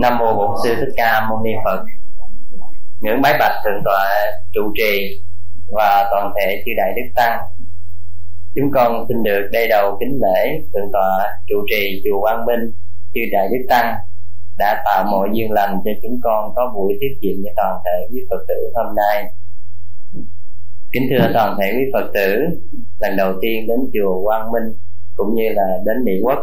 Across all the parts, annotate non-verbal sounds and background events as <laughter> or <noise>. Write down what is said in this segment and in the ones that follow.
nam mô bổn sư thích ca mâu ni phật. Ngưỡng bái bạch thượng tọa trụ trì và toàn thể chư đại đức tăng. Chúng con xin được đây đầu kính lễ thượng tọa trụ trì chùa quang minh, chư đại đức tăng đã tạo mọi duyên lành cho chúng con có buổi thuyết diện với toàn thể quý phật tử hôm nay kính thưa toàn thể quý phật tử, lần đầu tiên đến chùa quang minh cũng như là đến mỹ quốc,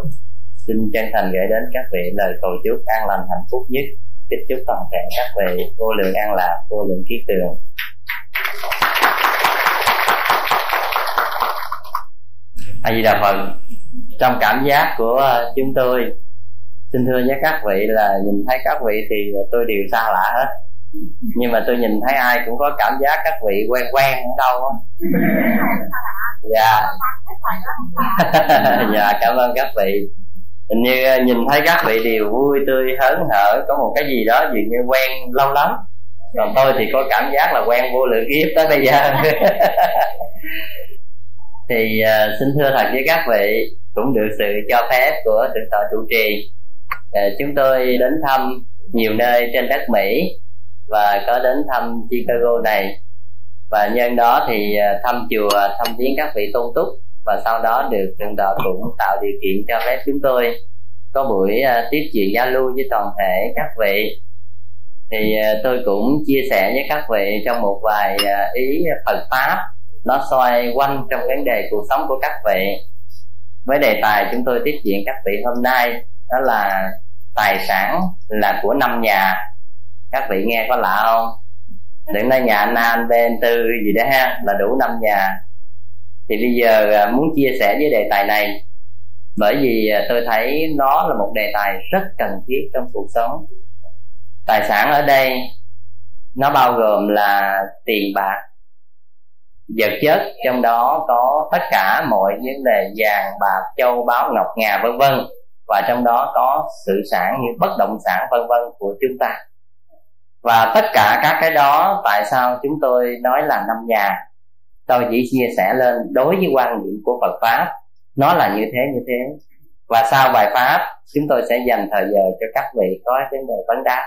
xin chân thành gửi đến các vị lời cầu chúc an lành hạnh phúc nhất, kính chúc toàn thể các vị vô lượng an lạc, vô lượng trí tường. A di đà phật, trong cảm giác của chúng tôi, xin thưa với các vị là nhìn thấy các vị thì tôi đều xa lạ hết nhưng mà tôi nhìn thấy ai cũng có cảm giác các vị quen quen ở đâu á. Dạ. <laughs> Dạ cảm ơn các vị. Hình như ờ, nhìn thấy các vị đều vui tươi hớn hở có một cái gì đó dường như quen lâu lắm. Còn tôi thì có cảm giác là quen vô lượng kiếp tới bây giờ. <laughs> Thì uh, xin thưa thật với các vị cũng được sự cho phép của thượng tọa trụ trì. Uh, chúng tôi đến thăm nhiều nơi trên đất mỹ và có đến thăm chicago này. Và nhân đó thì à, thăm chùa à, thăm viếng các vị tôn túc. Và sau đó được trường đạo cũng tạo điều kiện cho phép chúng tôi có buổi à, tiếp chuyện giao lưu với toàn thể các vị. Thì tôi cũng chia sẻ với các vị trong một vài ý Phật pháp. Nó xoay quanh trong vấn đề cuộc sống của các vị. Với đề tài chúng tôi tiếp diện các vị hôm nay, đó là tài sản là của năm nhà các vị nghe có lạ không? Đừng nói nhà anh An bên tư gì đó ha, là đủ năm nhà. Thì bây giờ à, muốn chia sẻ với đề tài này, bởi vì à, tôi thấy nó là một đề tài rất cần thiết trong cuộc sống. Tài sản ở đây, nó bao gồm là tiền bạc, vật chất, trong đó có tất cả mọi vấn đề vàng, bạc, châu, báu, ngọc, ngà, vân vân. Và trong đó có sự sản như bất động sản, vân vân của chúng ta và tất cả các cái đó tại sao chúng tôi nói là năm nhà? Tôi chỉ chia sẻ lên đối với quan niệm của Phật pháp. Nó là như thế như thế. Và sau bài pháp, chúng tôi sẽ dành thời giờ cho các vị có vấn đề vấn đáp.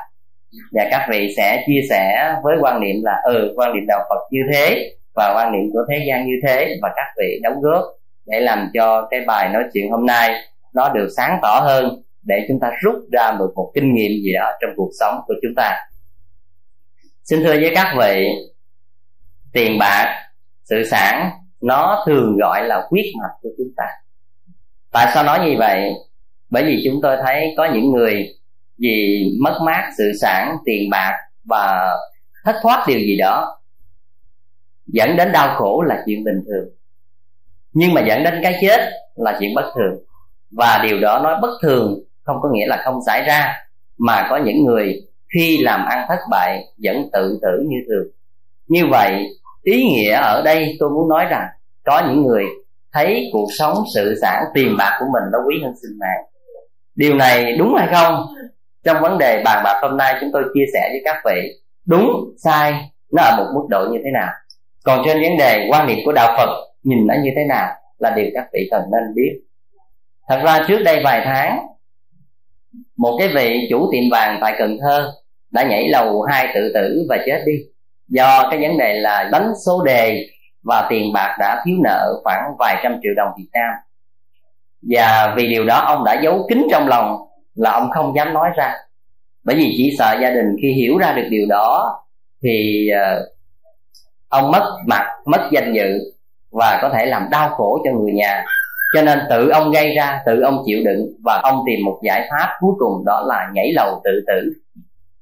Và các vị sẽ chia sẻ với quan niệm là ừ quan niệm đạo Phật như thế và quan niệm của thế gian như thế. Và các vị đóng góp để làm cho cái bài nói chuyện hôm nay nó được sáng tỏ hơn để chúng ta rút ra được một kinh nghiệm gì đó trong cuộc sống của chúng ta xin thưa với các vị, tiền bạc, sự sản, nó thường gọi là quyết mạch của chúng ta. Tại sao nói như vậy? Bởi vì chúng tôi thấy có những người vì mất mát sự sản, tiền bạc và thất thoát điều gì đó, dẫn đến đau khổ là chuyện bình thường. Nhưng mà dẫn đến cái chết là chuyện bất thường. Và điều đó nói bất thường không có nghĩa là không xảy ra, mà có những người khi làm ăn thất bại vẫn tự tử như thường. Như vậy, ý nghĩa ở đây tôi muốn nói rằng, có những người thấy cuộc sống sự sản tiền bạc của mình nó quý hơn sinh mạng. Điều này đúng hay không? Trong vấn đề bàn bạc hôm nay chúng tôi chia sẻ với các vị, đúng, sai, nó ở một mức độ như thế nào? Còn trên vấn đề quan niệm của đạo phật, nhìn nó như thế nào là điều các vị cần nên biết. Thật ra trước đây vài tháng một cái vị chủ tiệm vàng tại cần thơ đã nhảy lầu hai tự tử và chết đi. Do cái vấn đề là đánh số đề và tiền bạc đã thiếu nợ khoảng vài trăm triệu đồng Việt Nam. Và vì điều đó, ông đã giấu kín trong lòng là ông không dám nói ra. Bởi vì chỉ sợ gia đình khi hiểu ra được điều đó thì ờ, ông mất mặt, mất danh dự và có thể làm đau khổ cho người nhà cho nên tự ông gây ra, tự ông chịu đựng và ông tìm một giải pháp cuối cùng đó là nhảy lầu tự tử.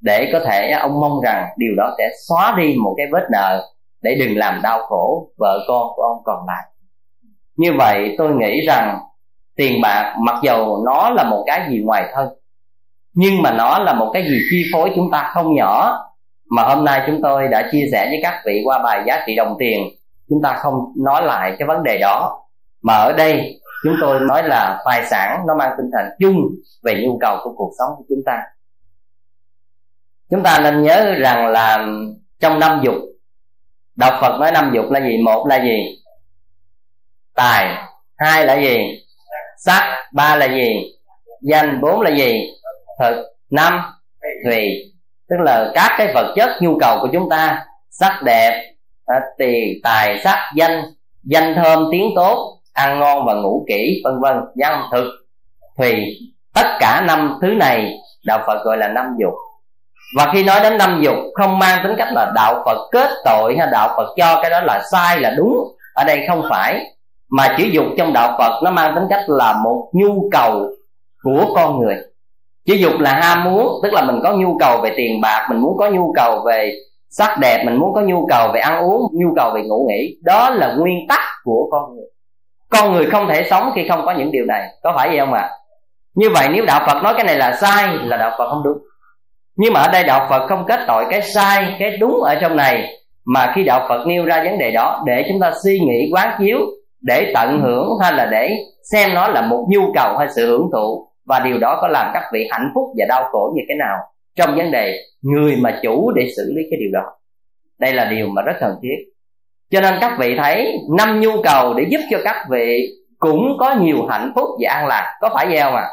Để có thể ông mong rằng điều đó sẽ xóa đi một cái vết nợ để đừng làm đau khổ vợ con của ông còn lại. Như vậy tôi nghĩ rằng tiền bạc mặc dầu nó là một cái gì ngoài thân, nhưng mà nó là một cái gì chi phối chúng ta không nhỏ. Mà hôm nay chúng tôi đã chia sẻ với các vị qua bài giá trị đồng tiền, chúng ta không nói lại cái vấn đề đó mà ở đây, chúng tôi nói là tài sản nó mang tinh thần chung về nhu cầu của cuộc sống của chúng ta. Chúng ta nên nhớ rằng là trong năm dục, đạo phật nói năm dục là gì? Một là gì? Tài. Hai là gì? Sắc. Ba là gì? Danh. Bốn là gì? Thực. Năm. Thùy. Tức là các cái vật chất, nhu cầu của chúng ta, sắc đẹp à, tiền tài, sắc, danh danh thơm, tiếng tốt ăn ngon và ngủ kỹ, vân vân. Văn thực thùy tất cả năm thứ này đạo phật gọi là năm dục. Và khi nói đến năm dục, không mang tính cách là đạo phật kết tội hay đạo phật cho cái đó là sai, là đúng. Ở đây không phải. Mà chữ dục trong đạo phật nó mang tính cách là một nhu cầu của con người. Chữ dục là ham muốn, tức là mình có nhu cầu về tiền bạc, mình muốn có nhu cầu về sắc đẹp, mình muốn có nhu cầu về ăn uống, nhu cầu về ngủ nghỉ. Đó là nguyên tắc của con người con người không thể sống khi không có những điều này. Có phải vậy không ạ? À? như vậy nếu đạo phật nói cái này là sai, là đạo phật không đúng. Nhưng mà ở đây đạo phật không kết tội cái sai, cái đúng ở trong này. Mà khi đạo phật nêu ra vấn đề đó, để chúng ta suy nghĩ quán chiếu, để tận hưởng hay là để xem nó là một nhu cầu hay sự hưởng thụ. Và điều đó có làm các vị hạnh phúc và đau khổ như thế nào? Trong vấn đề người mà chủ để xử lý cái điều đó. Đây là điều mà rất cần thiết cho nên các vị thấy năm nhu cầu để giúp cho các vị cũng có nhiều hạnh phúc và an lạc, có phải vậy không ạ? À?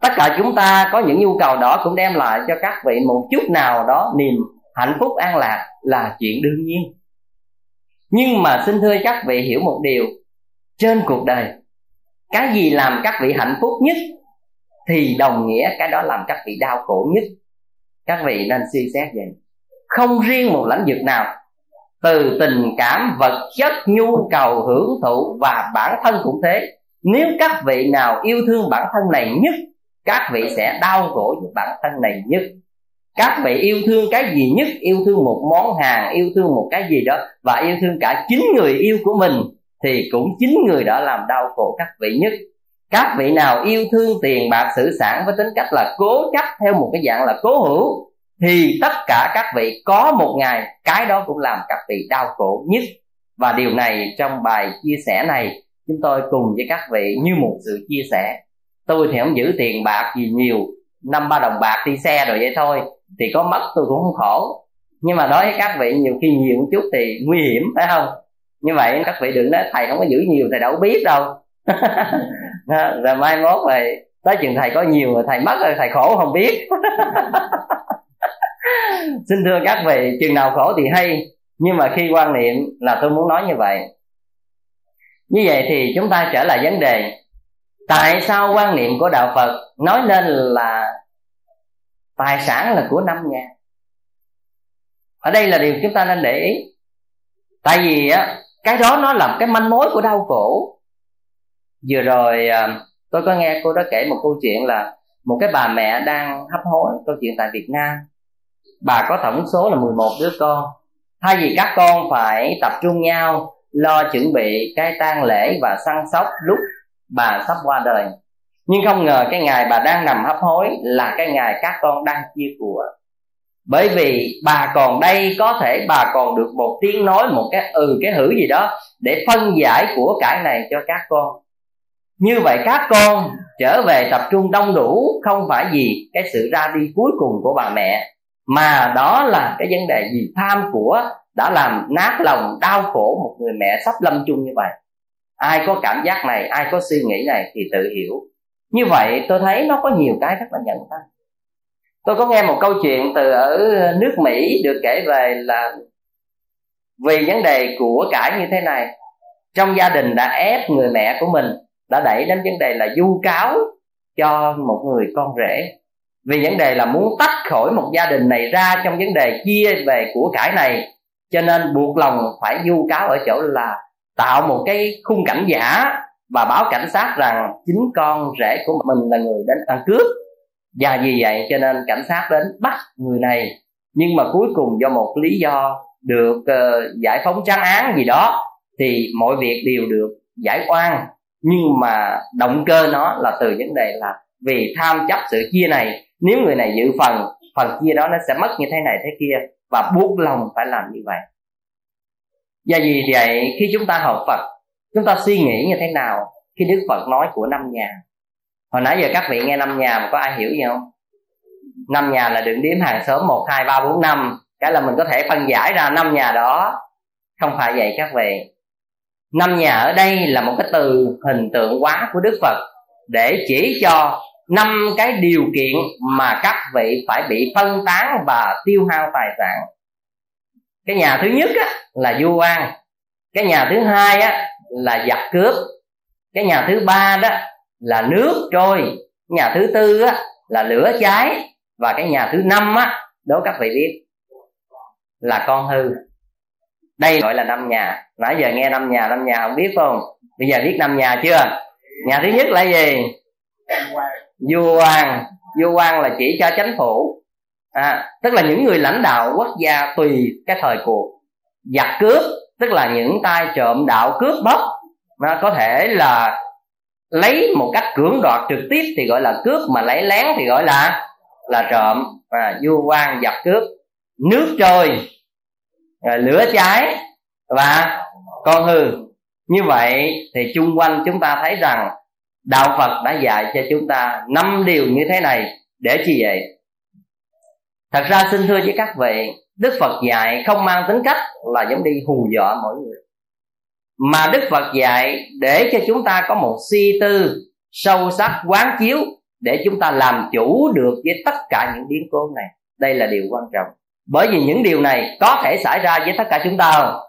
tất cả chúng ta có những nhu cầu đó cũng đem lại cho các vị một chút nào đó niềm hạnh phúc, an lạc là chuyện đương nhiên. Nhưng mà xin thưa các vị hiểu một điều, trên cuộc đời, cái gì làm các vị hạnh phúc nhất thì đồng nghĩa cái đó làm các vị đau khổ nhất. Các vị nên suy xét vậy. Không riêng một lãnh vực nào từ tình cảm vật chất, nhu cầu hưởng thụ và bản thân cũng thế. Nếu các vị nào yêu thương bản thân này nhất, các vị sẽ đau khổ với bản thân này nhất. Các vị yêu thương cái gì nhất? Yêu thương một món hàng, yêu thương một cái gì đó, và yêu thương cả chính người yêu của mình, thì cũng chính người đó làm đau khổ các vị nhất. Các vị nào yêu thương tiền bạc, sự sản với tính cách là cố chấp theo một cái dạng là cố hữu thì tất cả các vị có một ngày, cái đó cũng làm các vị đau khổ nhất. Và điều này trong bài chia sẻ này, chúng tôi cùng với các vị như một sự chia sẻ. Tôi thì không giữ tiền bạc gì nhiều. Năm ba đồng bạc đi xe rồi vậy thôi, thì có mất tôi cũng không khổ. Nhưng mà đối với các vị, nhiều khi nhiều một chút thì nguy hiểm, phải không? Như vậy các vị đừng nói, thầy không có giữ nhiều, thầy đâu biết đâu. <laughs> Rồi mai mốt rồi, tới chừng thầy có nhiều rồi thầy mất rồi, thầy khổ không biết. <laughs> xin thưa các vị, chừng nào khổ thì hay, nhưng mà khi quan niệm là tôi muốn nói như vậy. Như vậy thì chúng ta trở lại vấn đề, tại sao quan niệm của đạo phật nói lên là tài sản là của năm nhà ở đây là điều chúng ta nên để ý. Tại vì á, cái đó nó là cái manh mối của đau khổ. Vừa rồi à, tôi có nghe cô đó kể một câu chuyện là một cái bà mẹ đang hấp hối, câu chuyện tại Việt Nam bà có tổng số là 11 đứa con. Thay vì các con phải tập trung nhau, lo chuẩn bị cái tang lễ và săn sóc lúc bà sắp qua đời. Nhưng không ngờ cái ngày bà đang nằm hấp hối là cái ngày các con đang chia của. Bởi vì bà còn đây, có thể bà còn được một tiếng nói, một cái ừ cái hử gì đó để phân giải của cải này cho các con. Như vậy các con trở về tập trung đông đủ, không phải vì cái sự ra đi cuối cùng của bà mẹ mà đó là cái vấn đề gì? Tham của đã làm nát lòng, đau khổ một người mẹ sắp lâm chung như vậy. Ai có cảm giác này, ai có suy nghĩ này thì tự hiểu. Như vậy tôi thấy nó có nhiều cái rất là nhận ra tôi có nghe một câu chuyện từ ở nước mỹ được kể về là vì vấn đề của cải như thế này, trong gia đình đã ép người mẹ của mình, đã đẩy đến vấn đề là du cáo cho một người con rể vì vấn đề là muốn tách khỏi một gia đình này ra trong vấn đề chia về của cải này. Cho nên buộc lòng phải du cáo ở chỗ là tạo một cái khung cảnh giả và báo cảnh sát rằng chính con rể của mình là người đến ăn cướp. Và vì vậy cho nên cảnh sát đến bắt người này. Nhưng mà cuối cùng do một lý do được uh, giải phóng trắng án gì đó thì mọi việc đều được giải oan. Nhưng mà động cơ nó là từ vấn đề là vì tham chấp sự chia này nếu người này giữ phần phần chia đó nó sẽ mất như thế này thế kia và buộc lòng phải làm như vậy. Và vì vậy? Khi chúng ta học Phật, chúng ta suy nghĩ như thế nào khi Đức Phật nói của năm nhà? Hồi nãy giờ các vị nghe năm nhà mà có ai hiểu gì không? Năm nhà là đường đếm hàng xóm một, hai, ba, bốn, năm. Cái là mình có thể phân giải ra năm nhà đó. Không phải vậy các vị. Năm nhà ở đây là một cái từ hình tượng hóa của đức phật để chỉ cho năm cái điều kiện mà các vị phải bị phân tán và tiêu hao tài sản. Cái nhà thứ nhất á, là du an, cái nhà thứ hai á, là giặc cướp. Cái nhà thứ ba đó là nước trôi. Nhà thứ tư á, là lửa cháy. Và cái nhà thứ năm á đố các vị biết là con hư. Đây gọi là năm nhà. Nãy giờ nghe năm nhà năm nhà không biết không? Bây giờ biết năm nhà chưa? Nhà thứ nhất là gì? Vua quan vua quan là chỉ cho chính phủ. À, tức là những người lãnh đạo quốc gia tùy cái thời cuộc. Giặc cướp tức là những tay trộm đạo cướp bóc mà có thể là lấy một cách cưỡng đoạt trực tiếp thì gọi là cướp mà lấy lén thì gọi là là trộm. À, vua quan giặc cướp nước trôi rồi lửa cháy và con hư. Như vậy thì chung quanh chúng ta thấy rằng đạo phật đã dạy cho chúng ta năm điều như thế này để chi vậy? Thật ra xin thưa với các vị, đức phật dạy không mang tính cách là giống đi hù dọa mọi người. Mà đức phật dạy để cho chúng ta có một suy tư sâu sắc, quán chiếu để chúng ta làm chủ được với tất cả những biến cố này. Đây là điều quan trọng. Bởi vì những điều này có thể xảy ra với tất cả chúng ta. Không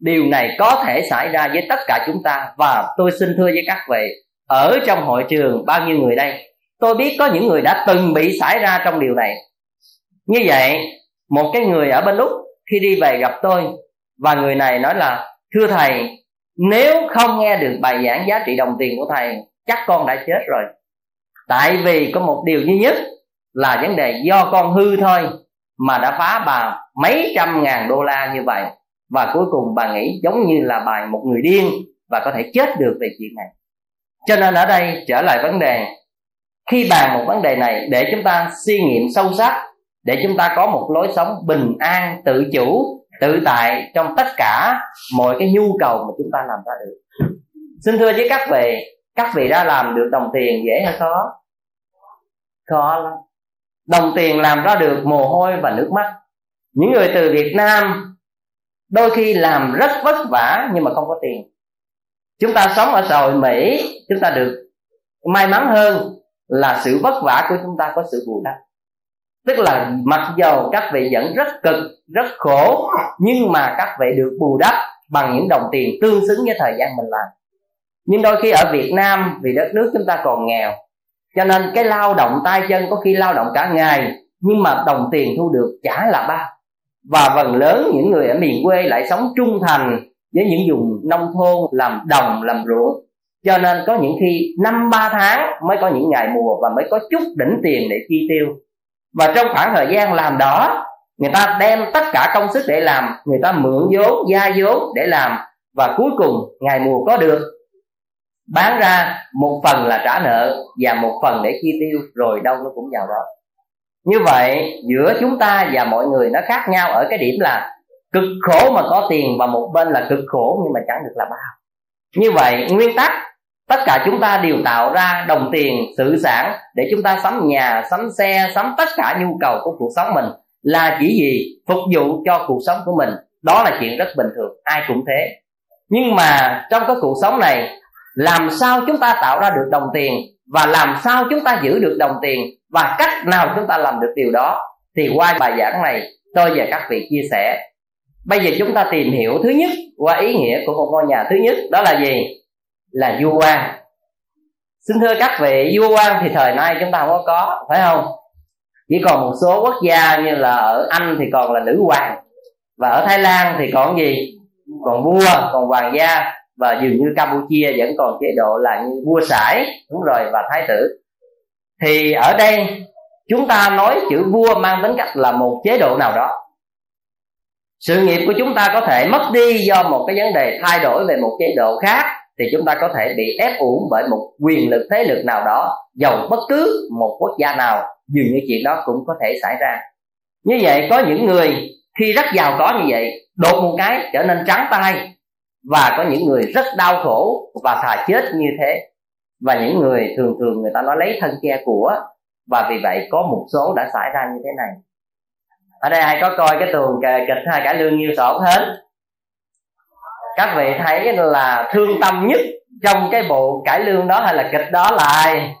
điều này có thể xảy ra với tất cả chúng ta. Và tôi xin thưa với các vị ở trong hội trường, bao nhiêu người đây? Tôi biết có những người đã từng bị xảy ra trong điều này. Như vậy, một cái người ở bên úc khi đi về gặp tôi, và người này nói là, thưa thầy, nếu không nghe được bài giảng giá trị đồng tiền của thầy, chắc con đã chết rồi. Tại vì có một điều duy nhất là vấn đề do con hư thôi, mà đã phá bà mấy trăm ngàn đô la như vậy. Và cuối cùng bà nghĩ giống như là bà một người điên, và có thể chết được về chuyện này cho nên ở đây trở lại vấn đề, khi bàn một vấn đề này, để chúng ta suy nghiệm sâu sắc, để chúng ta có một lối sống bình an, tự chủ, tự tại trong tất cả mọi cái nhu cầu mà chúng ta làm ra được. Xin thưa với các vị các vị đã làm được đồng tiền dễ hay khó? Khó lắm. Đồng tiền làm ra được mồ hôi và nước mắt. Những người từ việt nam đôi khi làm rất vất vả nhưng mà không có tiền chúng ta sống ở xã hội mỹ, chúng ta được may mắn hơn là sự vất vả của chúng ta có sự bù đắp. Tức là mặc dầu các vị vẫn rất cực, rất khổ, nhưng mà các vị được bù đắp bằng những đồng tiền tương xứng với thời gian mình làm. Nhưng đôi khi ở việt nam, vì đất nước chúng ta còn nghèo, cho nên cái lao động tay chân có khi lao động cả ngày, nhưng mà đồng tiền thu được chả là ba và phần lớn những người ở miền quê lại sống trung thành với những vùng nông thôn làm đồng, làm ruộng. Cho nên có những khi năm, ba tháng mới có những ngày mùa và mới có chút đỉnh tiền để chi tiêu. Và trong khoảng thời gian làm đó, người ta đem tất cả công sức để làm, người ta mượn vốn, gia vốn để làm, và cuối cùng ngày mùa có được. Bán ra một phần là trả nợ và một phần để chi tiêu, rồi đâu nó cũng vào đó. Như vậy, giữa chúng ta và mọi người nó khác nhau ở cái điểm là cực khổ mà có tiền và một bên là cực khổ nhưng mà chẳng được là bao. Như vậy, nguyên tắc, tất cả chúng ta đều tạo ra đồng tiền, sự sản để chúng ta sắm nhà, sắm xe, sắm tất cả nhu cầu của cuộc sống mình là chỉ gì phục vụ cho cuộc sống của mình. Đó là chuyện rất bình thường, ai cũng thế. Nhưng mà trong cái cuộc sống này, làm sao chúng ta tạo ra được đồng tiền và làm sao chúng ta giữ được đồng tiền và cách nào chúng ta làm được điều đó thì qua bài giảng này, tôi và các vị chia sẻ bây giờ chúng ta tìm hiểu thứ nhất qua ý nghĩa của một ngôi nhà thứ nhất, đó là gì? Là vua quan xin thưa các vị, vua quan thì thời nay chúng ta không có có, phải không? Chỉ còn một số quốc gia như là ở anh thì còn là nữ hoàng, và ở thái lan thì còn gì? Còn vua, còn hoàng gia, và dường như campuchia vẫn còn chế độ là như vua sải, đúng rồi, và thái tử. Thì ở đây, chúng ta nói chữ vua mang tính cách là một chế độ nào đó sự nghiệp của chúng ta có thể mất đi do một cái vấn đề thay đổi về một chế độ khác, thì chúng ta có thể bị ép uổng bởi một quyền lực, thế lực nào đó dầu bất cứ một quốc gia nào dường như chuyện đó cũng có thể xảy ra. Như vậy, có những người khi rất giàu có như vậy, đột một cái trở nên trắng tay và có những người rất đau khổ và thà chết như thế. Và những người thường thường người ta nói lấy thân che của, và vì vậy có một số đã xảy ra như thế này ở đây ai có coi cái tuồng kịch hai cả lương nhiêu sổ hết. Các vị thấy là thương tâm nhất trong cái bộ cải lương đó hay là kịch đó là ai?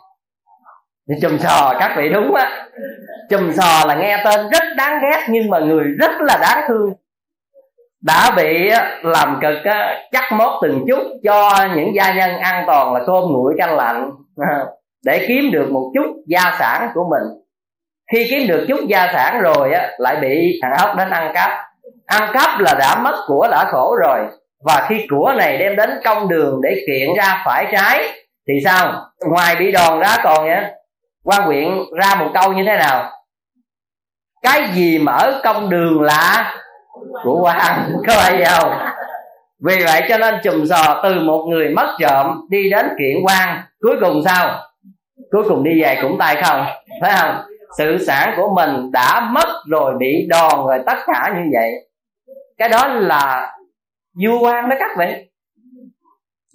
Chùm sò, các vị đúng á. Chùm sò là nghe tên rất đáng ghét nhưng mà người rất là đáng thương. Đã bị làm cực chắc mốt từng chút cho những gia nhân an toàn là cơm nguội canh lạnh, <laughs> để kiếm được một chút gia sản của mình khi kiếm được chút gia sản rồi á, lại bị thằng ốc đến ăn cắp. Ăn cắp là đã mất của đã khổ rồi. Và khi của này đem đến công đường để kiện ra phải trái, thì sao? Ngoài bị đòn ra còn nhá quan huyện ra một câu như thế nào? Cái gì mà ở công đường là của quan, có phải không? Vì vậy cho nên chùm sò từ một người mất trộm đi đến kiện quan, cuối cùng sao? Cuối cùng đi về cũng tay không, phải không? Sự sản của mình đã mất rồi bị đòn rồi tất cả như vậy. Cái đó là du quan đó các vị.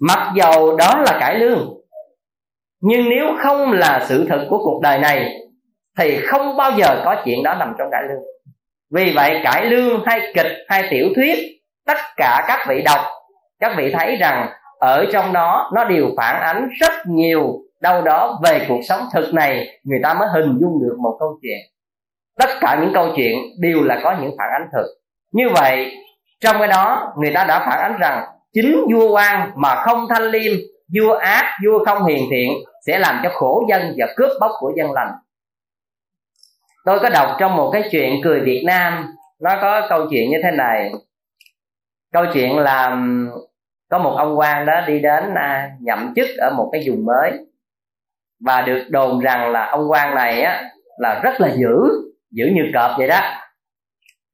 Mặc dầu đó là cải lương, nhưng nếu không là sự thật của cuộc đời này, thì không bao giờ có chuyện đó nằm trong cải lương. Vì vậy, cải lương hay kịch hay tiểu thuyết, tất cả các vị đọc, các vị thấy rằng ở trong đó nó đều phản ánh rất nhiều đâu đó về cuộc sống thực này, người ta mới hình dung được một câu chuyện. Tất cả những câu chuyện đều là có những phản ánh thực. Như vậy, trong cái đó, người ta đã phản ánh rằng chính vua quan mà không thanh liêm, vua ác, vua không hiền thiện sẽ làm cho khổ dân và cướp bóc của dân lành. Tôi có đọc trong một cái chuyện cười việt nam, nó có câu chuyện như thế này. Câu chuyện là có một ông quan đó đi đến à, nhậm chức ở một cái vùng mới và được đồn rằng là ông quan này á, là rất là dữ dữ như cọp vậy đó.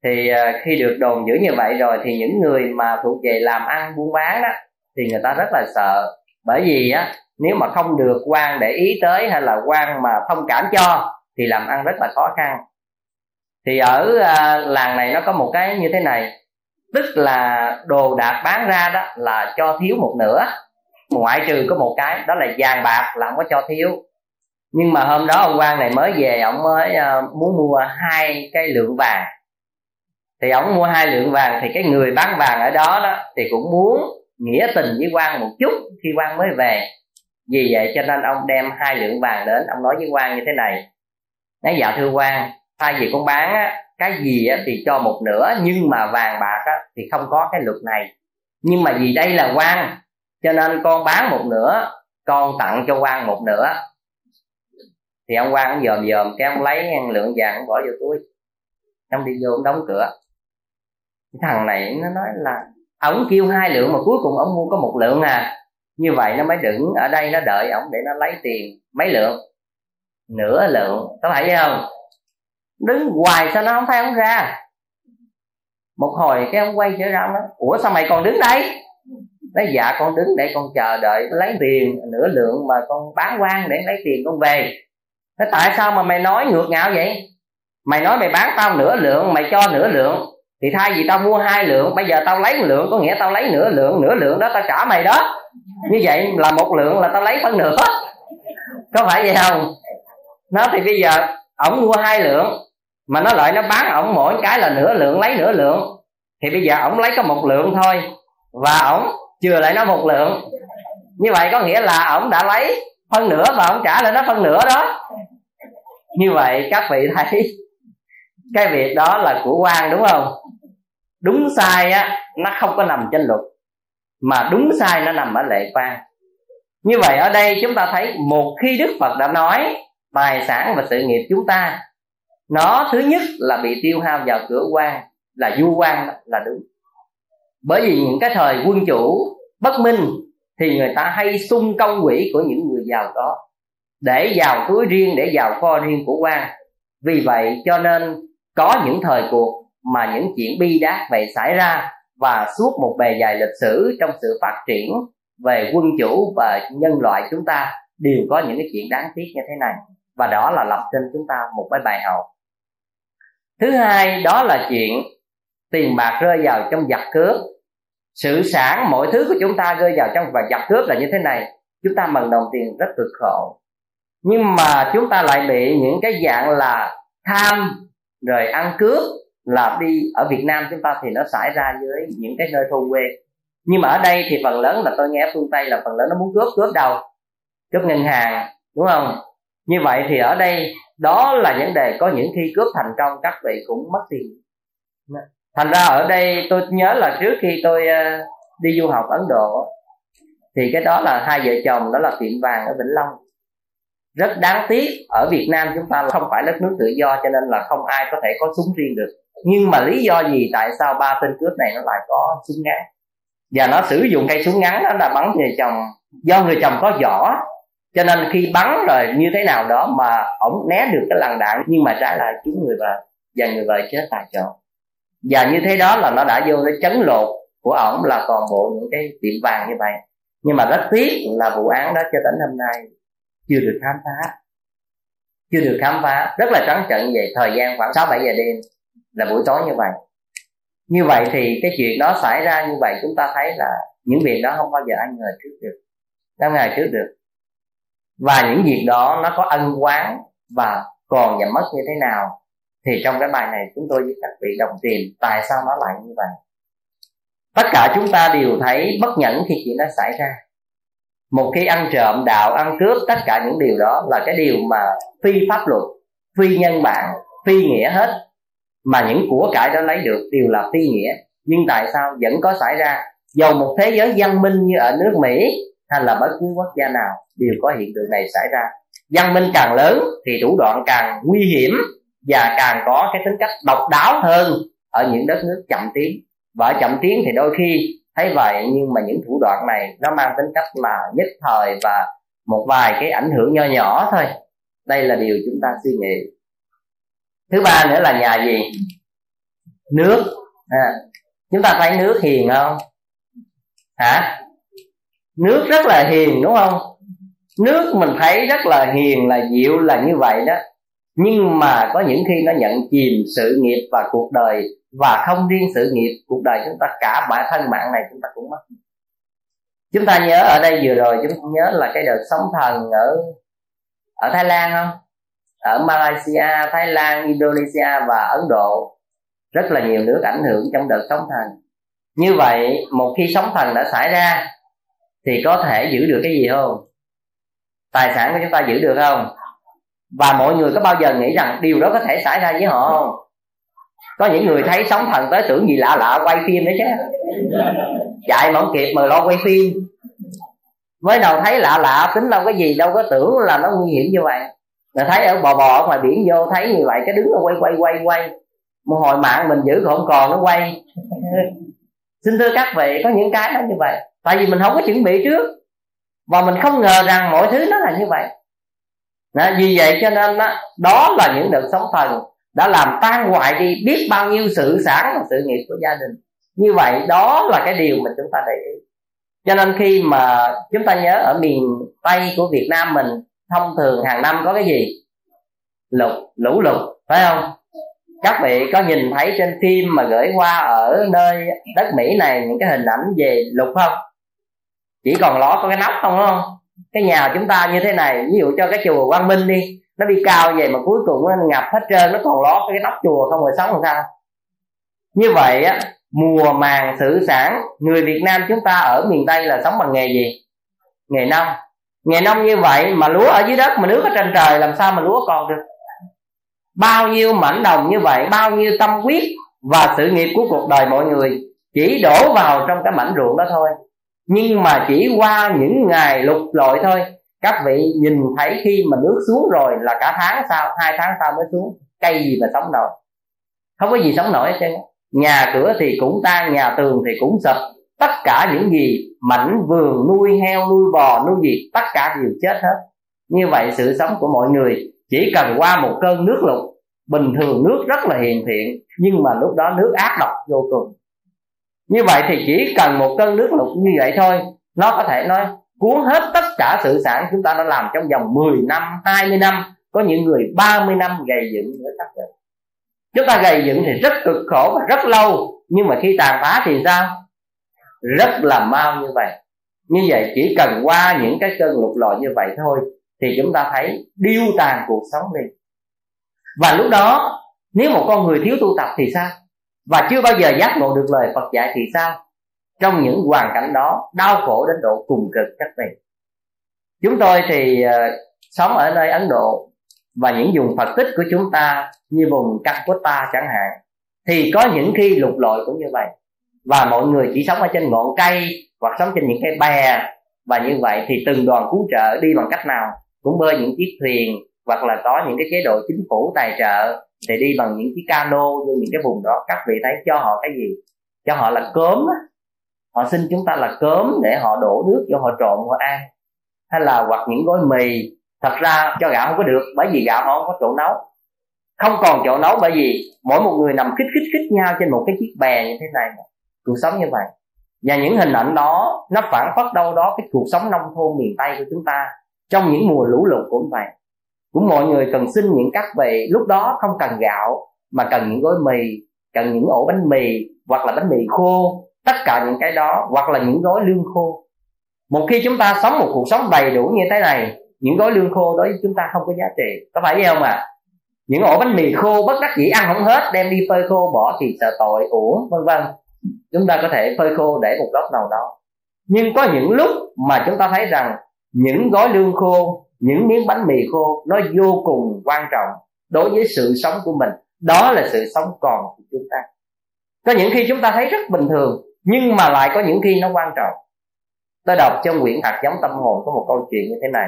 Thì à, khi được đồn dữ như vậy rồi thì những người mà thuộc về làm ăn buôn bán đó, thì người ta rất là sợ. Bởi vì á, nếu mà không được quan để ý tới hay là quan mà thông cảm cho, thì làm ăn rất là khó khăn. Thì ở à, làng này nó có một cái như thế này. Tức là đồ đạc bán ra đó là cho thiếu một nửa ngoại trừ có một cái đó là vàng bạc là không có cho thiếu. Nhưng mà hôm đó ông quan này mới về ông mới ờ, muốn mua hai cái lượng vàng. Thì ông mua hai lượng vàng thì cái người bán vàng ở đó đó thì cũng muốn nghĩa tình với quan một chút khi quan mới về. Vì vậy cho nên ông đem hai lượng vàng đến ông nói với quan như thế này. Nói dạ thưa quan thay vì con bán á, cái gì á, thì cho một nửa nhưng mà vàng bạc á, thì không có cái luật này. Nhưng mà vì đây là quan cho nên con bán một nửa, con tặng cho quan một nửa. Thì ông quan cũng dòm dòm, cái ông lấy lượng vàng cũng bỏ vô túi. Ông đi vô ông đóng cửa. Thằng này nó nói là ông kêu hai lượng mà cuối cùng ông mua có một lượng à. Như vậy nó mới đứng ở đây nó đợi ông để nó lấy tiền, mấy lượng? Nửa lượng, có phải không? Đứng hoài sao nó không thấy ông ra? Một hồi cái ông quay trở ra nó nói, ủa sao mày còn đứng đây? Nói dạ con đứng để con chờ đợi, lấy tiền, nửa lượng mà con bán quan để lấy tiền con về. Nó tại sao mà mày nói ngược ngạo vậy? Mày nói mày bán tao nửa lượng, mày cho nửa lượng. Thì thay vì tao mua hai lượng, bây giờ tao lấy một lượng có nghĩa tao lấy nửa lượng nửa lượng đó tao trả mày đó. Như vậy là một lượng là tao lấy phân nửa. Có phải vậy không? Nó thì bây giờ ổng mua hai lượng, mà nó lại nó bán ổng mỗi cái là nửa lượng, lấy nửa lượng. Thì bây giờ ổng lấy có một lượng thôi, và ổng chừa lại nó một lượng. Như vậy có nghĩa là ổng đã lấy phân nửa và ổng trả lại nó phân nửa đó. Như vậy các vị thấy <laughs> cái việc đó là của quan đúng không? Đúng sai á, nó không có nằm trên luật, mà đúng sai nó nằm ở lệ quan. Như vậy ở đây chúng ta thấy một khi đức phật đã nói tài sản và sự nghiệp chúng ta, nó thứ nhất là bị tiêu hao vào cửa quan, là du quan là đúng bởi vì những cái thời quân chủ bất minh thì người ta hay sung công quỹ của những người giàu có. Để vào túi riêng, để vào kho riêng của quan. Vì vậy cho nên có những thời cuộc mà những chuyện bi đát vậy xảy ra và suốt một bề dài lịch sử trong sự phát triển về quân chủ và nhân loại chúng ta đều có những cái chuyện đáng tiếc như thế này. Và đó là lập trên chúng ta một cái bài học. Thứ hai, đó là chuyện tiền bạc rơi vào trong giặc cướp sự sản mọi thứ của chúng ta rơi vào trong và giặc cướp là như thế này. Chúng ta bằng đồng tiền rất cực khổ. Nhưng mà chúng ta lại bị những cái dạng là tham, rồi ăn cướp là đi ở Việt Nam chúng ta thì nó xảy ra dưới những cái nơi thôn quê. Nhưng mà ở đây thì phần lớn là tôi nghe phương tây là phần lớn nó muốn cướp cướp đâu cướp ngân hàng, đúng không? Như vậy thì ở đây đó là vấn đề có những khi cướp thành công, các vị cũng mất tiền thành ra ở đây tôi nhớ là trước khi tôi ờ, đi du học ấn độ, thì cái đó là hai vợ chồng, đó là tiệm vàng ở vĩnh long. Rất đáng tiếc, ở việt nam chúng ta không phải đất nước tự do cho nên là không ai có thể có súng riêng được. Nhưng mà lý do gì, tại sao ba tên cướp này nó lại có súng ngắn? Và nó sử dụng cây súng ngắn đó là bắn người chồng, do người chồng có vỏ. Cho nên khi bắn rồi như thế nào đó mà ổng né được cái làn đạn, nhưng mà trái lại chúng người vợ, và người vợ chết tại chỗ và như thế đó là nó đã vô cái chấn lột của ổng là toàn bộ những cái tiệm vàng như vậy. Nhưng mà rất tiếc là vụ án đó cho đến hôm nay chưa được khám phá. Chưa được khám phá. Rất là trắng trận về thời gian khoảng sáu bảy giờ đêm là buổi tối như vậy. Như vậy thì cái chuyện đó xảy ra như vậy chúng ta thấy là những việc đó không bao giờ anh ngờ trước được. Không ngờ trước được. Và những việc đó nó có ân quán và còn và mất như thế nào? Thì trong cái bài này chúng tôi với các vị đồng tiền tại sao nó lại như vậy? Tất cả chúng ta đều thấy bất nhẫn khi chuyện đó xảy ra. Một khi ăn trộm, đạo, ăn cướp, tất cả những điều đó là cái điều mà phi pháp luật, phi nhân bản, phi nghĩa hết. Mà những của cải đó lấy được đều là phi nghĩa. Nhưng tại sao vẫn có xảy ra? Dầu một thế giới văn minh như ở nước mỹ hay là bất cứ quốc gia nào đều có hiện tượng này xảy ra. Văn minh càng lớn thì thủ đoạn càng nguy hiểm và càng có cái tính cách độc đáo hơn ở những đất nước chậm tiến. Và ở chậm tiến thì đôi khi thấy vậy nhưng mà những thủ đoạn này nó mang tính cách là nhất thời và một vài cái ảnh hưởng nho nhỏ thôi. Đây là điều chúng ta suy nghĩ. Thứ ba nữa là nhà gì? Nước. À, chúng ta thấy nước hiền không? Hả? Nước rất là hiền đúng không? Nước mình thấy rất là hiền là dịu là như vậy đó nhưng mà có những khi nó nhận chìm sự nghiệp và cuộc đời và không riêng sự nghiệp, cuộc đời chúng ta cả bản thân mạng này chúng ta cũng mất. Chúng ta nhớ ở đây vừa rồi, chúng ta nhớ là cái đợt sóng thần ở ở Thái Lan không? Ở Malaysia, Thái Lan, Indonesia và Ấn Độ. Rất là nhiều nước ảnh hưởng trong đợt sóng thần. Như vậy, một khi sóng thần đã xảy ra, thì có thể giữ được cái gì không? Tài sản của chúng ta giữ được không? Và mọi người có bao giờ nghĩ rằng điều đó có thể xảy ra với họ không? Có những người thấy sóng thần tới tưởng gì lạ lạ quay phim đấy chứ. Chạy mà không kịp mà lo quay phim. Mới đầu thấy lạ lạ, tính đâu cái gì, đâu có tưởng là nó nguy hiểm như vậy. Là thấy ở bò bò ở ngoài biển vô, thấy như vậy, cái đứng nó quay quay quay quay. Một hồi mạng mình giữ không còn, nó quay. <laughs> Xin thưa các vị, có những cái nó như vậy. Tại vì mình không có chuẩn bị trước. Và mình không ngờ rằng mọi thứ nó là như vậy đó, vì vậy cho nên đó, đó là những đợt sóng thần đã làm tan hoại đi biết bao nhiêu sự sản và sự nghiệp của gia đình. Như vậy đó là cái điều mà chúng ta để ý. Cho nên khi mà chúng ta nhớ ở miền tây của việt nam mình thông thường hàng năm có cái gì? Lục lũ lụt phải không? Các vị có nhìn thấy trên phim mà gửi qua ở nơi đất mỹ này những cái hình ảnh về lục không? Chỉ còn ló có cái nóc không đúng không? Cái nhà chúng ta như thế này, ví dụ cho cái chùa quang minh đi, nó đi cao vậy mà cuối cùng nó ngập hết trơn, nó còn ló cái nóc chùa không rồi sống làm sao? Như vậy á, mùa màng xử sản, người việt nam chúng ta ở miền tây là sống bằng nghề gì? Nghề nông. Nghề nông như vậy mà lúa ở dưới đất mà nước ở trên trời làm sao mà lúa còn được? Bao nhiêu mảnh đồng như vậy, bao nhiêu tâm huyết và sự nghiệp của cuộc đời mọi người chỉ đổ vào trong cái mảnh ruộng đó thôi nhưng mà chỉ qua những ngày lục lội thôi. Các vị nhìn thấy khi mà nước xuống rồi là cả tháng sau, hai tháng sau mới xuống. Cây gì mà sống nổi? Không có gì sống nổi hết trơn nhà cửa thì cũng tan, nhà tường thì cũng sập tất cả những gì mảnh vườn nuôi heo, nuôi bò, nuôi gì, tất cả đều chết hết. Như vậy sự sống của mọi người chỉ cần qua một cơn nước lụt. Bình thường nước rất là hiền thiện, nhưng mà lúc đó nước ác độc vô cùng như vậy thì chỉ cần một cơn nước lụt như vậy thôi, nó có thể nói cuốn hết tất cả sự sản chúng ta đã làm trong vòng 10 năm 20 năm, có những người 30 năm gầy dựng nữa các bạn chúng ta gầy dựng thì rất cực khổ và rất lâu, nhưng mà khi tàn phá thì sao? Rất là mau như vậy. Như vậy chỉ cần qua những cái cơn lụt lội như vậy thôi thì chúng ta thấy điêu tàn cuộc sống đi. Và lúc đó, nếu một con người thiếu tu tập thì sao? Và chưa bao giờ giác ngộ được lời Phật dạy thì sao? Trong những hoàn cảnh đó đau khổ đến độ cùng cực các vị chúng tôi thì uh, sống ở nơi ấn độ và những vùng phật tích của chúng ta như vùng calcutta chẳng hạn thì có những khi lục lội cũng như vậy. Và mọi người chỉ sống ở trên ngọn cây hoặc sống trên những cái bè và như vậy thì từng đoàn cứu trợ đi bằng cách nào cũng bơi những chiếc thuyền hoặc là có những cái chế độ chính phủ tài trợ thì đi bằng những chiếc cano vô những cái vùng đó, các vị thấy cho họ cái gì? Cho họ là cớm á. Họ xin chúng ta là cớm để họ đổ nước cho họ trộn, họ ăn. Hay là hoặc những gói mì. Thật ra cho gạo không có được, bởi vì gạo họ không có chỗ nấu. Không còn chỗ nấu bởi vì mỗi một người nằm khích khích khích nhau trên một cái chiếc bè như thế này cuộc sống như vậy. Và những hình ảnh đó, nó phản phất đâu đó cái cuộc sống nông thôn miền tây của chúng ta trong những mùa lũ lụt cũng vậy cũng mọi người cần xin những các vị lúc đó không cần gạo, mà cần những gói mì, cần những ổ bánh mì, hoặc là bánh mì khô, tất cả những cái đó, hoặc là những gói lương khô. Một khi chúng ta sống một cuộc sống đầy đủ như thế này, những gói lương khô đối với chúng ta không có giá trị. Có phải vậy không ạ? À? những ổ bánh mì khô bất đắc dĩ ăn không hết, đem đi phơi khô, bỏ thì sợ tội, uổng, vân vân. Chúng ta có thể phơi khô để một góc nào đó. Nhưng có những lúc mà chúng ta thấy rằng những gói lương khô những miếng bánh mì khô nó vô cùng quan trọng đối với sự sống của mình. Đó là sự sống còn của chúng ta. Có những khi chúng ta thấy rất bình thường, nhưng mà lại có những khi nó quan trọng. Tôi đọc trong quyển hạt giống tâm hồn có một câu chuyện như thế này.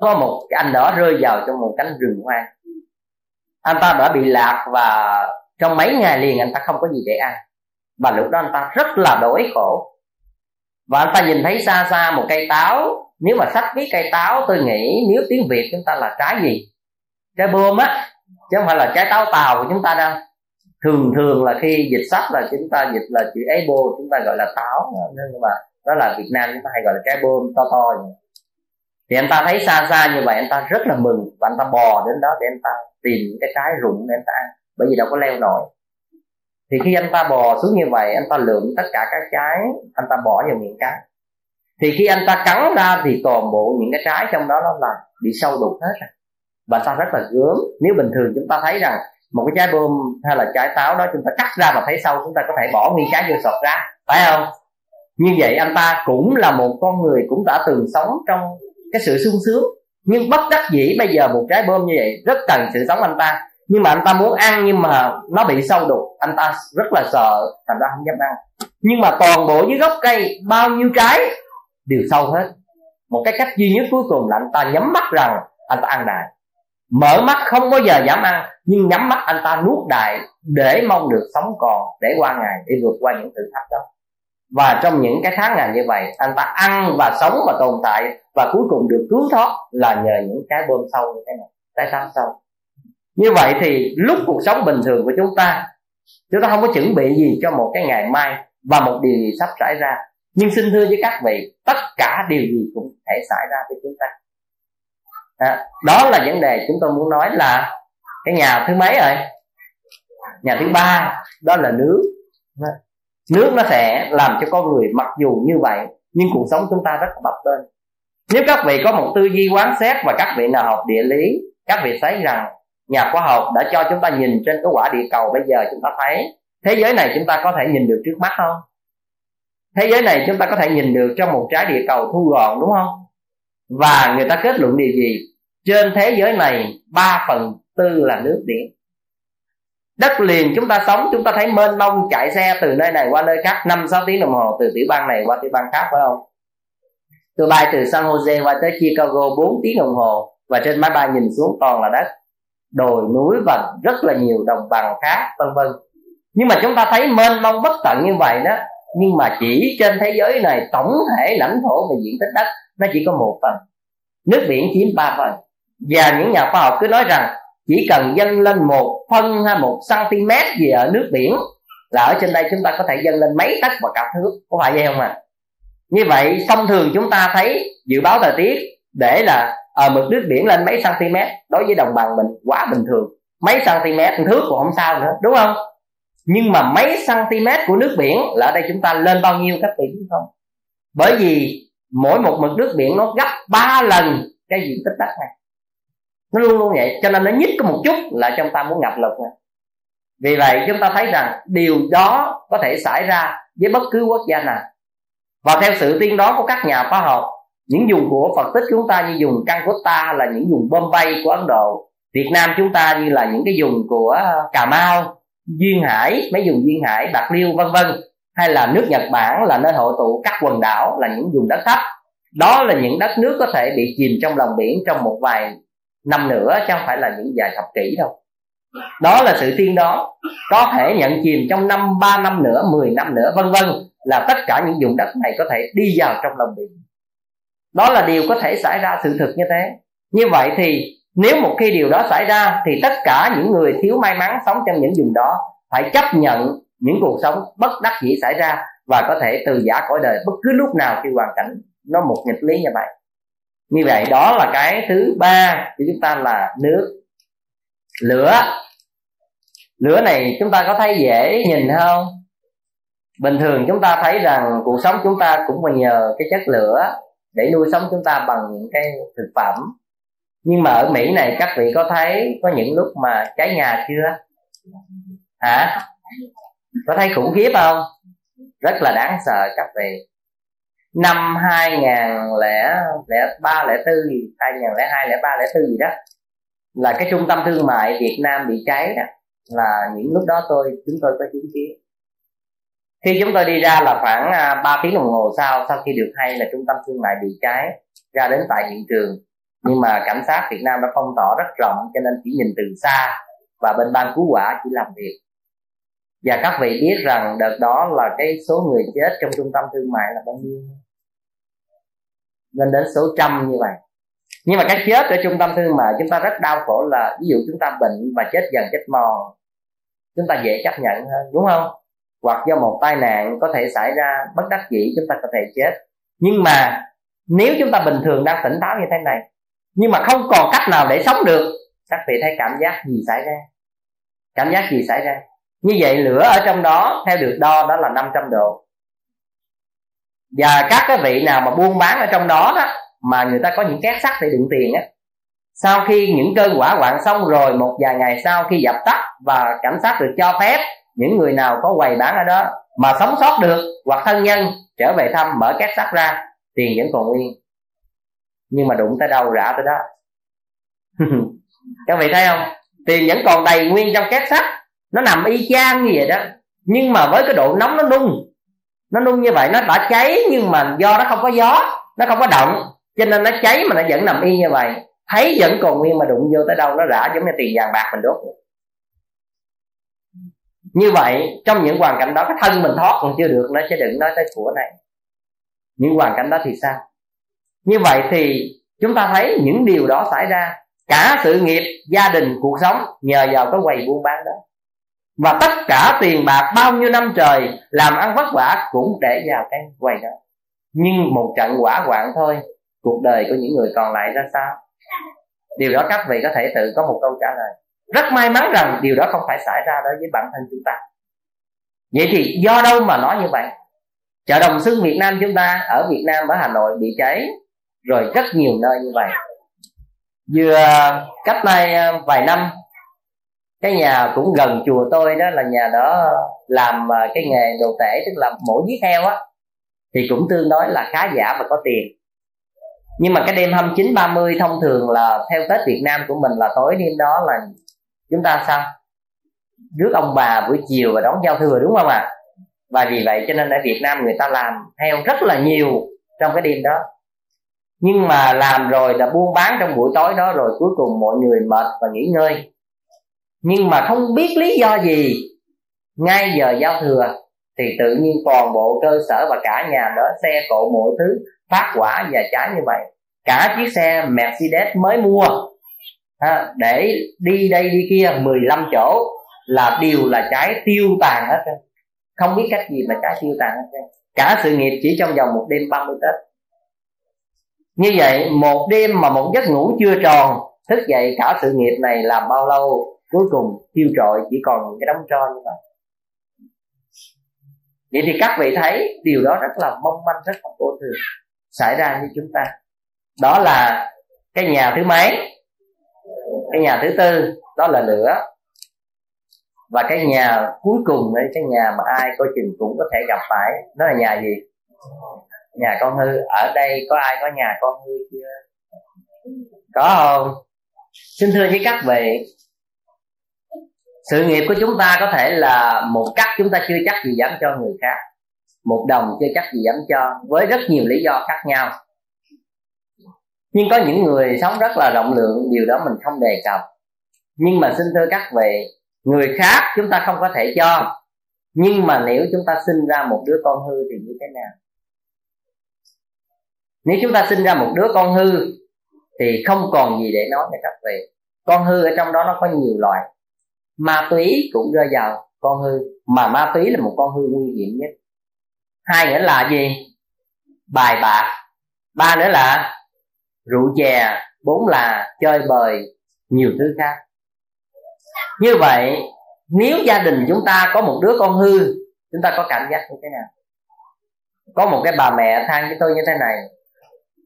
Có một cái anh đó rơi vào trong một cánh rừng hoang. Anh ta đã bị lạc và trong mấy ngày liền anh ta không có gì để ăn. Và lúc đó anh ta rất là đói khổ. Và anh ta nhìn thấy xa xa một cây táo nếu mà sách viết cây táo, tôi nghĩ nếu tiếng việt chúng ta là trái gì? Trái bơm á, chứ không phải là trái táo tàu của chúng ta đâu. Thường thường là khi dịch sách là chúng ta dịch là chữ able chúng ta gọi là táo. Nhưng mà đó là việt nam chúng ta hay gọi là trái bơm, to to thì anh ta thấy xa xa như vậy, anh ta rất là mừng. Và anh ta bò đến đó để anh ta tìm những cái trái rụng để anh ta ăn, bởi vì đâu có leo nổi. Thì khi anh ta bò xuống như vậy, anh ta lượm tất cả các trái, anh ta bỏ vào miệng cá thì khi anh ta cắn ra thì toàn bộ những cái trái trong đó nó là bị sâu đục hết rồi. Và ta rất là gớm. Nếu bình thường chúng ta thấy rằng một cái trái bơm hay là trái táo đó chúng ta cắt ra và thấy sâu, chúng ta có thể bỏ nguyên trái vô sọt ra. Phải không? Như vậy anh ta cũng là một con người cũng đã từng sống trong cái sự sung sướng. Nhưng bất đắc dĩ bây giờ một trái bơm như vậy rất cần sự sống anh ta. Nhưng mà anh ta muốn ăn nhưng mà nó bị sâu đục. Anh ta rất là sợ, thành ra không dám ăn. Nhưng mà toàn bộ dưới gốc cây bao nhiêu trái? Đều sâu hết. Một cái cách duy nhất cuối cùng là anh ta nhắm mắt rằng anh ta ăn đại. Mở mắt không bao giờ dám ăn, nhưng nhắm mắt anh ta nuốt đại để mong được sống còn, để qua ngày, để vượt qua những thử thách đó. Và trong những cái tháng ngày như vậy, anh ta ăn và sống và tồn tại và cuối cùng được cứu thoát là nhờ những cái bơm sâu như thế này trái sao sâu. Như vậy thì lúc cuộc sống bình thường của chúng ta chúng ta không có chuẩn bị gì cho một cái ngày mai và một điều gì sắp xảy ra nhưng xin thưa với các vị tất cả điều gì cũng thể xảy ra với chúng ta. À, đó là vấn đề chúng tôi muốn nói là cái nhà thứ mấy rồi? Nhà thứ ba đó là nước. Nước nó sẽ làm cho con người mặc dù như vậy nhưng cuộc sống chúng ta rất bập bênh. Nếu các vị có một tư duy quán xét và các vị nào học địa lý các vị thấy rằng nhà khoa học đã cho chúng ta nhìn trên cái quả địa cầu bây giờ chúng ta thấy thế giới này chúng ta có thể nhìn được trước mắt không? Thế giới này chúng ta có thể nhìn được trong một trái địa cầu thu gọn, đúng không? Và người ta kết luận điều gì? Trên thế giới này 3 phần tư là nước biển. Đất liền chúng ta sống, chúng ta thấy mênh mông chạy xe từ nơi này qua nơi khác, năm sáu tiếng đồng hồ từ tiểu bang này qua tiểu bang khác, phải không? Tôi bay từ San Jose qua tới Chicago 4 tiếng đồng hồ, và trên máy bay nhìn xuống toàn là đất. Đồi, núi và rất là nhiều đồng bằng khác, vân vân. Nhưng mà chúng ta thấy mênh mông bất tận như vậy đó nhưng mà chỉ trên thế giới này, tổng thể lãnh thổ về diện tích đất, nó chỉ có một phần. Nước biển chiếm ba phần. Và những nhà khoa học cứ nói rằng, chỉ cần dâng lên một phân hay một cm gì ở nước biển, là ở trên đây chúng ta có thể dâng lên mấy tấc và cả thước có phải vậy không à như vậy, thông thường chúng ta thấy dự báo thời tiết để là ở mực nước biển lên mấy cm đối với đồng bằng mình, quá bình thường. Mấy cm thước cũng không sao nữa, đúng không? Nhưng mà mấy cm của nước biển là ở đây chúng ta lên bao nhiêu các vị biết không? Bởi vì mỗi một mực nước biển nó gấp 3 lần cái diện tích đất này. Nó luôn luôn vậy, cho nên nó nhích có một chút là chúng ta muốn ngập lụt này. vì vậy chúng ta thấy rằng điều đó có thể xảy ra với bất cứ quốc gia nào. Và theo sự tiên đoán của các nhà khoa học, những vùng của phật tích chúng ta như vùng Calcutta là những vùng Bombay của Ấn Độ, Việt Nam chúng ta như là những cái vùng của ờ, Cà Mau Duyên Hải, mấy vùng Duyên Hải, Bạc Liêu, vân vân. Hay là nước Nhật Bản là nơi hội tụ các quần đảo, là những vùng đất thấp. Đó là những đất nước có thể bị chìm trong lòng biển trong một vài năm nữa, chứ không phải là những vài thập kỷ đâu. Đó là sự tiên đoán. Có thể nhận chìm trong năm, ba năm nữa 10 năm nữa, vân vân, là tất cả những vùng đất này có thể đi vào trong lòng biển. Đó là điều có thể xảy ra sự thực như thế. Như vậy thì nếu một khi điều đó xảy ra, thì tất cả những người thiếu may mắn sống trong những vùng đó phải chấp nhận những cuộc sống bất đắc dĩ xảy ra và có thể từ giả cõi đời bất cứ lúc nào khi hoàn cảnh nó một nghịch lý như vậy. Như vậy, đó là cái thứ ba của chúng ta là nước. Lửa. Lửa này chúng ta có thấy dễ nhìn không? Bình thường chúng ta thấy rằng cuộc sống chúng ta cũng phải nhờ cái chất lửa để nuôi sống chúng ta bằng những cái thực phẩm nhưng mà ở mỹ này các vị có thấy có những lúc mà cháy nhà chưa? Hả? Có thấy khủng khiếp không? Rất là đáng sợ các vị. Năm 2003 lẻ tư gì 2002 lẻ ba, lẻ tư gì đó, là cái trung tâm thương mại Việt Nam bị cháy đó, là những lúc đó tôi, chúng tôi có chứng kiến. Khi chúng tôi đi ra là khoảng à, 3 tiếng đồng hồ sau sau khi được hay là trung tâm thương mại bị cháy, ra đến tại hiện trường nhưng mà cảnh sát Việt Nam đã phong tỏa rất rộng, cho nên chỉ nhìn từ xa và bên ban cứu hỏa chỉ làm việc. Và các vị biết rằng đợt đó là cái số người chết trong trung tâm thương mại là bao nhiêu? Lên đến số trăm như vậy. Nhưng mà cái chết ở trung tâm thương mại chúng ta rất đau khổ là ví dụ chúng ta bệnh và chết dần chết mòn, chúng ta dễ chấp nhận hơn, đúng không? Hoặc do một tai nạn có thể xảy ra bất đắc dĩ, chúng ta có thể chết. Nhưng mà nếu chúng ta bình thường đang tỉnh táo như thế này nhưng mà không còn cách nào để sống được. Các vị thấy cảm giác gì xảy ra? Cảm giác gì xảy ra? Như vậy lửa ở trong đó, theo được đo, đó là 500 độ. Và các cái vị nào mà buôn bán ở trong đó đó, mà người ta có những két sắt để đựng tiền á, sau khi những cơn quả hoạn xong rồi, một vài ngày sau khi dập tắt và cảnh sát được cho phép, những người nào có quầy bán ở đó mà sống sót được, hoặc thân nhân, trở về thăm, mở két sắt ra, tiền vẫn còn nguyên nhưng mà đụng tới đâu rã tới đó. <laughs> Các vị thấy không? Tiền vẫn còn đầy nguyên trong két sắt. Nó nằm y chang như vậy đó. Nhưng mà với cái độ nóng nó nung. Nó nung như vậy, nó đã cháy nhưng mà do nó không có gió, nó không có động. Cho nên nó cháy mà nó vẫn nằm y như vậy. Thấy vẫn còn nguyên mà đụng vô tới đâu, nó rã giống như tiền vàng bạc mình đốt như vậy, trong những hoàn cảnh đó, cái thân mình thoát còn chưa được, nó sẽ đừng nói tới của này. Những hoàn cảnh đó thì sao? Như vậy thì chúng ta thấy những điều đó xảy ra cả sự nghiệp, gia đình, cuộc sống nhờ vào cái quầy buôn bán đó. Và tất cả tiền bạc bao nhiêu năm trời làm ăn vất vả cũng để vào cái quầy đó. Nhưng một trận quả hoạn thôi, cuộc đời của những người còn lại ra sao? Điều đó các vị có thể tự có một câu trả lời. Rất may mắn rằng điều đó không phải xảy ra đối với bản thân chúng ta. Vậy thì do đâu mà nói như vậy? Chợ đồng xuân việt nam chúng ta ở việt nam, ở hà nội bị cháy rồi rất nhiều nơi như vậy. Vừa ờ, cách nay ờ, vài năm, cái nhà cũng gần chùa tôi đó là nhà đó làm ờ, cái nghề đồ tể, tức là mỗi giết heo á, thì cũng tương đối là khá giả và có tiền. Nhưng mà cái đêm 29 30 thông thường là theo Tết Việt Nam của mình là tối đêm đó là chúng ta sao? Rước ông bà buổi chiều và đón giao thừa, đúng không ạ? À? và vì vậy cho nên ở Việt Nam người ta làm heo rất là nhiều trong cái đêm đó nhưng mà làm rồi là buôn bán trong buổi tối đó rồi cuối cùng mọi người mệt và nghỉ ngơi. Nhưng mà không biết lý do gì ngay giờ giao thừa thì tự nhiên toàn bộ cơ sở và cả nhà đó xe cộ mọi thứ phát quả và trái như vậy. Cả chiếc xe Mercedes mới mua. Ha, để đi đây đi kia 15 chỗ là đều là trái tiêu tàn hết không biết cách gì mà trái tiêu tàn hết cả sự nghiệp chỉ trong vòng một đêm 30 Tết như vậy, một đêm mà một giấc ngủ chưa tròn, thức dậy cả sự nghiệp này làm bao lâu? Cuối cùng tiêu trội chỉ còn cái đống tro như vậy. Vậy thì các vị thấy, điều đó rất là mong manh, rất là vô thường xảy ra như chúng ta. Đó là cái nhà thứ mấy? Cái nhà thứ tư, đó là lửa. Và cái nhà cuối cùng đấy cái nhà mà ai coi chừng cũng có thể gặp phải, đó là nhà gì? Nhà con hư, ở đây có ai có nhà con hư chưa? Có không? Xin thưa với các vị, sự nghiệp của chúng ta có thể là một cách chúng ta chưa chắc gì dám cho người khác, một đồng chưa chắc gì dám cho, với rất nhiều lý do khác nhau. Nhưng có những người sống rất là rộng lượng, điều đó mình không đề cập. Nhưng mà xin thưa các vị, người khác chúng ta không có thể cho, nhưng mà nếu chúng ta sinh ra một đứa con hư thì như thế nào? Nếu chúng ta sinh ra một đứa con hư, thì không còn gì để nói với các vị con hư ở trong đó nó có nhiều loại ma túy cũng rơi vào con hư, mà ma túy là một con hư nguy hiểm nhất. Hai nữa là gì? Bài bạc. Ba nữa là rượu chè, bốn là chơi bời, nhiều thứ khác. Như vậy, nếu gia đình chúng ta có một đứa con hư, chúng ta có cảm giác như thế nào? Có một cái bà mẹ than với tôi như thế này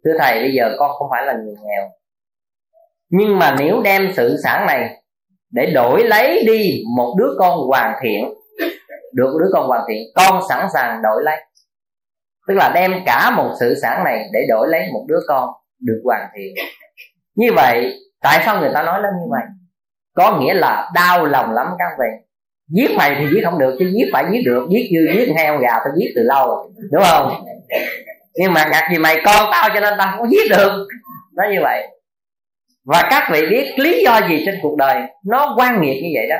thưa thầy, bây giờ con không phải là người nghèo. Nhưng mà nếu đem sự sản này để đổi lấy đi một đứa con hoàn thiện, được đứa con hoàn thiện, con sẵn sàng đổi lấy. Tức là đem cả một sự sản này để đổi lấy một đứa con được hoàn thiện. Như vậy, tại sao người ta nói lên như vậy? Có nghĩa là đau lòng lắm các vị. Giết mày thì giết không được, chứ giết phải giết được. Giết dư, giết heo, gà tao giết từ lâu. Rồi đúng không? Nhưng mà ngặt gì mày con tao cho nên tao không giết được. Nó như vậy. Và các vị biết lý do gì trên cuộc đời nó quan nghiệp như vậy đó.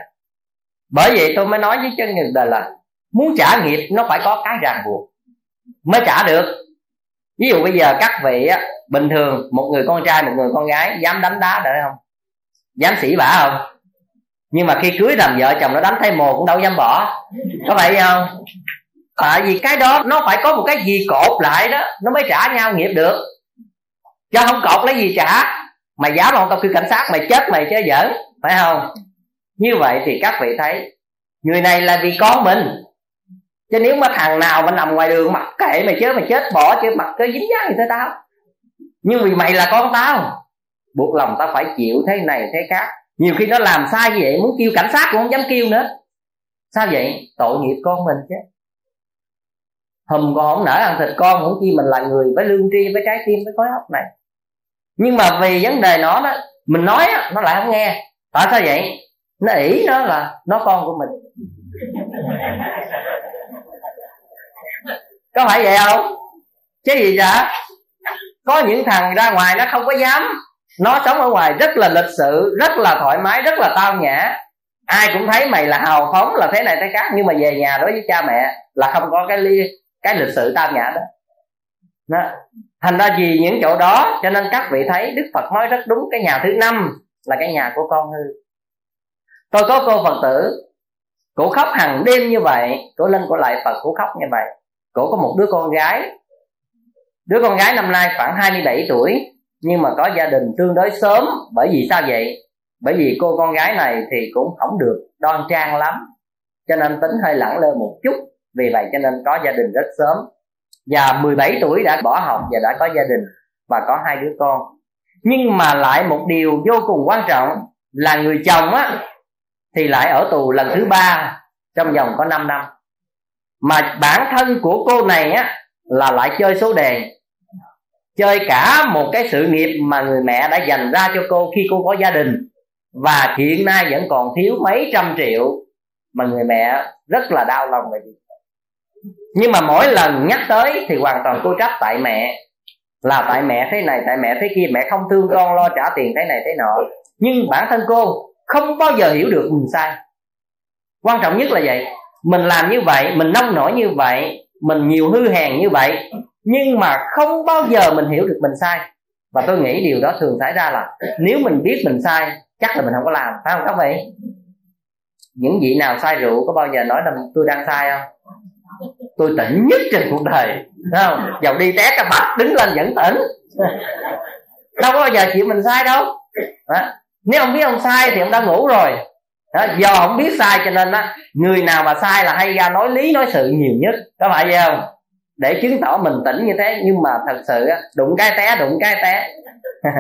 Bởi vậy tôi mới nói với chân người đời là muốn trả nghiệp nó phải có cái ràng buộc mới trả được. Ví dụ bây giờ các vị á, bình thường một người con trai một người con gái dám đánh đá được không? Dám xỉ bả không? Nhưng mà khi cưới làm vợ chồng nó đánh thay mồ cũng đâu dám bỏ. Có phải không? Tại vì cái đó nó phải có một cái gì cột lại đó, nó mới trả nhau nghiệp được. Cho không cột lấy gì trả. Mày dám không tao kêu cảnh sát mày chết mày chứ giỡn, phải không? Như vậy thì các vị thấy, người này là vì con mình. Chứ nếu mà thằng nào mà nằm ngoài đường mặc kệ mày chết mày chết bỏ chứ, mặc cái dính dáng gì tới tao. Nhưng vì mày là con tao, buộc lòng tao phải chịu thế này thế khác. Nhiều khi nó làm sai như vậy, muốn kêu cảnh sát cũng không dám kêu nữa. Sao vậy? Tội nghiệp con mình chứ hùm còn không nở ăn thịt con cũng chi mình là người với lương tri với trái tim với khối óc này. Nhưng mà vì vấn đề nó đó, mình nói nó lại không nghe. Tại sao vậy? Nó ỷ nó là nó con của mình. Có phải vậy không? Chứ gì cả có những thằng ra ngoài nó không có dám. Nó sống ở ngoài rất là lịch sự, rất là thoải mái, rất là tao nhã. Ai cũng thấy mày là hào phóng là thế này, thế khác. Nhưng mà về nhà đối với cha mẹ là không có cái ly cái lịch sự tam nhã đó. đó. Thành ra vì những chỗ đó, cho nên các vị thấy đức phật nói rất đúng, cái nhà thứ năm là cái nhà của con hư. Tôi có cô phật tử, cổ khóc hàng đêm như vậy, cổ lên cổ lại phật, cổ khóc như vậy. Cổ có một đứa con gái. Đứa con gái năm nay khoảng 27 tuổi, nhưng mà có gia đình tương đối sớm. Bởi vì sao vậy? Bởi vì cô con gái này thì cũng không được đoan trang lắm, cho nên tính hơi lẳng lơ một chút vì vậy cho nên có gia đình rất sớm. Và 17 tuổi đã bỏ học và đã có gia đình và có hai đứa con. Nhưng mà lại một điều vô cùng quan trọng là người chồng á, thì lại ở tù lần thứ ba trong vòng có 5 năm. Mà bản thân của cô này á, là lại chơi số đề. Chơi cả một cái sự nghiệp mà người mẹ đã dành ra cho cô khi cô có gia đình. Và hiện nay vẫn còn thiếu mấy trăm triệu mà người mẹ rất là đau lòng về việc nhưng mà mỗi lần nhắc tới thì hoàn toàn cô trách tại mẹ. Là tại mẹ thế này, tại mẹ thế kia, mẹ không thương con, lo trả tiền thế này thế nọ. Nhưng bản thân cô không bao giờ hiểu được mình sai. Quan trọng nhất là vậy. Mình làm như vậy, mình nông nổi như vậy, mình nhiều hư hèn như vậy, nhưng mà không bao giờ mình hiểu được mình sai. Và tôi nghĩ điều đó thường xảy ra là nếu mình biết mình sai, chắc là mình không có làm. Phải không các vị? Những vị nào sai rượu, có bao giờ nói là tôi đang sai không? Tôi tỉnh nhất trên cuộc đời. Thấy không? Dầu đi té cả mặt đứng lên vẫn tỉnh. Đâu có bao giờ chịu mình sai đâu. Đó. nếu ông biết ông sai thì ông đã ngủ rồi. Đó, do không biết sai cho nên á người nào mà sai là hay ra nói lý nói sự nhiều nhất. Có phải vậy không? Để chứng tỏ mình tỉnh như thế. Nhưng mà thật sự á đụng cái té đụng cái té. <laughs>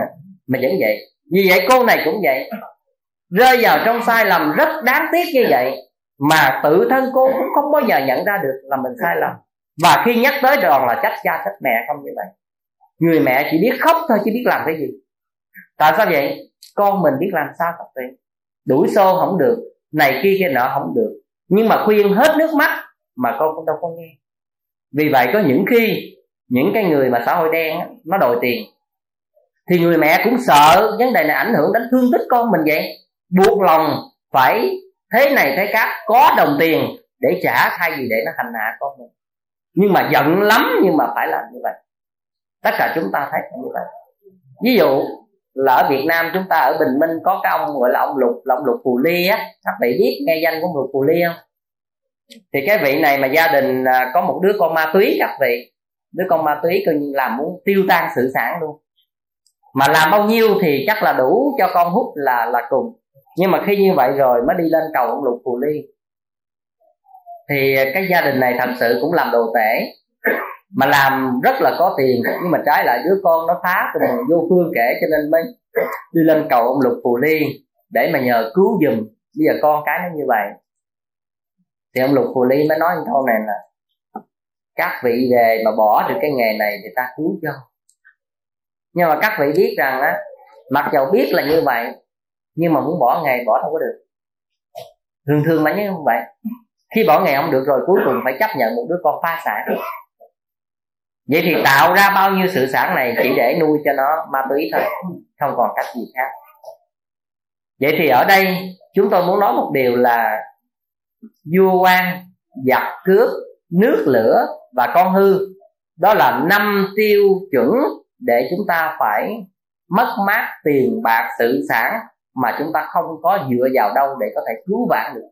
Mà vẫn vậy. Vì vậy cô này cũng vậy. Rơi vào trong sai lầm rất đáng tiếc như vậy mà tự thân cô cũng không bao giờ nhận ra được là mình sai lầm. Và khi nhắc tới đoàn là trách cha, trách mẹ không như vậy. Người mẹ chỉ biết khóc thôi, chứ biết làm cái gì. Tại sao vậy? Con mình biết làm sao tập vậy? Đuổi xô không được, này kia kia nọ không được. Nhưng mà khuyên hết nước mắt mà con cũng đâu có nghe. Vì vậy có những khi, những cái người mà xã hội đen nó đòi tiền. Thì người mẹ cũng sợ vấn đề này ảnh hưởng đến thương tích con mình vậy. Buộc lòng phải thế này thế khác, có đồng tiền để trả, thay vì để nó hành hạ con mình. Nhưng mà giận lắm, nhưng mà phải làm như vậy. Tất cả chúng ta thấy như vậy. Ví dụ là ở Việt Nam chúng ta ở Bình Minh có cái ông gọi là ông Lục, là ông Lục Phù Ly á. Các vị biết nghe danh của ông Lục Phù Ly không? Thì cái vị này mà gia đình à, có một đứa con ma túy, các vị. Đứa con ma túy coi làm muốn tiêu tan sự sản luôn. Mà làm bao nhiêu thì chắc là đủ cho con hút là là cùng nhưng mà khi như vậy rồi mới đi lên cầu ông lục phù ly. Thì cái gia đình này thật sự cũng làm đồ tể, mà làm rất là có tiền. Nhưng mà trái lại đứa con nó phá từ mình vô phương kể, cho nên mới đi lên cầu ông lục phù ly để mà nhờ cứu giùm. Bây giờ con cái nó như vậy. Thì ông lục phù ly mới nói câu này là, các vị về mà bỏ được cái nghề này thì ta cứu cho. Nhưng mà các vị biết rằng á, mặc dầu biết là như vậy nhưng mà muốn bỏ nghề bỏ không có được. Thường thường là như vậy. Khi bỏ nghề không được rồi, cuối cùng phải chấp nhận một đứa con phá sản. Vậy thì tạo ra bao nhiêu sự sản này chỉ để nuôi cho nó ma túy thôi, không còn cách gì khác. Vậy thì ở đây, chúng tôi muốn nói một điều là vua quan giặc cướp, nước lửa và con hư. Đó là năm tiêu chuẩn để chúng ta phải mất mát tiền bạc sự sản mà chúng ta không có dựa vào đâu để có thể cứu vãn được.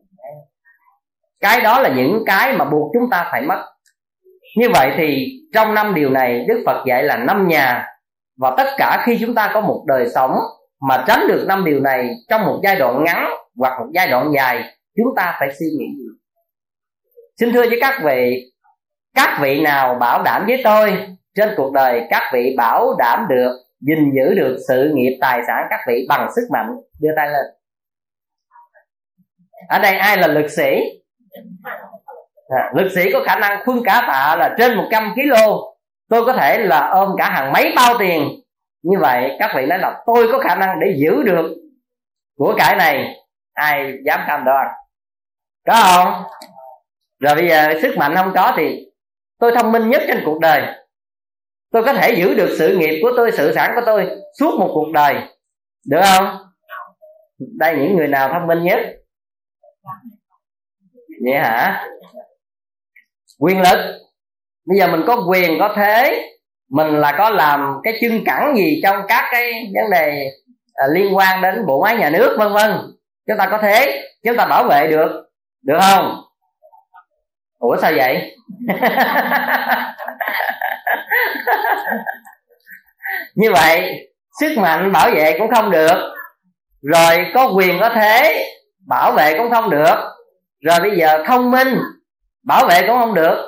Cái đó là những cái mà buộc chúng ta phải mất. Như vậy thì trong năm điều này, đức phật dạy là năm nhà. Và tất cả khi chúng ta có một đời sống mà tránh được năm điều này trong một giai đoạn ngắn hoặc một giai đoạn dài, chúng ta phải suy nghĩ. Gì xin thưa với các vị các vị nào bảo đảm với tôi, trên cuộc đời các vị bảo đảm được gìn giữ được sự nghiệp tài sản các vị bằng sức mạnh. Đưa tay lên. Ở đây ai là lực sĩ? À, lực sĩ có khả năng phương cả tạ là trên 100 kg tôi có thể là ôm cả hàng mấy bao tiền. Như vậy các vị nói là tôi có khả năng để giữ được của cải này. Ai dám cam đoan? Có không? Rồi bây giờ sức mạnh không có thì tôi thông minh nhất trên cuộc đời tôi có thể giữ được sự nghiệp của tôi sự sản của tôi suốt một cuộc đời. Được không? Đây những người nào thông minh nhất? Vậy hả? Quyền lực. Bây giờ mình có quyền có thế. Mình là có làm cái chân cẳng gì trong các cái vấn đề à, liên quan đến bộ máy nhà nước vân vân. Chúng ta có thế chúng ta bảo vệ được. Được không? Ủa sao vậy? <laughs> như vậy, sức mạnh bảo vệ cũng không được. Rồi có quyền có thế, bảo vệ cũng không được. Rồi bây giờ thông minh, bảo vệ cũng không được.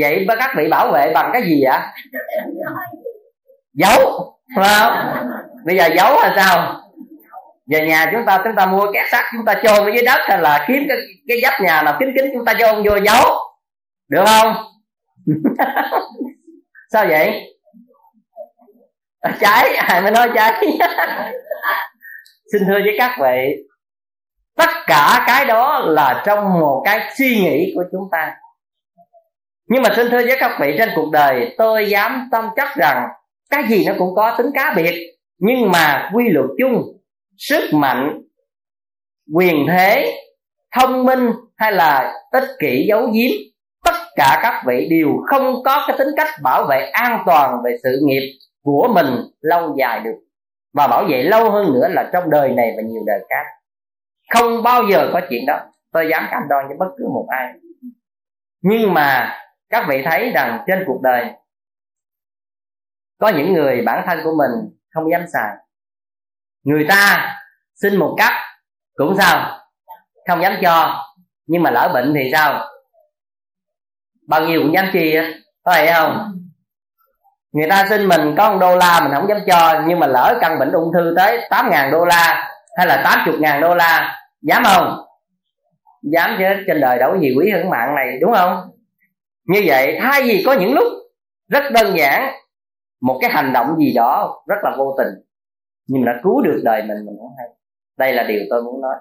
Vậy các vị bảo vệ bằng cái gì vậy giấu không? Bây giờ giấu là sao? Về nhà chúng ta chúng ta mua két sắt, chúng ta chôn ở dưới đất hay là kiếm cái cái dách nhà nào kín kín chúng ta chôn vô giấu. Được không? <laughs> sao vậy? À, trái ai à, mới nói trái <laughs> xin thưa với các vị, tất cả cái đó là trong một cái suy nghĩ của chúng ta. Nhưng mà xin thưa với các vị, trên cuộc đời, tôi dám tâm chắc rằng cái gì nó cũng có tính cá biệt, nhưng mà quy luật chung, sức mạnh, quyền thế, thông minh hay là ích kỷ giấu giếm cả các vị đều không có cái tính cách bảo vệ an toàn về sự nghiệp của mình lâu dài được. Và bảo vệ lâu hơn nữa là trong đời này và nhiều đời khác. Không bao giờ có chuyện đó. Tôi dám cam đoan với bất cứ một ai. Nhưng mà các vị thấy rằng trên cuộc đời, có những người bản thân của mình không dám xài. Người ta xin một cách cũng sao? Không dám cho. Nhưng mà lỡ bệnh thì sao? Bao nhiêu cũng dám chi á có phải không? Người ta xin mình có một đô la mình không dám cho nhưng mà lỡ căn bệnh ung thư tới tám ngàn đô la hay là tám chục ngàn đô la dám không? Dám chứ trên đời đâu có gì quý hơn mạng này đúng không? Như vậy thay vì có những lúc rất đơn giản một cái hành động gì đó rất là vô tình nhưng đã cứu được đời mình mình không hay. Đây là điều tôi muốn nói.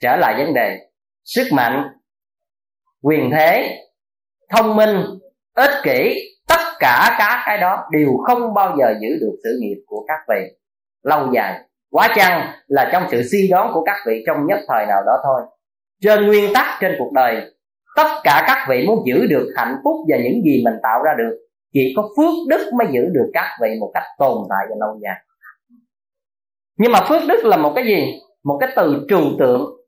Trở lại vấn đề sức mạnh quyền thế thông minh, ích kỷ, tất cả các cái đó đều không bao giờ giữ được sự nghiệp của các vị. Lâu dài, quá chăng là trong sự suy đoán của các vị trong nhất thời nào đó thôi. Trên nguyên tắc trên cuộc đời, tất cả các vị muốn giữ được hạnh phúc và những gì mình tạo ra được, chỉ có phước đức mới giữ được các vị một cách tồn tại và lâu dài. Nhưng mà phước đức là một cái gì? Một cái từ trừu tượng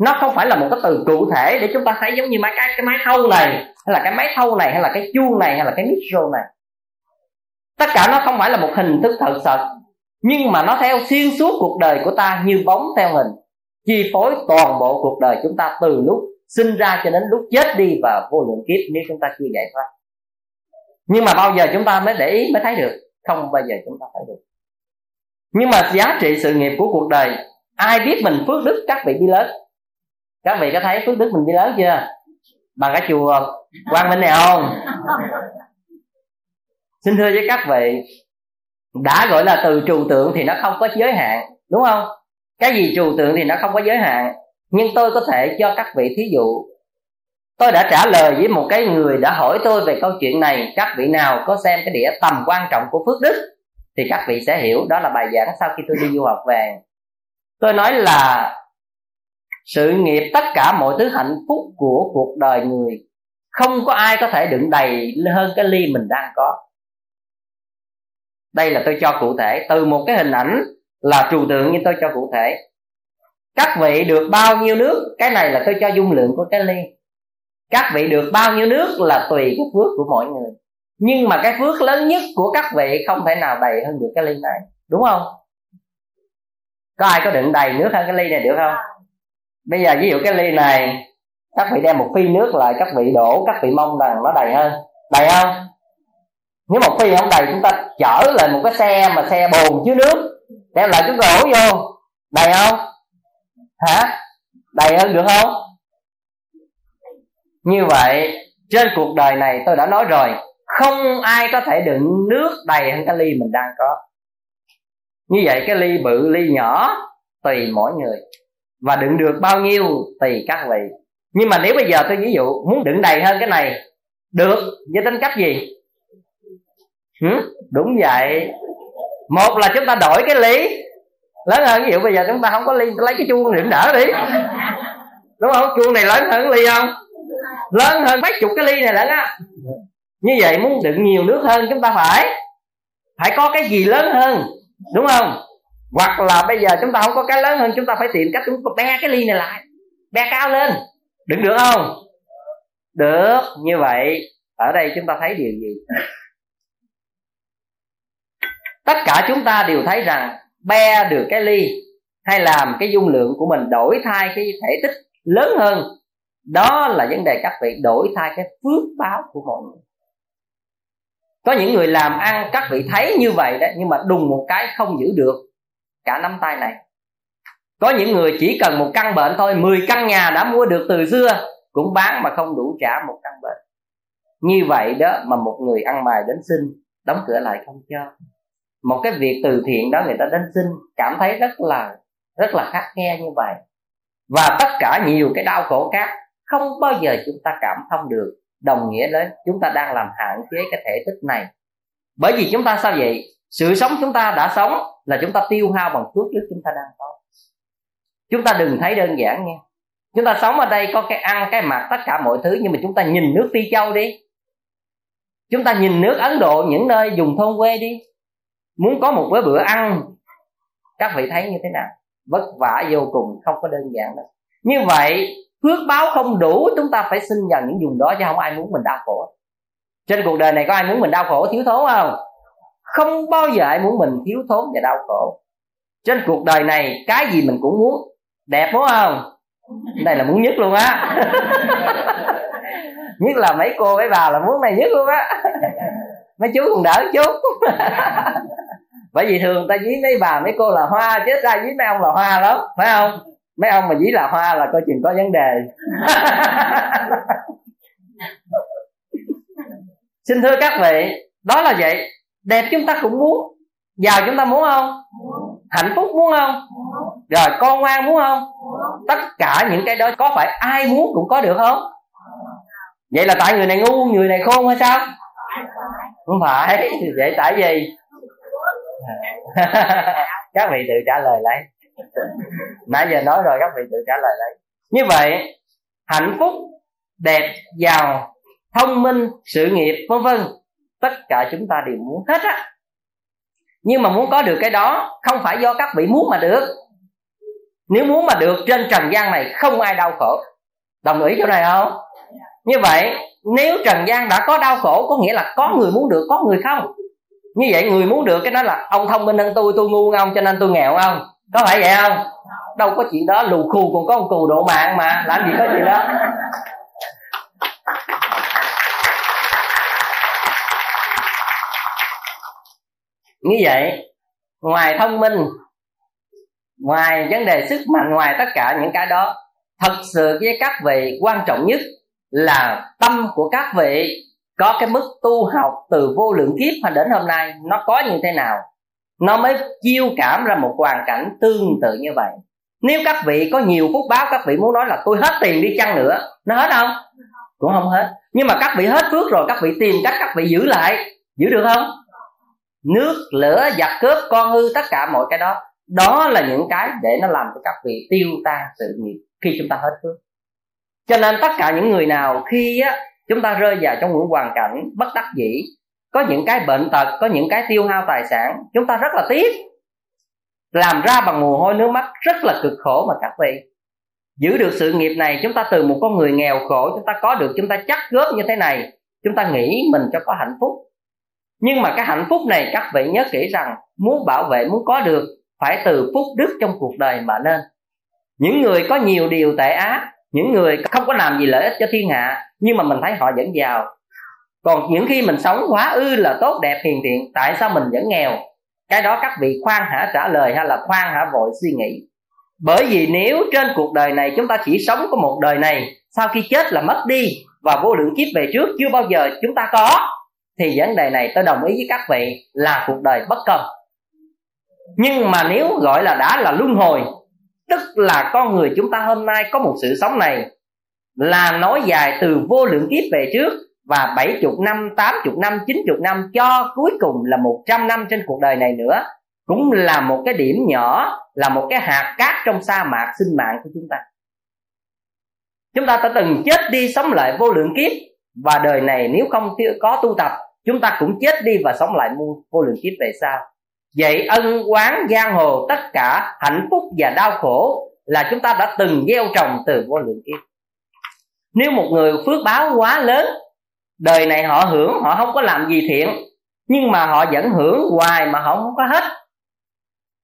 nó không phải là một cái từ cụ thể để chúng ta thấy giống như máy cái cái máy thâu này, hay là cái máy thâu này, hay là cái chuông này, hay là cái micro này. Tất cả nó không phải là một hình thức thật sự, nhưng mà nó theo xuyên suốt cuộc đời của ta như bóng theo hình, chi phối toàn bộ cuộc đời chúng ta từ lúc sinh ra cho đến lúc chết đi và vô lượng kiếp, nếu chúng ta chưa giải thoát. Nhưng mà bao giờ chúng ta mới để ý, mới thấy được? Không bao giờ chúng ta thấy được. Nhưng mà giá trị sự nghiệp của cuộc đời, ai biết mình phước đức các vị đi lớn? Các vị có thấy phước đức mình đi lớn chưa? Bằng cái chùa quang minh này không? <laughs> Xin thưa với các vị đã gọi là từ trừu tượng thì nó không có giới hạn đúng không? Cái gì trừu tượng thì nó không có giới hạn nhưng tôi có thể cho các vị thí dụ. Tôi đã trả lời với một cái người đã hỏi tôi về câu chuyện này các vị nào có xem cái đĩa tầm quan trọng của phước đức thì các vị sẽ hiểu đó là bài giảng sau khi tôi đi du học về. Tôi nói là sự nghiệp tất cả mọi thứ hạnh phúc của cuộc đời người, không có ai có thể đựng đầy hơn cái ly mình đang có. Đây là tôi cho cụ thể, từ một cái hình ảnh là trừu tượng nhưng tôi cho cụ thể. Các vị được bao nhiêu nước, cái này là tôi cho dung lượng của cái ly. Các vị được bao nhiêu nước là tùy cái phước của mọi người. Nhưng mà cái phước lớn nhất của các vị không thể nào đầy hơn được cái ly này, đúng không? Có ai có đựng đầy nước hơn cái ly này được không? Bây giờ ví dụ cái ly này, các vị đem một phi nước lại, các vị đổ, các vị mong rằng nó đầy hơn. Đầy không? Nếu một phi không đầy, chúng ta chở lại một cái xe mà xe bồn chứa nước, đem lại chúng ta đổ vô. Đầy không? Hả? Đầy hơn được không? Như vậy, trên cuộc đời này tôi đã nói rồi, không ai có thể đựng nước đầy hơn cái ly mình đang có. Như vậy cái ly bự, ly nhỏ, tùy mỗi người và đựng được bao nhiêu tùy các vị. Nhưng mà nếu bây giờ tôi ví dụ muốn đựng đầy hơn cái này, được, với tính cách gì? Ừ? đúng vậy. Một là chúng ta đổi cái ly lớn hơn, ví dụ bây giờ chúng ta không có ly lấy cái chuông đựng đỡ đi. Đúng không? Chuông này lớn hơn ly không? Lớn hơn mấy chục cái ly này lẫn á. Như vậy muốn đựng nhiều nước hơn chúng ta phải phải có cái gì lớn hơn, đúng không? Hoặc là bây giờ chúng ta không có cái lớn hơn, chúng ta phải tìm cách chúng ta be cái ly này lại. Be cao lên. Đừng được không? Được, như vậy, ở đây chúng ta thấy điều gì? Tất cả chúng ta đều thấy rằng be được cái ly hay làm cái dung lượng của mình đổi thay cái thể tích lớn hơn. Đó là vấn đề các vị, đổi thay cái phước báo của mọi người. Có những người làm ăn, các vị thấy như vậy đấy, nhưng mà đùng một cái không giữ được cả nắm tay này. Có những người chỉ cần một căn bệnh thôi 10 căn nhà đã mua được từ xưa, cũng bán mà không đủ trả một căn bệnh. Như vậy đó mà một người ăn mày đến xin, đóng cửa lại không cho. Một cái việc từ thiện đó người ta đến xin, cảm thấy rất là rất là khắc khe như vậy. Và tất cả nhiều cái đau khổ khác, không bao giờ chúng ta cảm thông được, đồng nghĩa đến chúng ta đang làm hạn chế cái thể tích này. Bởi vì chúng ta sao vậy? Sự sống chúng ta đã sống là chúng ta tiêu hao bằng phước đức chúng ta đang có. Chúng ta đừng thấy đơn giản nha. Chúng ta sống ở đây có cái ăn, cái mặc, tất cả mọi thứ, nhưng mà chúng ta nhìn nước phi châu đi. Chúng ta nhìn nước ấn độ, những nơi dùng thôn quê đi. Muốn có một bữa bữa ăn, các vị thấy như thế nào? Vất vả vô cùng, không có đơn giản đâu. Như vậy, phước báo không đủ, chúng ta phải xin vào những vùng đó, chứ không ai muốn mình đau khổ. Trên cuộc đời này có ai muốn mình đau khổ, thiếu thốn không? Không bao giờ ai muốn mình thiếu thốn và đau khổ. Trên cuộc đời này, cái gì mình cũng muốn, đẹp đúng không? Đây là muốn nhất luôn á. <laughs> Nhất là mấy cô mấy bà là muốn này nhất luôn á. Mấy chú còn đỡ chút. <laughs> Bởi vì thường ta dí mấy bà, mấy cô là hoa, chứ ra dí mấy ông là hoa lắm, phải không? Mấy ông mà dí là hoa là coi chừng có vấn đề. <laughs> Xin thưa các vị, đó là vậy đẹp chúng ta cũng muốn. Giàu chúng ta muốn không? Hạnh phúc muốn không? Rồi con ngoan muốn không? Tất cả những cái đó có phải ai muốn cũng có được không? Vậy là tại người này ngu, người này khôn hay sao? Không phải. <laughs> Vậy tại gì? <laughs> Các vị tự trả lời lấy. Nãy giờ nói rồi các vị tự trả lời lấy. Như vậy, hạnh phúc, đẹp, giàu, thông minh, sự nghiệp, vân vân tất cả chúng ta đều muốn hết á. Nhưng mà muốn có được cái đó, không phải do các vị muốn mà được. Nếu muốn mà được, trên trần gian này không ai đau khổ. Đồng ý chỗ này không? Như vậy, nếu trần gian đã có đau khổ, có nghĩa là có người muốn được, có người không? Như vậy, người muốn được, cái đó là ông thông minh hơn tôi tôi ngu ông, cho nên tôi nghèo không? Có phải vậy không? Đâu có chuyện đó, lù khù, còn có một cù độ mạng mà, làm gì có chuyện đó. Như vậy, ngoài thông minh, ngoài vấn đề sức mạnh, ngoài tất cả những cái đó, thật sự với các vị, quan trọng nhất là tâm của các vị có cái mức tu học từ vô lượng kiếp mà đến hôm nay, nó có như thế nào? Nó mới chiêu cảm ra một hoàn cảnh tương tự như vậy. Nếu các vị có nhiều phúc báo, các vị muốn nói là tôi hết tiền đi chăng nữa, nó hết không? Cũng không hết. Nhưng mà các vị hết phước rồi, các vị tìm cách, các vị giữ lại, giữ được không? Nước, lửa giặc cướp, con hư tất cả mọi cái đó. Đó là những cái để nó làm cho các vị tiêu tan sự nghiệp khi chúng ta hết phước. Cho nên tất cả những người nào khi á, chúng ta rơi vào trong những hoàn cảnh bất đắc dĩ, có những cái bệnh tật, có những cái tiêu hao tài sản, chúng ta rất là tiếc. Làm ra bằng mồ hôi nước mắt rất là cực khổ mà các vị. Giữ được sự nghiệp này, chúng ta từ một con người nghèo khổ, chúng ta có được, chúng ta chắc góp như thế này, chúng ta nghĩ mình cho có hạnh phúc nhưng mà cái hạnh phúc này các vị nhớ kỹ rằng muốn bảo vệ, muốn có được phải từ phúc đức trong cuộc đời mà nên. Những người có nhiều điều tệ ác, những người không có làm gì lợi ích cho thiên hạ, nhưng mà mình thấy họ vẫn giàu. Còn những khi mình sống quá ư là tốt, đẹp, hiền thiện tại sao mình vẫn nghèo? Cái đó các vị khoan hả trả lời hay là khoan hả vội suy nghĩ? Bởi vì nếu trên cuộc đời này chúng ta chỉ sống có một đời này, sau khi chết là mất đi và vô lượng kiếp về trước chưa bao giờ chúng ta có thì vấn đề này tôi đồng ý với các vị là cuộc đời bất công. Nhưng mà nếu gọi là đã là luân hồi tức là con người chúng ta hôm nay có một sự sống này là nói dài từ vô lượng kiếp về trước và bảy chục năm, tám chục năm, chín chục năm cho cuối cùng là một trăm năm trên cuộc đời này nữa cũng là một cái điểm nhỏ là một cái hạt cát trong sa mạc sinh mạng của chúng ta. Chúng ta đã từng chết đi sống lại vô lượng kiếp và đời này nếu không có tu tập chúng ta cũng chết đi và sống lại muôn vô lượng kiếp về sau. Vậy ân quán giang hồ tất cả hạnh phúc và đau khổ là chúng ta đã từng gieo trồng từ vô lượng kiếp. Nếu một người phước báo quá lớn, đời này họ hưởng, họ không có làm gì thiện, nhưng mà họ vẫn hưởng hoài mà họ không có hết,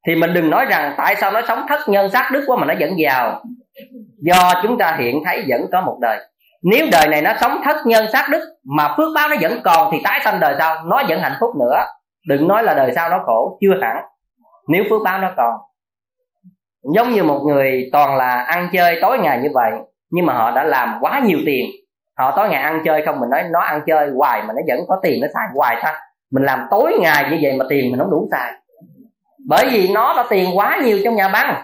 thì mình đừng nói rằng tại sao nó sống thất nhân sát đức quá mà nó vẫn giàu. Do chúng ta hiện thấy vẫn có một đời nếu đời này nó sống thất nhân sát đức mà phước báo nó vẫn còn thì tái sanh đời sau, nó vẫn hạnh phúc nữa. Đừng nói là đời sau nó khổ, chưa hẳn. Nếu phước báo nó còn. Giống như một người toàn là ăn chơi tối ngày như vậy, nhưng mà họ đã làm quá nhiều tiền. Họ tối ngày ăn chơi không, mình nói nó ăn chơi hoài mà nó vẫn có tiền, nó xài hoài ta mình làm tối ngày như vậy mà tiền mình không đủ xài. Bởi vì nó đã tiền quá nhiều trong nhà băng.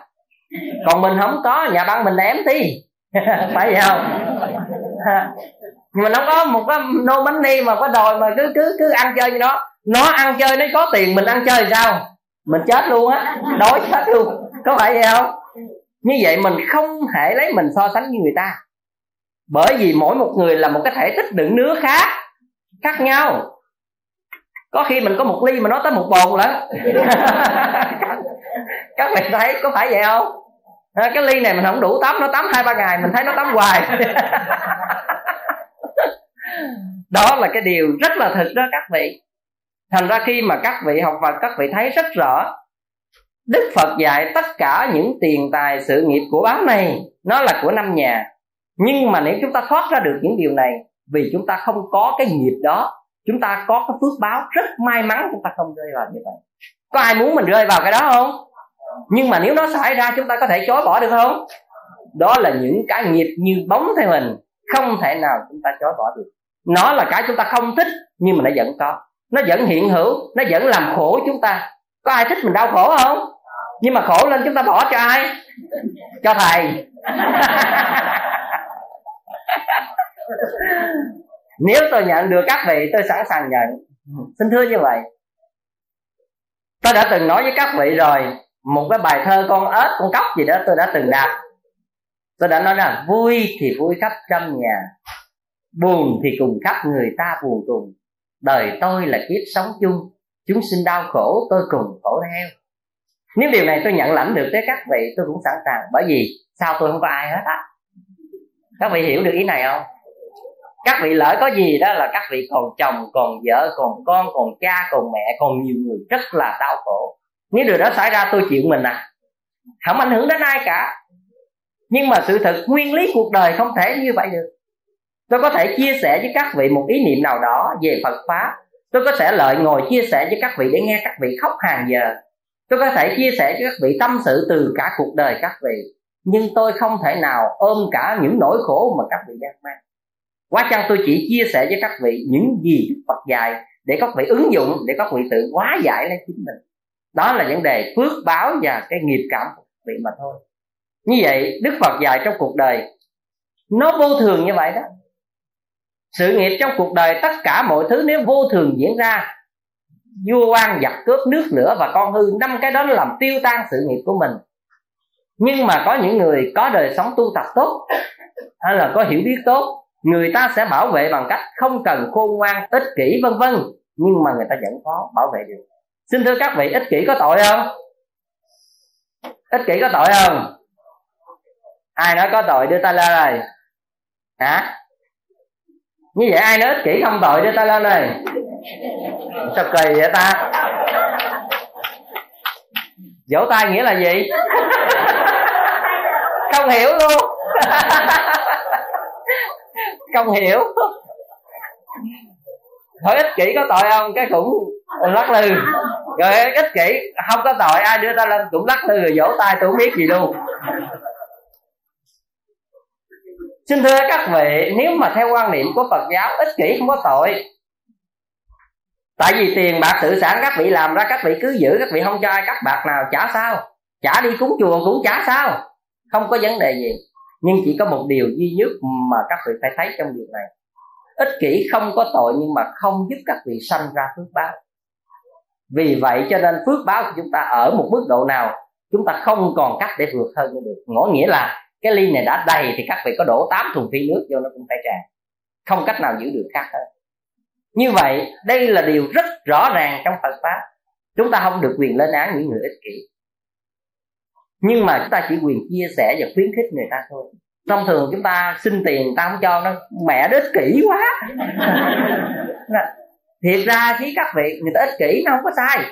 Còn mình không có, nhà băng mình ém đi. <laughs> Phải vậy không? Nhưng mà nó có một cái nô bánh ni mà có đòi mà cứ cứ cứ ăn chơi như đó. Nó ăn chơi nó có tiền, mình ăn chơi sao? Mình chết luôn á. Đói chết luôn. Có phải vậy không? Như vậy mình không thể lấy mình so sánh với người ta. Bởi vì mỗi một người là một cái thể tích đựng nước khác khác nhau. Có khi mình có một ly mà nó tới một bồn lắm <laughs> các bạn thấy có phải vậy không? Cái ly này mình không đủ tắm, nó tắm hai ba ngày, mình thấy nó tắm hoài. <laughs> Đó là cái điều rất là thực đó các vị. Thành ra khi mà các vị học Phật, các vị thấy rất rõ Đức Phật dạy tất cả những tiền tài sự nghiệp của báo này, nó là của năm nhà. Nhưng mà nếu chúng ta thoát ra được những điều này, vì chúng ta không có cái nghiệp đó, chúng ta có cái phước báo rất may mắn, chúng ta không rơi vào như vậy. Có ai muốn mình rơi vào cái đó không? Nhưng mà nếu nó xảy ra, chúng ta có thể chối bỏ được không? Đó là những cái nghiệp như bóng theo mình không thể nào chúng ta chối bỏ được. Nó là cái chúng ta không thích, nhưng mà nó vẫn có. Nó vẫn hiện hữu, nó vẫn làm khổ chúng ta. Có ai thích mình đau khổ không? Nhưng mà khổ lên chúng ta bỏ cho ai? Cho thầy. <laughs> Nếu tôi nhận được các vị, tôi sẵn sàng nhận. Xin thưa như vậy. Tôi đã từng nói với các vị rồi một cái bài thơ con ếch, con cóc gì đó tôi đã từng đọc. Tôi đã nói rằng vui thì vui khắp trăm nhà, buồn thì cùng khắp người ta buồn cùng. Đời tôi là kiếp sống chung, chúng sinh đau khổ, tôi cùng khổ theo. Nếu điều này tôi nhận lãnh được tới các vị, tôi cũng sẵn sàng. Bởi vì sao tôi không có ai hết á? Các vị hiểu được ý này không? Các vị lỡ có gì đó là các vị còn chồng, còn vợ, còn con, còn cha, còn mẹ, còn nhiều người rất là đau khổ nếu điều đó xảy ra tôi chịu mình à. Không ảnh hưởng đến ai cả. Nhưng mà sự thật nguyên lý cuộc đời không thể như vậy được. Tôi có thể chia sẻ với các vị một ý niệm nào đó về phật pháp. Tôi có thể lợi ngồi chia sẻ với các vị để nghe các vị khóc hàng giờ. Tôi có thể chia sẻ với các vị tâm sự từ cả cuộc đời các vị. Nhưng tôi không thể nào ôm cả những nỗi khổ mà các vị đang mang. Quá chăng tôi chỉ chia sẻ với các vị những gì Phật dạy để các vị ứng dụng, để các vị tự hóa giải lên chính mình? Đó là vấn đề phước báo và cái nghiệp cảm của vị mà thôi. Như vậy, Đức Phật dạy trong cuộc đời, nó vô thường như vậy đó. Sự nghiệp trong cuộc đời, tất cả mọi thứ nếu vô thường diễn ra, vua quan giặc cướp nước lửa và con hư, năm cái đó làm tiêu tan sự nghiệp của mình. Nhưng mà có những người có đời sống tu tập tốt, hay là có hiểu biết tốt, người ta sẽ bảo vệ bằng cách không cần khôn ngoan, ích kỷ, vân vân. Nhưng mà người ta vẫn có bảo vệ được xin thưa các vị, ích kỷ có tội không? Ích kỷ có tội không? Ai nói có tội đưa tay lên này hả? Như vậy ai nói ích kỷ không tội đưa tay lên này sao kỳ vậy ta? Vỗ tay nghĩa là gì? Không hiểu luôn. Không hiểu. Hỏi ích kỷ có tội không? Cái cũng lắc lư rồi, ích kỷ, không có tội, ai đưa ta lên cũng lắc lư rồi vỗ tay tôi không biết gì luôn. Xin thưa các vị, nếu mà theo quan niệm của phật giáo, ích kỷ không có tội. Tại vì tiền bạc tự sản các vị làm ra, các vị cứ giữ, các vị không cho ai cắt bạc nào, chả sao. Chả đi cúng chùa cũng chả sao. Không có vấn đề gì. Nhưng chỉ có một điều duy nhất mà các vị phải thấy trong việc này. Ích kỷ không có tội nhưng mà không giúp các vị sanh ra phước báo vì vậy cho nên phước báo của chúng ta ở một mức độ nào, chúng ta không còn cách để vượt hơn nữa được. Ngõ nghĩa là cái ly này đã đầy thì các vị có đổ 8 thùng phi nước vô nó cũng phải tràn. Không cách nào giữ được khác hơn như vậy, đây là điều rất rõ ràng trong Phật pháp. Chúng ta không được quyền lên án những người ích kỷ. Nhưng mà chúng ta chỉ quyền chia sẻ và khuyến khích người ta thôi. Thông thường chúng ta xin tiền ta không cho nó, mẹ đó ích kỷ quá. <laughs> thiệt ra chứ các vị người ta ích kỷ nó không có sai.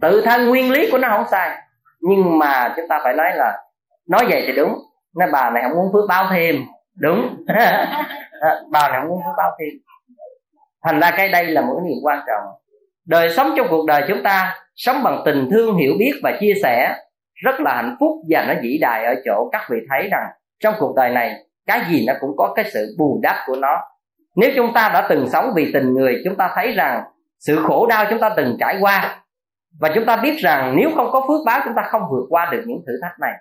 Tự thân nguyên lý của nó không sai. Nhưng mà chúng ta phải nói là nói vậy thì đúng. Nói bà này không muốn phước báo thêm. Đúng. <laughs> Bà này không muốn phước báo thêm. Thành ra cái đây là một cái điều quan trọng. Đời sống trong cuộc đời chúng ta sống bằng tình thương hiểu biết và chia sẻ rất là hạnh phúc và nó vĩ đại ở chỗ các vị thấy rằng trong cuộc đời này cái gì nó cũng có cái sự bù đắp của nó nếu chúng ta đã từng sống vì tình người, chúng ta thấy rằng sự khổ đau chúng ta từng trải qua. Và chúng ta biết rằng nếu không có phước báo, chúng ta không vượt qua được những thử thách này.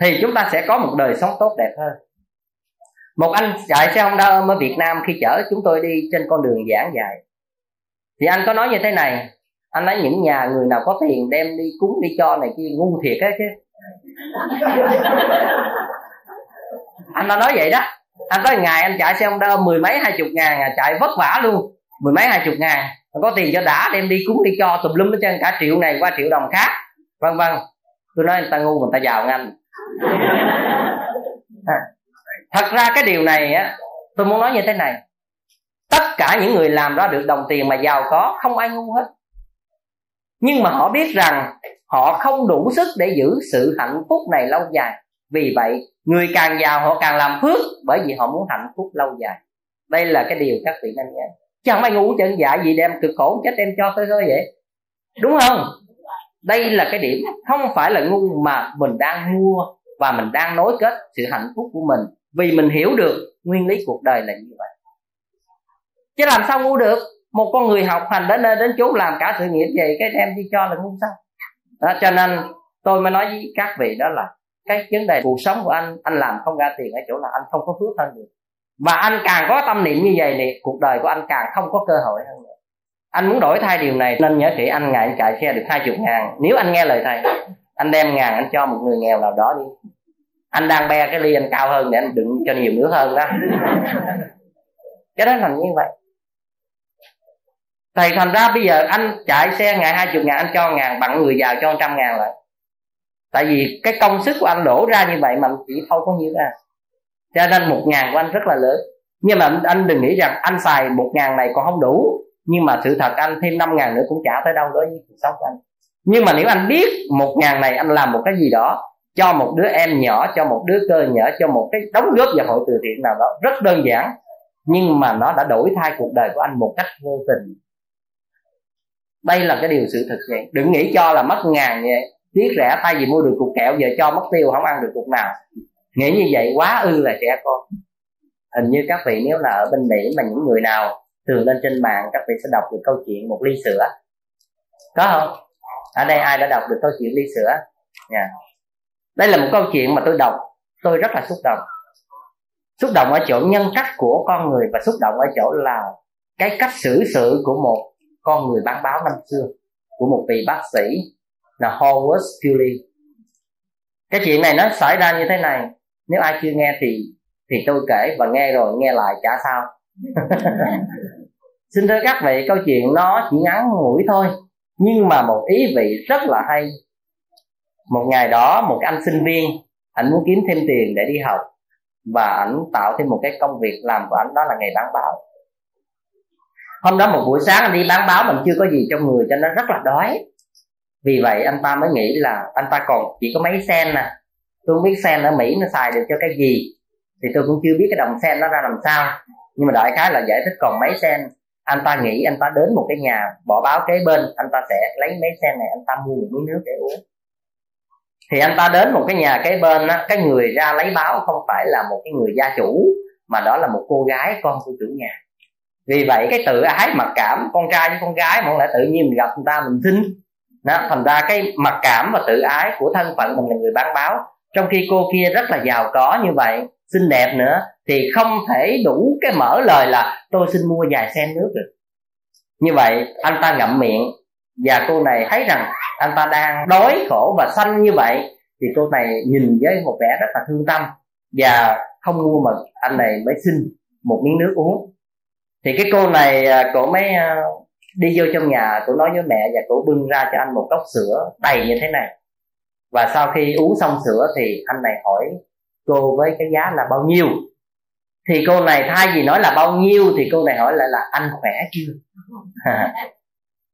Thì chúng ta sẽ có một đời sống tốt đẹp hơn. Một anh chạy xe Honda ôm ở Việt Nam khi chở chúng tôi đi trên con đường giảng dạy. Thì anh có nói như thế này, anh nói những nhà người nào có tiền đem đi cúng đi cho này kia, ngu thiệt á chứ. <laughs> Anh đã nói vậy đó anh có ngày anh chạy xe ông đơ mười mấy hai chục ngàn à, chạy vất vả luôn. Mười mấy hai chục ngàn. Có tiền cho đã đem đi cúng đi cho tùm lum hết trơn cả triệu này qua triệu đồng khác. Vân vân tôi nói người ta ngu người ta giàu anh à, thật ra cái điều này á tôi muốn nói như thế này. Tất cả những người làm ra được đồng tiền mà giàu có không ai ngu hết. Nhưng mà họ biết rằng họ không đủ sức để giữ sự hạnh phúc này lâu dài. Vì vậy người càng giàu họ càng làm phước bởi vì họ muốn hạnh phúc lâu dài. Đây là cái điều các vị nên nhớ chẳng ai ngu chân dạ gì đem cực khổ chết đem cho tôi thôi vậy. Đúng không? Đây là cái điểm không phải là ngu mà mình đang mua và mình đang nối kết sự hạnh phúc của mình. Vì mình hiểu được nguyên lý cuộc đời là như vậy. Chứ làm sao ngu được? Một con người học hành đến nơi đến chốn làm cả sự nghiệp vậy cái đem đi cho là ngu sao? Đó, cho nên tôi mới nói với các vị đó là cái vấn đề cuộc sống của anh anh làm không ra tiền ở chỗ là anh không có phước hơn được. Và anh càng có tâm niệm như vậy thì cuộc đời của anh càng không có cơ hội hơn nữa. Anh muốn đổi thay điều này, nên nhớ kỹ anh ngày anh chạy xe được hai chục ngàn. Nếu anh nghe lời thầy, anh đem ngàn anh cho một người nghèo nào đó đi. Anh đang be cái ly anh cao hơn để anh đựng cho nhiều nước hơn đó. Cái đó là như vậy. Thầy, thành ra bây giờ anh chạy xe ngày hai chục ngàn, anh cho ngàn, bằng người giàu cho trăm ngàn lại tại vì cái công sức của anh đổ ra như vậy mà anh chỉ thâu có nhiêu ra. Cho nên một ngàn của anh rất là lớn. Nhưng mà anh đừng nghĩ rằng anh xài một ngàn này còn không đủ. Nhưng mà sự thật anh thêm năm ngàn nữa cũng trả tới đâu đối với cuộc sống của anh. Nhưng mà nếu anh biết một ngàn này anh làm một cái gì đó cho một đứa em nhỏ, cho một đứa cơ nhỏ cho một cái đóng góp vào hội từ thiện nào đó, rất đơn giản. Nhưng mà nó đã đổi thay cuộc đời của anh một cách vô tình. Đây là cái điều sự thật vậy đừng nghĩ cho là mất ngàn vậy tiếc rẻ tay vì mua được cục kẹo, giờ cho mất tiêu, không ăn được cục nào. Nghĩ như vậy quá ư là trẻ con. Hình như các vị nếu là ở bên mỹ mà những người nào thường lên trên mạng, các vị sẽ đọc được câu chuyện một ly sữa. Có không? Ở đây ai đã đọc được câu chuyện ly sữa? Nha yeah. đây là một câu chuyện mà tôi đọc, tôi rất là xúc động. Xúc động ở chỗ nhân cách của con người và xúc động ở chỗ là cái cách xử sự của một con người bán báo năm xưa, của một vị bác sĩ là Howard Philly cái chuyện này nó xảy ra như thế này. Nếu ai chưa nghe thì thì tôi kể và nghe rồi, nghe lại chả sao. <laughs> Xin thưa các vị, câu chuyện nó chỉ ngắn ngủi thôi, nhưng mà một ý vị rất là hay. Một ngày đó, một anh sinh viên anh muốn kiếm thêm tiền để đi học và ảnh tạo thêm một cái công việc làm của anh đó là nghề bán báo hôm đó một buổi sáng anh đi bán báo mình chưa có gì trong người cho nên rất là đói vì vậy anh ta mới nghĩ là anh ta còn chỉ có mấy sen nè tôi không biết sen ở mỹ nó xài được cho cái gì. Thì tôi cũng chưa biết cái đồng sen nó ra làm sao. Nhưng mà đại khái là giải thích còn mấy sen. Anh ta nghĩ anh ta đến một cái nhà bỏ báo kế bên, anh ta sẽ lấy mấy sen này anh ta mua một miếng nước để uống. Thì anh ta đến một cái nhà kế bên á, cái người ra lấy báo không phải là một cái người gia chủ, mà đó là một cô gái, con của chủ nhà. Vì vậy cái tự ái mặc cảm con trai với con gái mà không lẽ tự nhiên mình gặp người ta mình xin đó, thành ra cái mặc cảm và tự ái của thân phận mình là người bán báo. Trong khi cô kia rất là giàu có như vậy, xinh đẹp nữa, thì không thể đủ cái mở lời là tôi xin mua vài sen nước được. Như vậy, anh ta ngậm miệng, và cô này thấy rằng anh ta đang đói khổ và xanh như vậy, thì cô này nhìn với một vẻ rất là thương tâm, và không mua mà anh này mới xin một miếng nước uống. Thì cái cô này à, cổ mới đi vô trong nhà cô nói với mẹ và cô bưng ra cho anh một cốc sữa đầy như thế này. Và sau khi uống xong sữa thì anh này hỏi cô với cái giá là bao nhiêu? Thì cô này thay vì nói là bao nhiêu thì cô này hỏi lại là anh khỏe chưa? <laughs>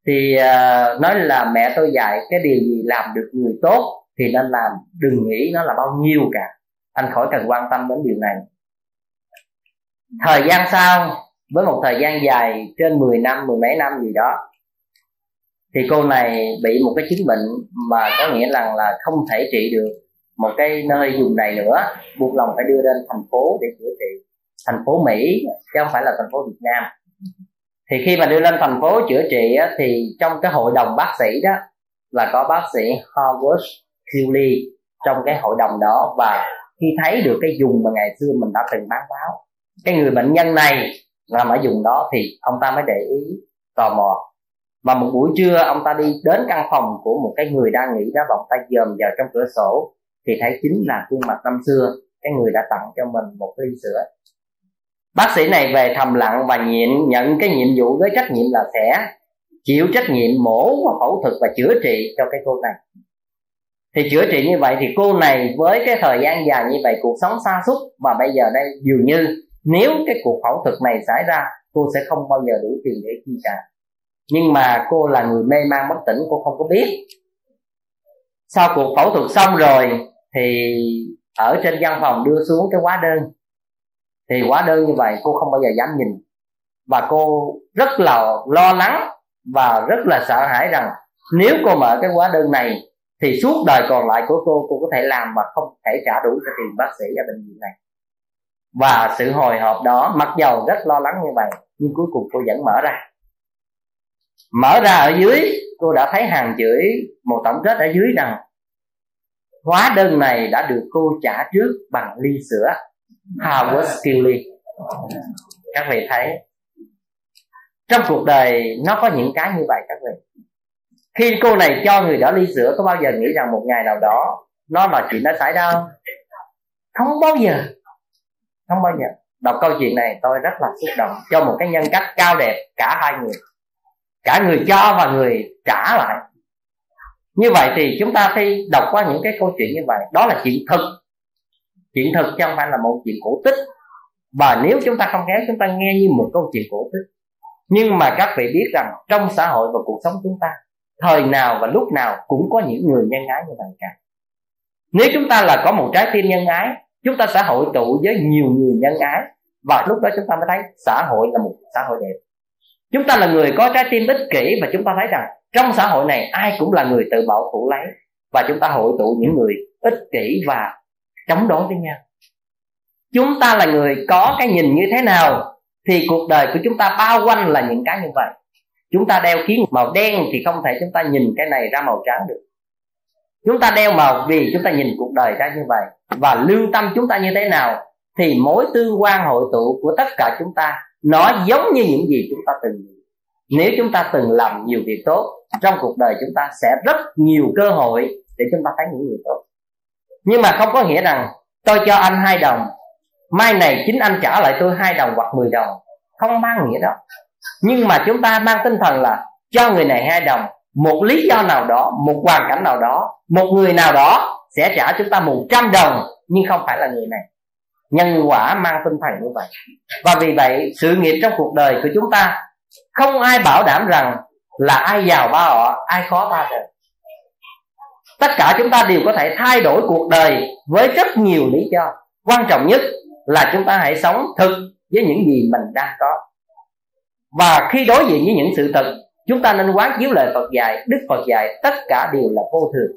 Thì uh, nói là mẹ tôi dạy cái điều gì làm được người tốt thì nên làm đừng nghĩ nó là bao nhiêu cả. Anh khỏi cần quan tâm đến điều này. Thời gian sau với một thời gian dài trên 10 năm mười mấy năm gì đó thì cô này bị một cái chứng bệnh mà có nghĩa rằng là không thể trị được một cái nơi dùng này nữa buộc lòng phải đưa lên thành phố để chữa trị. Thành phố Mỹ chứ không phải là thành phố Việt Nam. Thì khi mà đưa lên thành phố chữa trị á, thì trong cái hội đồng bác sĩ đó là có bác sĩ Howard Hewley trong cái hội đồng đó và khi thấy được cái dùng mà ngày xưa mình đã từng bán báo cái người bệnh nhân này nằm ở vùng đó thì ông ta mới để ý, tò mò. Và một buổi trưa, ông ta đi đến căn phòng của một cái người đang nghỉ đó và ông ta dòm vào trong cửa sổ, thì thấy chính là khuôn mặt năm xưa, cái người đã tặng cho mình một ly sữa. Bác sĩ này về thầm lặng và nhịn nhận cái nhiệm vụ với trách nhiệm là sẽ chịu trách nhiệm mổ và phẫu thuật và chữa trị cho cái cô này. Thì chữa trị như vậy thì cô này với cái thời gian dài như vậy cuộc sống xa xúc và bây giờ đây dường như nếu cái cuộc phẫu thuật này xảy ra, cô sẽ không bao giờ đủ tiền để chi trả. Nhưng mà cô là người mê man bất tỉnh, cô không có biết. Sau cuộc phẫu thuật xong rồi, thì ở trên văn phòng đưa xuống cái hóa đơn. Thì hóa đơn như vậy, cô không bao giờ dám nhìn. Và cô rất là lo lắng và rất là sợ hãi rằng nếu cô mở cái hóa đơn này, thì suốt đời còn lại của cô cô có thể làm mà không thể trả đủ cho tiền bác sĩ ở bệnh viện này và sự hồi hộp đó, mặc dầu rất lo lắng như vậy, nhưng cuối cùng cô vẫn mở ra. Mở ra ở dưới, cô đã thấy hàng chửi, một tổng kết ở dưới rằng, hóa đơn này đã được cô trả trước bằng ly sữa, Howard Skilly các vị thấy, trong cuộc đời nó có những cái như vậy các vị. Khi cô này cho người đó ly sữa, có bao giờ nghĩ rằng một ngày nào đó, nó là chuyện đã xảy ra không? Không bao giờ không bao giờ. Đọc câu chuyện này tôi rất là xúc động. Cho một cái nhân cách cao đẹp, cả hai người. Cả người cho và người trả lại. Như vậy thì chúng ta khi đọc qua những cái câu chuyện như vậy, đó là chuyện thực. Chuyện thực chứ không phải là một chuyện cổ tích. Và nếu chúng ta không khéo, chúng ta nghe như một câu chuyện cổ tích. Nhưng mà các vị biết rằng trong xã hội và cuộc sống chúng ta, thời nào và lúc nào cũng có những người nhân ái như vậy cả. Nếu chúng ta là có một trái tim nhân ái chúng ta sẽ hội tụ với nhiều người nhân ái. Và lúc đó chúng ta mới thấy xã hội là một xã hội đẹp. Chúng ta là người có trái tim ích kỷ và chúng ta thấy rằng trong xã hội này ai cũng là người tự bảo thủ lấy. Và chúng ta hội tụ những người ích kỷ và chống đối với nhau. Chúng ta là người có cái nhìn như thế nào thì cuộc đời của chúng ta bao quanh là những cái như vậy. Chúng ta đeo kiến màu đen thì không thể chúng ta nhìn cái này ra màu trắng được chúng ta đeo màu vì chúng ta nhìn cuộc đời ra như vậy. Và lương tâm chúng ta như thế nào thì mối tương quan hội tụ của tất cả chúng ta, nó giống như những gì chúng ta từng nếu chúng ta từng làm nhiều việc tốt, trong cuộc đời chúng ta sẽ rất nhiều cơ hội để chúng ta thấy những người tốt. Nhưng mà không có nghĩa rằng tôi cho anh hai đồng, mai này chính anh trả lại tôi hai đồng hoặc 10 đồng. Không mang nghĩa đó. Nhưng mà chúng ta mang tinh thần là cho người này hai đồng một lý do nào đó, một hoàn cảnh nào đó, một người nào đó sẽ trả chúng ta một trăm đồng, nhưng không phải là người này. Nhân quả mang tinh thần như vậy. Và vì vậy, sự nghiệp trong cuộc đời của chúng ta, không ai bảo đảm rằng là ai giàu ba họ, ai khó ba đời. Tất cả chúng ta đều có thể thay đổi cuộc đời với rất nhiều lý do. Quan trọng nhất là chúng ta hãy sống thực với những gì mình đang có. Và khi đối diện với những sự thật chúng ta nên quán chiếu lời Phật dạy, Đức Phật dạy, tất cả đều là vô thường.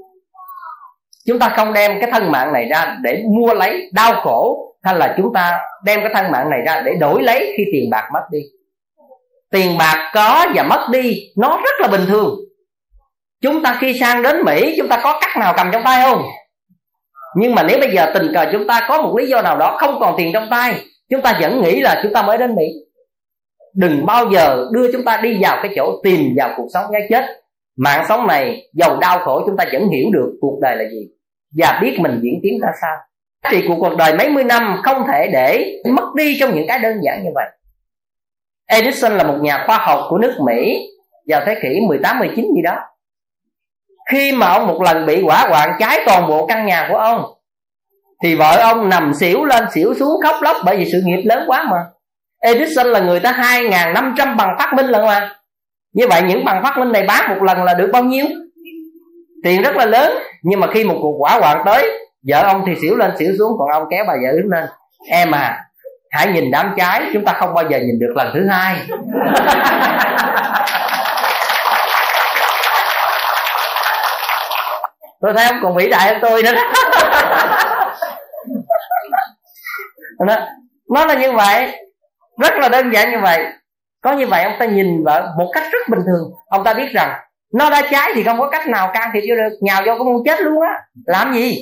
Chúng ta không đem cái thân mạng này ra để mua lấy, đau khổ, hay là chúng ta đem cái thân mạng này ra để đổi lấy khi tiền bạc mất đi. Tiền bạc có và mất đi, nó rất là bình thường. Chúng ta khi sang đến mỹ, chúng ta có cắt nào cầm trong tay không? Nhưng mà nếu bây giờ tình cờ chúng ta có một lý do nào đó không còn tiền trong tay, chúng ta vẫn nghĩ là chúng ta mới đến mỹ đừng bao giờ đưa chúng ta đi vào cái chỗ tìm vào cuộc sống cái chết mạng sống này giàu đau khổ chúng ta vẫn hiểu được cuộc đời là gì và biết mình diễn tiến ra sao thì của cuộc đời mấy mươi năm không thể để mất đi trong những cái đơn giản như vậy Edison là một nhà khoa học của nước Mỹ vào thế kỷ 18 19 gì đó. Khi mà ông một lần bị hỏa hoạn cháy toàn bộ căn nhà của ông, thì vợ ông nằm xỉu lên xỉu xuống khóc lóc bởi vì sự nghiệp lớn quá mà. Edison là người ta 2.500 bằng phát minh lần mà. Như vậy, những bằng phát minh này bán một lần là được bao nhiêu? Tiền rất là lớn. Nhưng mà khi một cuộc quả hoạn tới, Vợ ông thì xỉu lên xỉu xuống, Còn ông kéo bà vợ đứng lên. Em à hãy nhìn đám cháy, chúng ta không bao giờ nhìn được lần thứ hai. <laughs> Tôi thấy ông còn vĩ đại hơn tôi nữa. Đó <laughs> nó là như vậy rất là đơn giản như vậy. Có như vậy ông ta nhìn vợ một cách rất bình thường. Ông ta biết rằng nó đã cháy thì không có cách nào can thiệp vô được. Nhào vô cũng chết luôn á. Làm gì?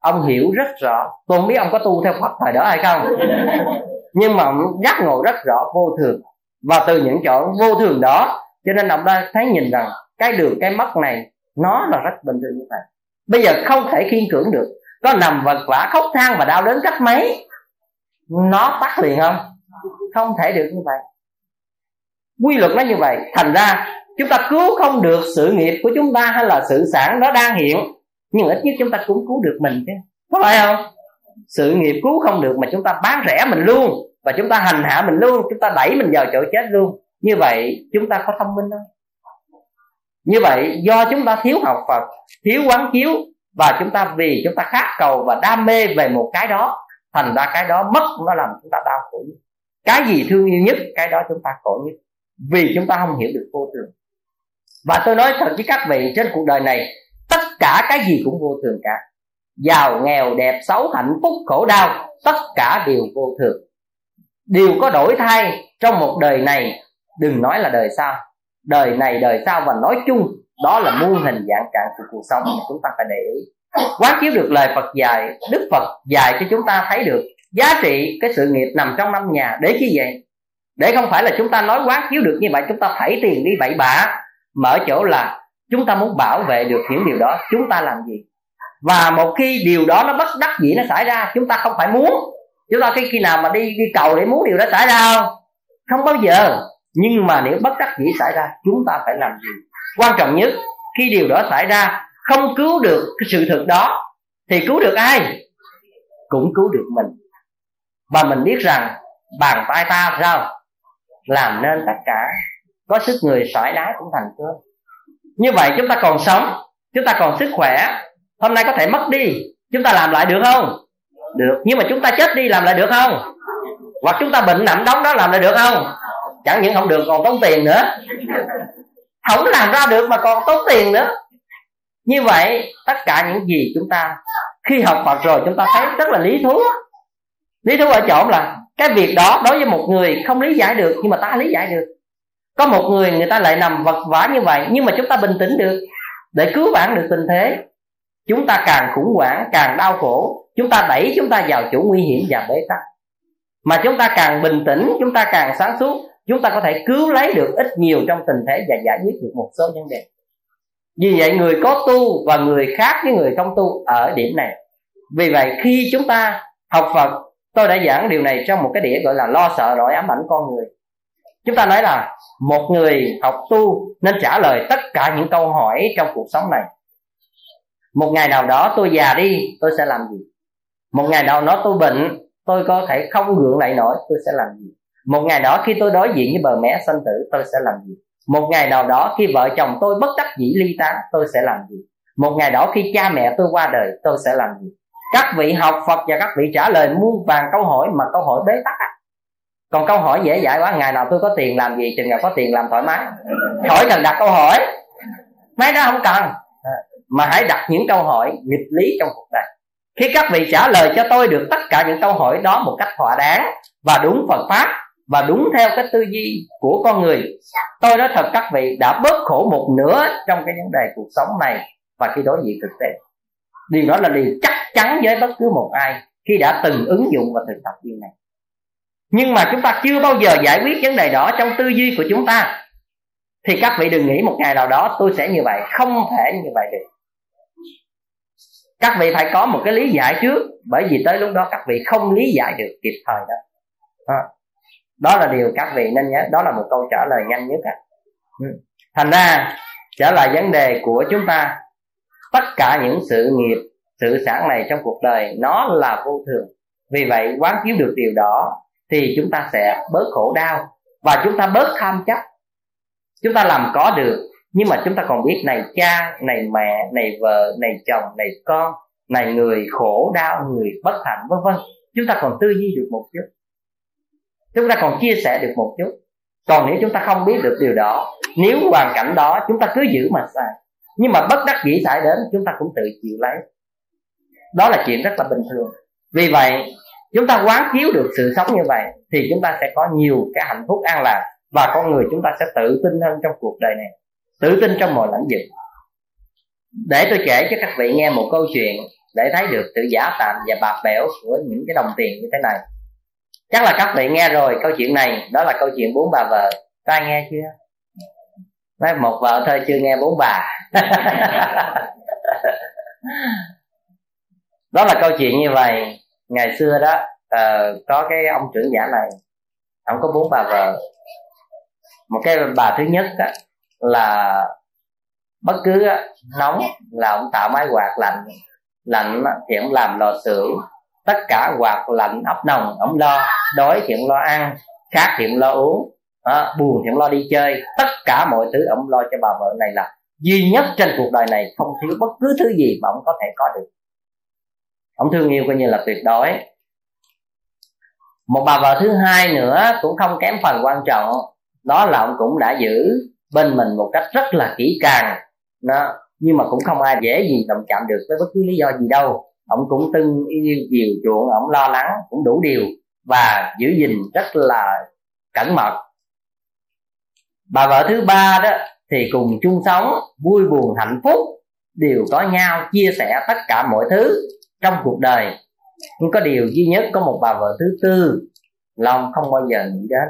Ông hiểu rất rõ. Tôi không biết ông có tu theo phật thời đó hay không. <laughs> Nhưng mà ông giác ngộ rất rõ vô thường. Và từ những chỗ vô thường đó cho nên ông đã thấy nhìn rằng cái được cái mất này nó là rất bình thường như vậy. Bây giờ không thể khiên cưỡng được. Có nằm vật vả khóc than và đau đớn cách mấy nó tắt liền không không thể được như vậy quy luật nó như vậy thành ra chúng ta cứu không được sự nghiệp của chúng ta hay là sự sản nó đang hiện nhưng ít nhất chúng ta cũng cứu được mình chứ có phải không sự nghiệp cứu không được mà chúng ta bán rẻ mình luôn và chúng ta hành hạ mình luôn chúng ta đẩy mình vào chỗ chết luôn như vậy chúng ta có thông minh không như vậy do chúng ta thiếu học Phật thiếu quán chiếu và chúng ta vì chúng ta khát cầu và đam mê về một cái đó thành ra cái đó mất nó làm chúng ta đau khổ cái gì thương yêu nhất, cái đó chúng ta khổ nhất. Vì chúng ta không hiểu được vô thường. Và tôi nói thật với các vị, trên cuộc đời này, tất cả cái gì cũng vô thường cả. Giàu, nghèo, đẹp, xấu, hạnh phúc, khổ đau, tất cả đều vô thường. Đều có đổi thay trong một đời này, đừng nói là đời sau. Đời này, đời sau và nói chung, đó là muôn hình dạng trạng của cuộc sống mà chúng ta phải để ý. Quán chiếu được lời Phật dạy, Đức Phật dạy cho chúng ta thấy được giá trị cái sự nghiệp nằm trong năm nhà, để chi vậy? Để không phải là chúng ta nói quá chiếu được như vậy, chúng ta thảy tiền đi bậy bạ, mở chỗ là chúng ta muốn bảo vệ được những điều đó, chúng ta làm gì? Và một khi điều đó nó bất đắc dĩ nó xảy ra, chúng ta không phải muốn. Chúng ta khi khi nào mà đi đi cầu để muốn điều đó xảy ra không? Không bao giờ. Nhưng mà nếu bất đắc dĩ xảy ra, chúng ta phải làm gì? Quan trọng nhất, khi điều đó xảy ra, không cứu được cái sự thực đó, thì cứu được ai? Cũng cứu được mình và mình biết rằng bàn tay ta sao? Làm nên tất cả. Có sức người sỏi đá cũng thành cơ như vậy chúng ta còn sống, chúng ta còn sức khỏe. Hôm nay có thể mất đi. Chúng ta làm lại được không? Được. Nhưng mà chúng ta chết đi làm lại được không? Hoặc chúng ta bệnh nằm đóng đó làm lại được không? Chẳng những không được, còn tốn tiền nữa. Không làm ra được mà còn tốn tiền nữa. Như vậy, tất cả những gì chúng ta khi học Phật rồi, chúng ta thấy rất là lý thú lý thú ở chỗ là, cái việc đó đối với một người không lý giải được, nhưng mà ta lý giải được. Có một người người ta lại nằm vật vã như vậy, nhưng mà chúng ta bình tĩnh được, để cứu vãn được tình thế. Chúng ta càng khủng hoảng, càng đau khổ, chúng ta đẩy chúng ta vào chỗ nguy hiểm và bế tắc. Mà chúng ta càng bình tĩnh, chúng ta càng sáng suốt, chúng ta có thể cứu lấy được ít nhiều trong tình thế và giải quyết được một số vấn đề. Vì vậy, người có tu và người khác với người không tu ở điểm này. Vì vậy, khi chúng ta học phật tôi đã giảng điều này trong một cái đĩa gọi là lo sợ nỗi ám ảnh con người. Chúng ta nói là một người học tu nên trả lời tất cả những câu hỏi trong cuộc sống này. Một ngày nào đó tôi già đi, tôi sẽ làm gì? Một ngày nào đó tôi bệnh, tôi có thể không gượng lại nổi, tôi sẽ làm gì? Một ngày đó khi tôi đối diện với bờ mẹ sanh tử, tôi sẽ làm gì? Một ngày nào đó khi vợ chồng tôi bất đắc dĩ ly tán, tôi sẽ làm gì? Một ngày đó khi cha mẹ tôi qua đời, tôi sẽ làm gì? Các vị học phật và các vị trả lời muôn vàng câu hỏi mà câu hỏi bế tắc còn câu hỏi dễ dãi quá, ngày nào tôi có tiền làm gì, chừng nào có tiền làm thoải mái. Khỏi cần đặt câu hỏi. Mấy đó không cần. Mà hãy đặt những câu hỏi nghịch lý trong cuộc đời. Khi các vị trả lời cho tôi được tất cả những câu hỏi đó một cách thỏa đáng và đúng Phật pháp và đúng theo cái tư duy của con người, tôi nói thật các vị đã bớt khổ một nửa trong cái vấn đề cuộc sống này và khi đối diện thực tế điều đó là điều chắc chắn với bất cứ một ai khi đã từng ứng dụng và thực tập điều này. Nhưng mà chúng ta chưa bao giờ giải quyết vấn đề đó trong tư duy của chúng ta. Thì các vị đừng nghĩ một ngày nào đó tôi sẽ như vậy. Không thể như vậy được. Các vị phải có một cái lý giải trước. Bởi vì tới lúc đó các vị không lý giải được kịp thời đó. À, đó là điều các vị nên nhớ. Đó là một câu trả lời nhanh nhất á ừ. thành ra trở lại vấn đề của chúng ta tất cả những sự nghiệp, sự sản này trong cuộc đời, nó là vô thường. Vì vậy, quán chiếu được điều đó, thì chúng ta sẽ bớt khổ đau và chúng ta bớt tham chấp. Chúng ta làm có được, nhưng mà chúng ta còn biết này cha, này mẹ, này vợ, này chồng, này con, này người khổ đau, người bất hạnh, vân vân. Chúng ta còn tư duy được một chút. Chúng ta còn chia sẻ được một chút. Còn nếu chúng ta không biết được điều đó, nếu hoàn cảnh đó, chúng ta cứ giữ mà sai nhưng mà bất đắc dĩ xảy đến, chúng ta cũng tự chịu lấy. Đó là chuyện rất là bình thường. Vì vậy, chúng ta quán chiếu được sự sống như vậy, thì chúng ta sẽ có nhiều cái hạnh phúc an lạc, và con người chúng ta sẽ tự tin hơn trong cuộc đời này, tự tin trong mọi lãnh vực. Để tôi kể cho các vị nghe một câu chuyện để thấy được sự giả tạm và bạc bẽo của những cái đồng tiền như thế này. Chắc là các vị nghe rồi câu chuyện này, đó là câu chuyện bốn bà vợ. Có ai nghe chưa? Nói một vợ thôi chưa nghe bốn bà. <laughs> Đó là câu chuyện như vậy. Ngày xưa đó uh, có cái ông trưởng giả này ông có bốn bà vợ. Một cái bà thứ nhất đó, là bất cứ nóng là ông tạo máy quạt lạnh lạnh thì ông làm lò sưởi tất cả quạt lạnh ấp nồng ông lo đói thì ông lo ăn khát thì ông lo uống à, buồn thì ông lo đi chơi. Tất cả mọi thứ ông lo cho bà vợ này là duy nhất trên cuộc đời này không thiếu bất cứ thứ gì mà ông có thể có được. Ông thương yêu coi như là tuyệt đối. Một bà vợ thứ hai nữa cũng không kém phần quan trọng. Đó là ông cũng đã giữ bên mình một cách rất là kỹ càng. Nó nhưng mà cũng không ai dễ gì động chạm được với bất cứ lý do gì đâu. Ông cũng tưng yêu chiều chuộng ông lo lắng cũng đủ điều và giữ gìn rất là cẩn mật bà vợ thứ ba đó thì cùng chung sống, vui buồn, hạnh phúc, đều có nhau, chia sẻ tất cả mọi thứ trong cuộc đời. Nhưng có điều duy nhất có một bà vợ thứ tư, long không bao giờ nghĩ đến.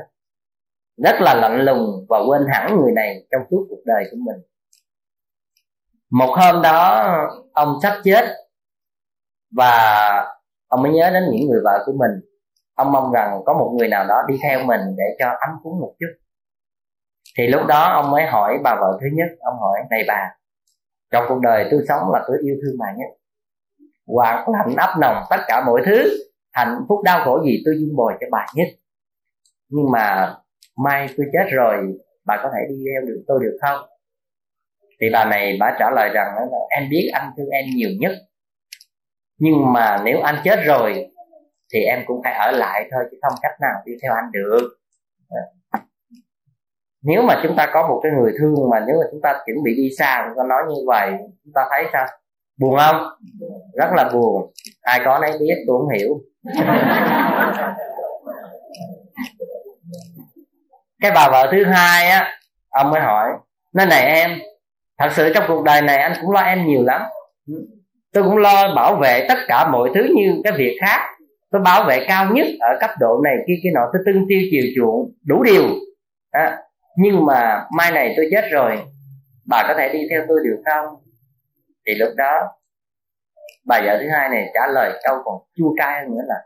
Rất là lạnh lùng và quên hẳn người này trong suốt cuộc đời của mình. Một hôm đó, ông sắp chết và ông mới nhớ đến những người vợ của mình. Ông mong rằng có một người nào đó đi theo mình để cho ấm cúng một chút thì lúc đó ông mới hỏi bà vợ thứ nhất, ông hỏi, này bà, trong cuộc đời tôi sống là tôi yêu thương bà nhất. Hoàn hạnh ấp nồng tất cả mọi thứ, hạnh phúc đau khổ gì tôi dung bồi cho bà nhất. Nhưng mà mai tôi chết rồi, bà có thể đi theo được tôi được không? Thì bà này bà trả lời rằng là, em biết anh thương em nhiều nhất. Nhưng mà nếu anh chết rồi, thì em cũng phải ở lại thôi, chứ không cách nào đi theo anh được. Dạ nếu mà chúng ta có một cái người thương mà nếu mà chúng ta chuẩn bị đi xa chúng ta nói như vậy chúng ta thấy sao? Buồn không? Rất là buồn. Ai có nấy biết tôi không hiểu. <laughs> Cái bà vợ thứ hai á ông mới hỏi nói này em thật sự trong cuộc đời này anh cũng lo em nhiều lắm. Tôi cũng lo bảo vệ tất cả mọi thứ như cái việc khác. Tôi bảo vệ cao nhất ở cấp độ này kia kia nọ tôi tương tiêu chiều chuộng đủ điều. À, nhưng mà mai này tôi chết rồi bà có thể đi theo tôi được không? Thì lúc đó bà vợ thứ hai này trả lời câu còn chua cay hơn nữa là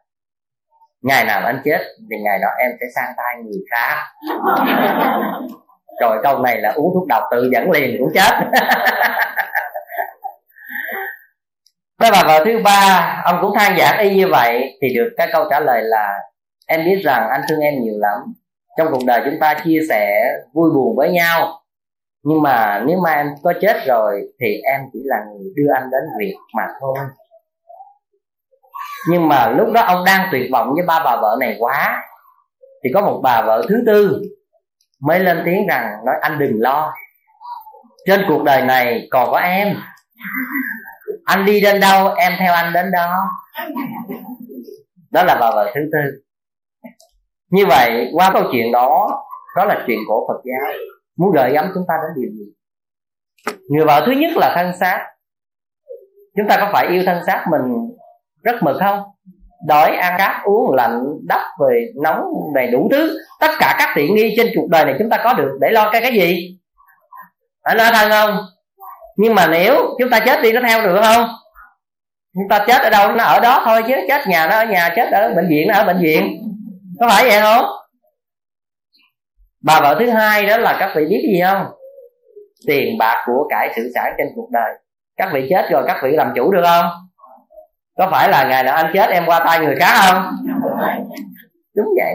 ngày nào anh chết thì ngày đó em sẽ sang tay người khác. <laughs> Rồi câu này là uống thuốc độc tự dẫn liền cũng chết. <laughs> Cái bà vợ thứ ba ông cũng than giảng y như vậy thì được cái câu trả lời là em biết rằng anh thương em nhiều lắm trong cuộc đời chúng ta chia sẻ vui buồn với nhau. Nhưng mà nếu mà em có chết rồi thì em chỉ là người đưa anh đến việc mà thôi. Nhưng mà lúc đó ông đang tuyệt vọng với ba bà vợ này quá, thì có một bà vợ thứ tư mới lên tiếng rằng, nói, anh đừng lo. Trên cuộc đời này còn có em. Anh đi đến đâu, em theo anh đến đó. Đó là bà vợ thứ tư như vậy, qua câu chuyện đó đó là chuyện của phật giáo. Muốn gợi gắm chúng ta đến điều gì? Người vợ thứ nhất là thân xác. Chúng ta có phải yêu thân xác mình rất mực không? Đói, ăn cát, uống lạnh, đắp về, nóng đầy đủ thứ. Tất cả các tiện nghi trên cuộc đời này chúng ta có được để lo cái cái gì? Phải lo thân không? Nhưng mà nếu chúng ta chết đi nó theo được không? Chúng ta chết ở đâu nó ở đó thôi chứ. Chết nhà nó ở nhà, chết ở bệnh viện nó ở bệnh viện có phải vậy không? Bà vợ thứ hai đó là các vị biết gì không? Tiền bạc của cải sự sản trên cuộc đời. Các vị chết rồi các vị làm chủ được không? Có phải là ngày nào anh chết em qua tay người khác không? Đúng vậy.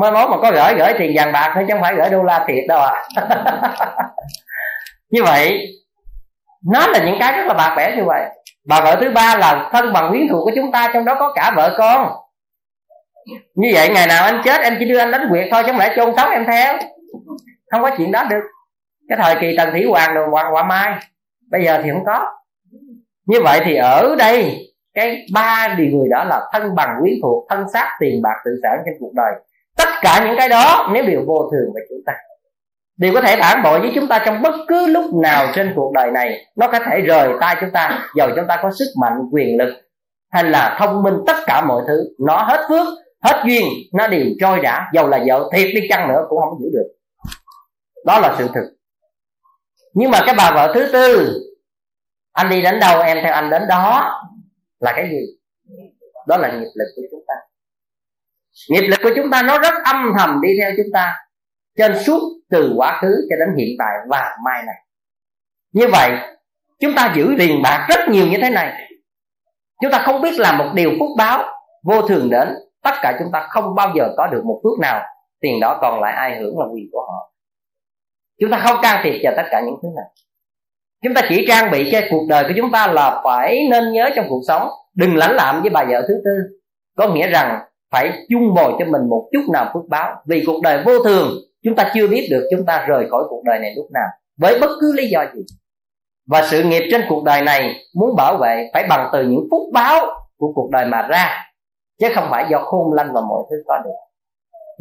Mới mốt mà có gửi gửi tiền vàng bạc thôi chứ không phải gửi đô la thiệt đâu à <laughs> như vậy, nó là những cái rất là bạc bẽ như vậy. Bà vợ thứ ba là thân bằng quyến thuộc của chúng ta, trong đó có cả vợ con như vậy ngày nào anh chết em chỉ đưa anh đánh quyệt thôi chứ không lẽ chôn sống em theo? Không có chuyện đó được. Cái thời kỳ tần thủy hoàng đồ, hoàng quả mai, bây giờ thì không có. Như vậy thì ở đây, cái ba điều người đó là thân bằng quyến thuộc, thân xác, tiền bạc, tự sản trên cuộc đời. Tất cả những cái đó nếu đều vô thường với chúng ta. Đều có thể phản bội với chúng ta trong bất cứ lúc nào trên cuộc đời này. Nó có thể rời tay chúng ta dầu chúng ta có sức mạnh, quyền lực, hay là thông minh, tất cả mọi thứ. Nó hết phước hết duyên, nó đều trôi đã dầu là vợ, thiệt đi chăng nữa cũng không giữ được. Đó là sự thực. Nhưng mà cái bà vợ thứ tư, anh đi đến đâu, em theo anh đến đó, là cái gì? Đó là nghiệp lực của chúng ta. Nghiệp lực của chúng ta nó rất âm thầm đi theo chúng ta, trên suốt từ quá khứ cho đến hiện tại và mai này. Như vậy, chúng ta giữ tiền bạc rất nhiều như thế này. Chúng ta không biết làm một điều phúc báo vô thường đến tất cả chúng ta không bao giờ có được một phước nào, tiền đó còn lại ai hưởng là quyền của họ. Chúng ta không can thiệp vào tất cả những thứ này. Chúng ta chỉ trang bị cho cuộc đời của chúng ta là phải nên nhớ trong cuộc sống, đừng lãnh lạm với bà vợ thứ tư. Có nghĩa rằng phải chung bồi cho mình một chút nào phước báo. Vì cuộc đời vô thường, chúng ta chưa biết được chúng ta rời khỏi cuộc đời này lúc nào, với bất cứ lý do gì. Và sự nghiệp trên cuộc đời này muốn bảo vệ phải bằng từ những phúc báo của cuộc đời mà ra chứ không phải do khôn lanh và mọi thứ có được.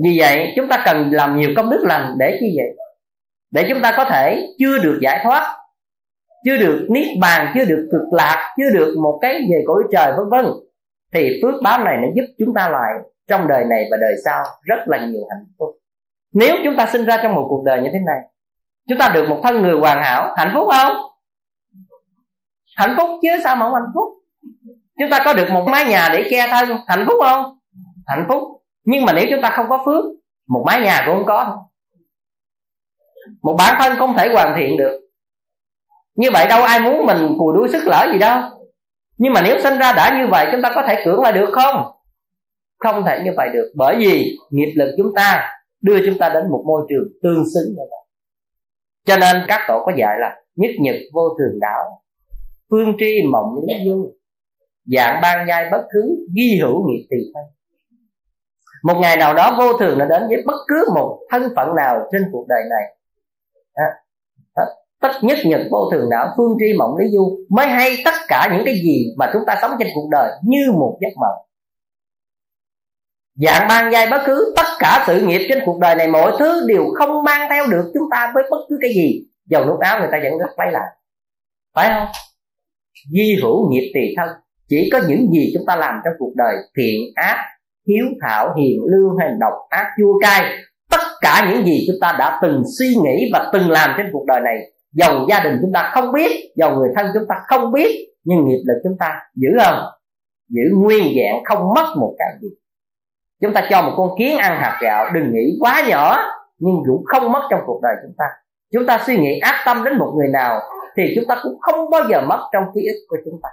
Vì vậy, chúng ta cần làm nhiều công đức lành để chi vậy? Để chúng ta có thể chưa được giải thoát, chưa được niết bàn, chưa được cực lạc, chưa được một cái về cõi trời, vân vân, thì phước báo này nó giúp chúng ta lại trong đời này và đời sau rất là nhiều hạnh phúc. Nếu chúng ta sinh ra trong một cuộc đời như thế này, chúng ta được một thân người hoàn hảo, hạnh phúc không? Hạnh phúc chứ sao mà không hạnh phúc? Chúng ta có được một mái nhà để che thân, hạnh phúc không? Hạnh phúc. Nhưng mà nếu chúng ta không có phước, một mái nhà cũng không có. Một bản thân không thể hoàn thiện được. Như vậy đâu ai muốn mình cùi đuôi sức lỡ gì đâu. Nhưng mà nếu sinh ra đã như vậy, chúng ta có thể cưỡng lại được không? Không thể như vậy được. Bởi vì nghiệp lực chúng ta đưa chúng ta đến một môi trường tương xứng như vậy. Cho nên các tổ có dạy là nhất nhật vô thường đạo. Phương tri mộng lý du dạng ban nhai bất cứ ghi hữu nghiệp tùy thân một ngày nào đó vô thường nó đến với bất cứ một thân phận nào trên cuộc đời này. À, à, tất nhất nhật vô thường não phương tri mộng lý du mới hay tất cả những cái gì mà chúng ta sống trên cuộc đời như một giấc mộng. Dạng ban giai bất cứ tất cả sự nghiệp trên cuộc đời này mọi thứ đều không mang theo được chúng ta với bất cứ cái gì. Dầu nút áo người ta vẫn rất lấy lại. Phải không? Di hữu nghiệp tùy thân chỉ có những gì chúng ta làm trong cuộc đời, thiện ác, hiếu thảo, hiền lương hay độc ác chua cay tất cả những gì chúng ta đã từng suy nghĩ và từng làm trên cuộc đời này dầu gia đình chúng ta không biết dầu người thân chúng ta không biết, nhưng nghiệp lực chúng ta giữ không giữ nguyên vẹn, không mất một cái gì. Chúng ta cho một con kiến ăn hạt gạo, đừng nghĩ quá nhỏ, nhưng cũng không mất trong cuộc đời chúng ta. Chúng ta suy nghĩ ác tâm đến một người nào, thì chúng ta cũng không bao giờ mất trong ký ức của chúng ta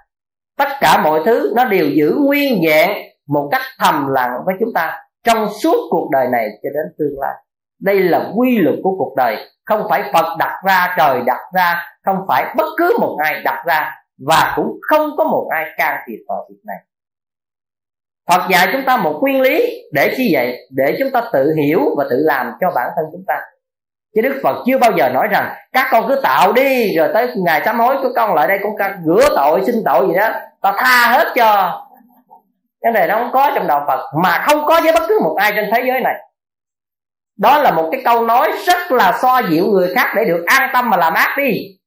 tất cả mọi thứ nó đều giữ nguyên dạng một cách thầm lặng với chúng ta trong suốt cuộc đời này cho đến tương lai đây là quy luật của cuộc đời không phải phật đặt ra, trời đặt ra, không phải bất cứ một ai đặt ra và cũng không có một ai can thiệp vào việc này Phật dạy chúng ta một nguyên lý để chi vậy? Để chúng ta tự hiểu và tự làm cho bản thân chúng ta. Chứ Đức Phật chưa bao giờ nói rằng, các con cứ tạo đi, rồi tới ngày sám hối các con lại đây, con rửa tội, xin tội gì đó ta tha hết cho. Cái này nó không có trong đạo Phật, mà không có với bất cứ một ai trên thế giới này. Đó là một cái câu nói rất là so dịu người khác để được an tâm mà làm ác đi.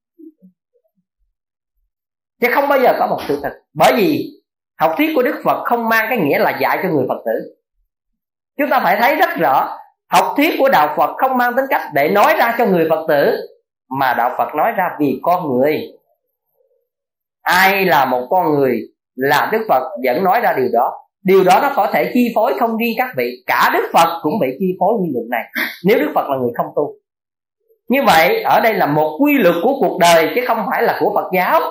Chứ không bao giờ có một sự thật. Bởi vì học thuyết của đức phật không mang cái nghĩa là dạy cho người phật tử. Chúng ta phải thấy rất rõ, học thuyết của đạo phật không mang tính cách để nói ra cho người phật tử, mà đạo phật nói ra vì con người ai là một con người là đức phật vẫn nói ra điều đó. Điều đó nó có thể chi phối không riêng các vị, cả đức phật cũng bị chi phối quy luật này, nếu đức phật là người không tu. Như vậy, ở đây là một quy luật của cuộc đời, chứ không phải là của phật giáo.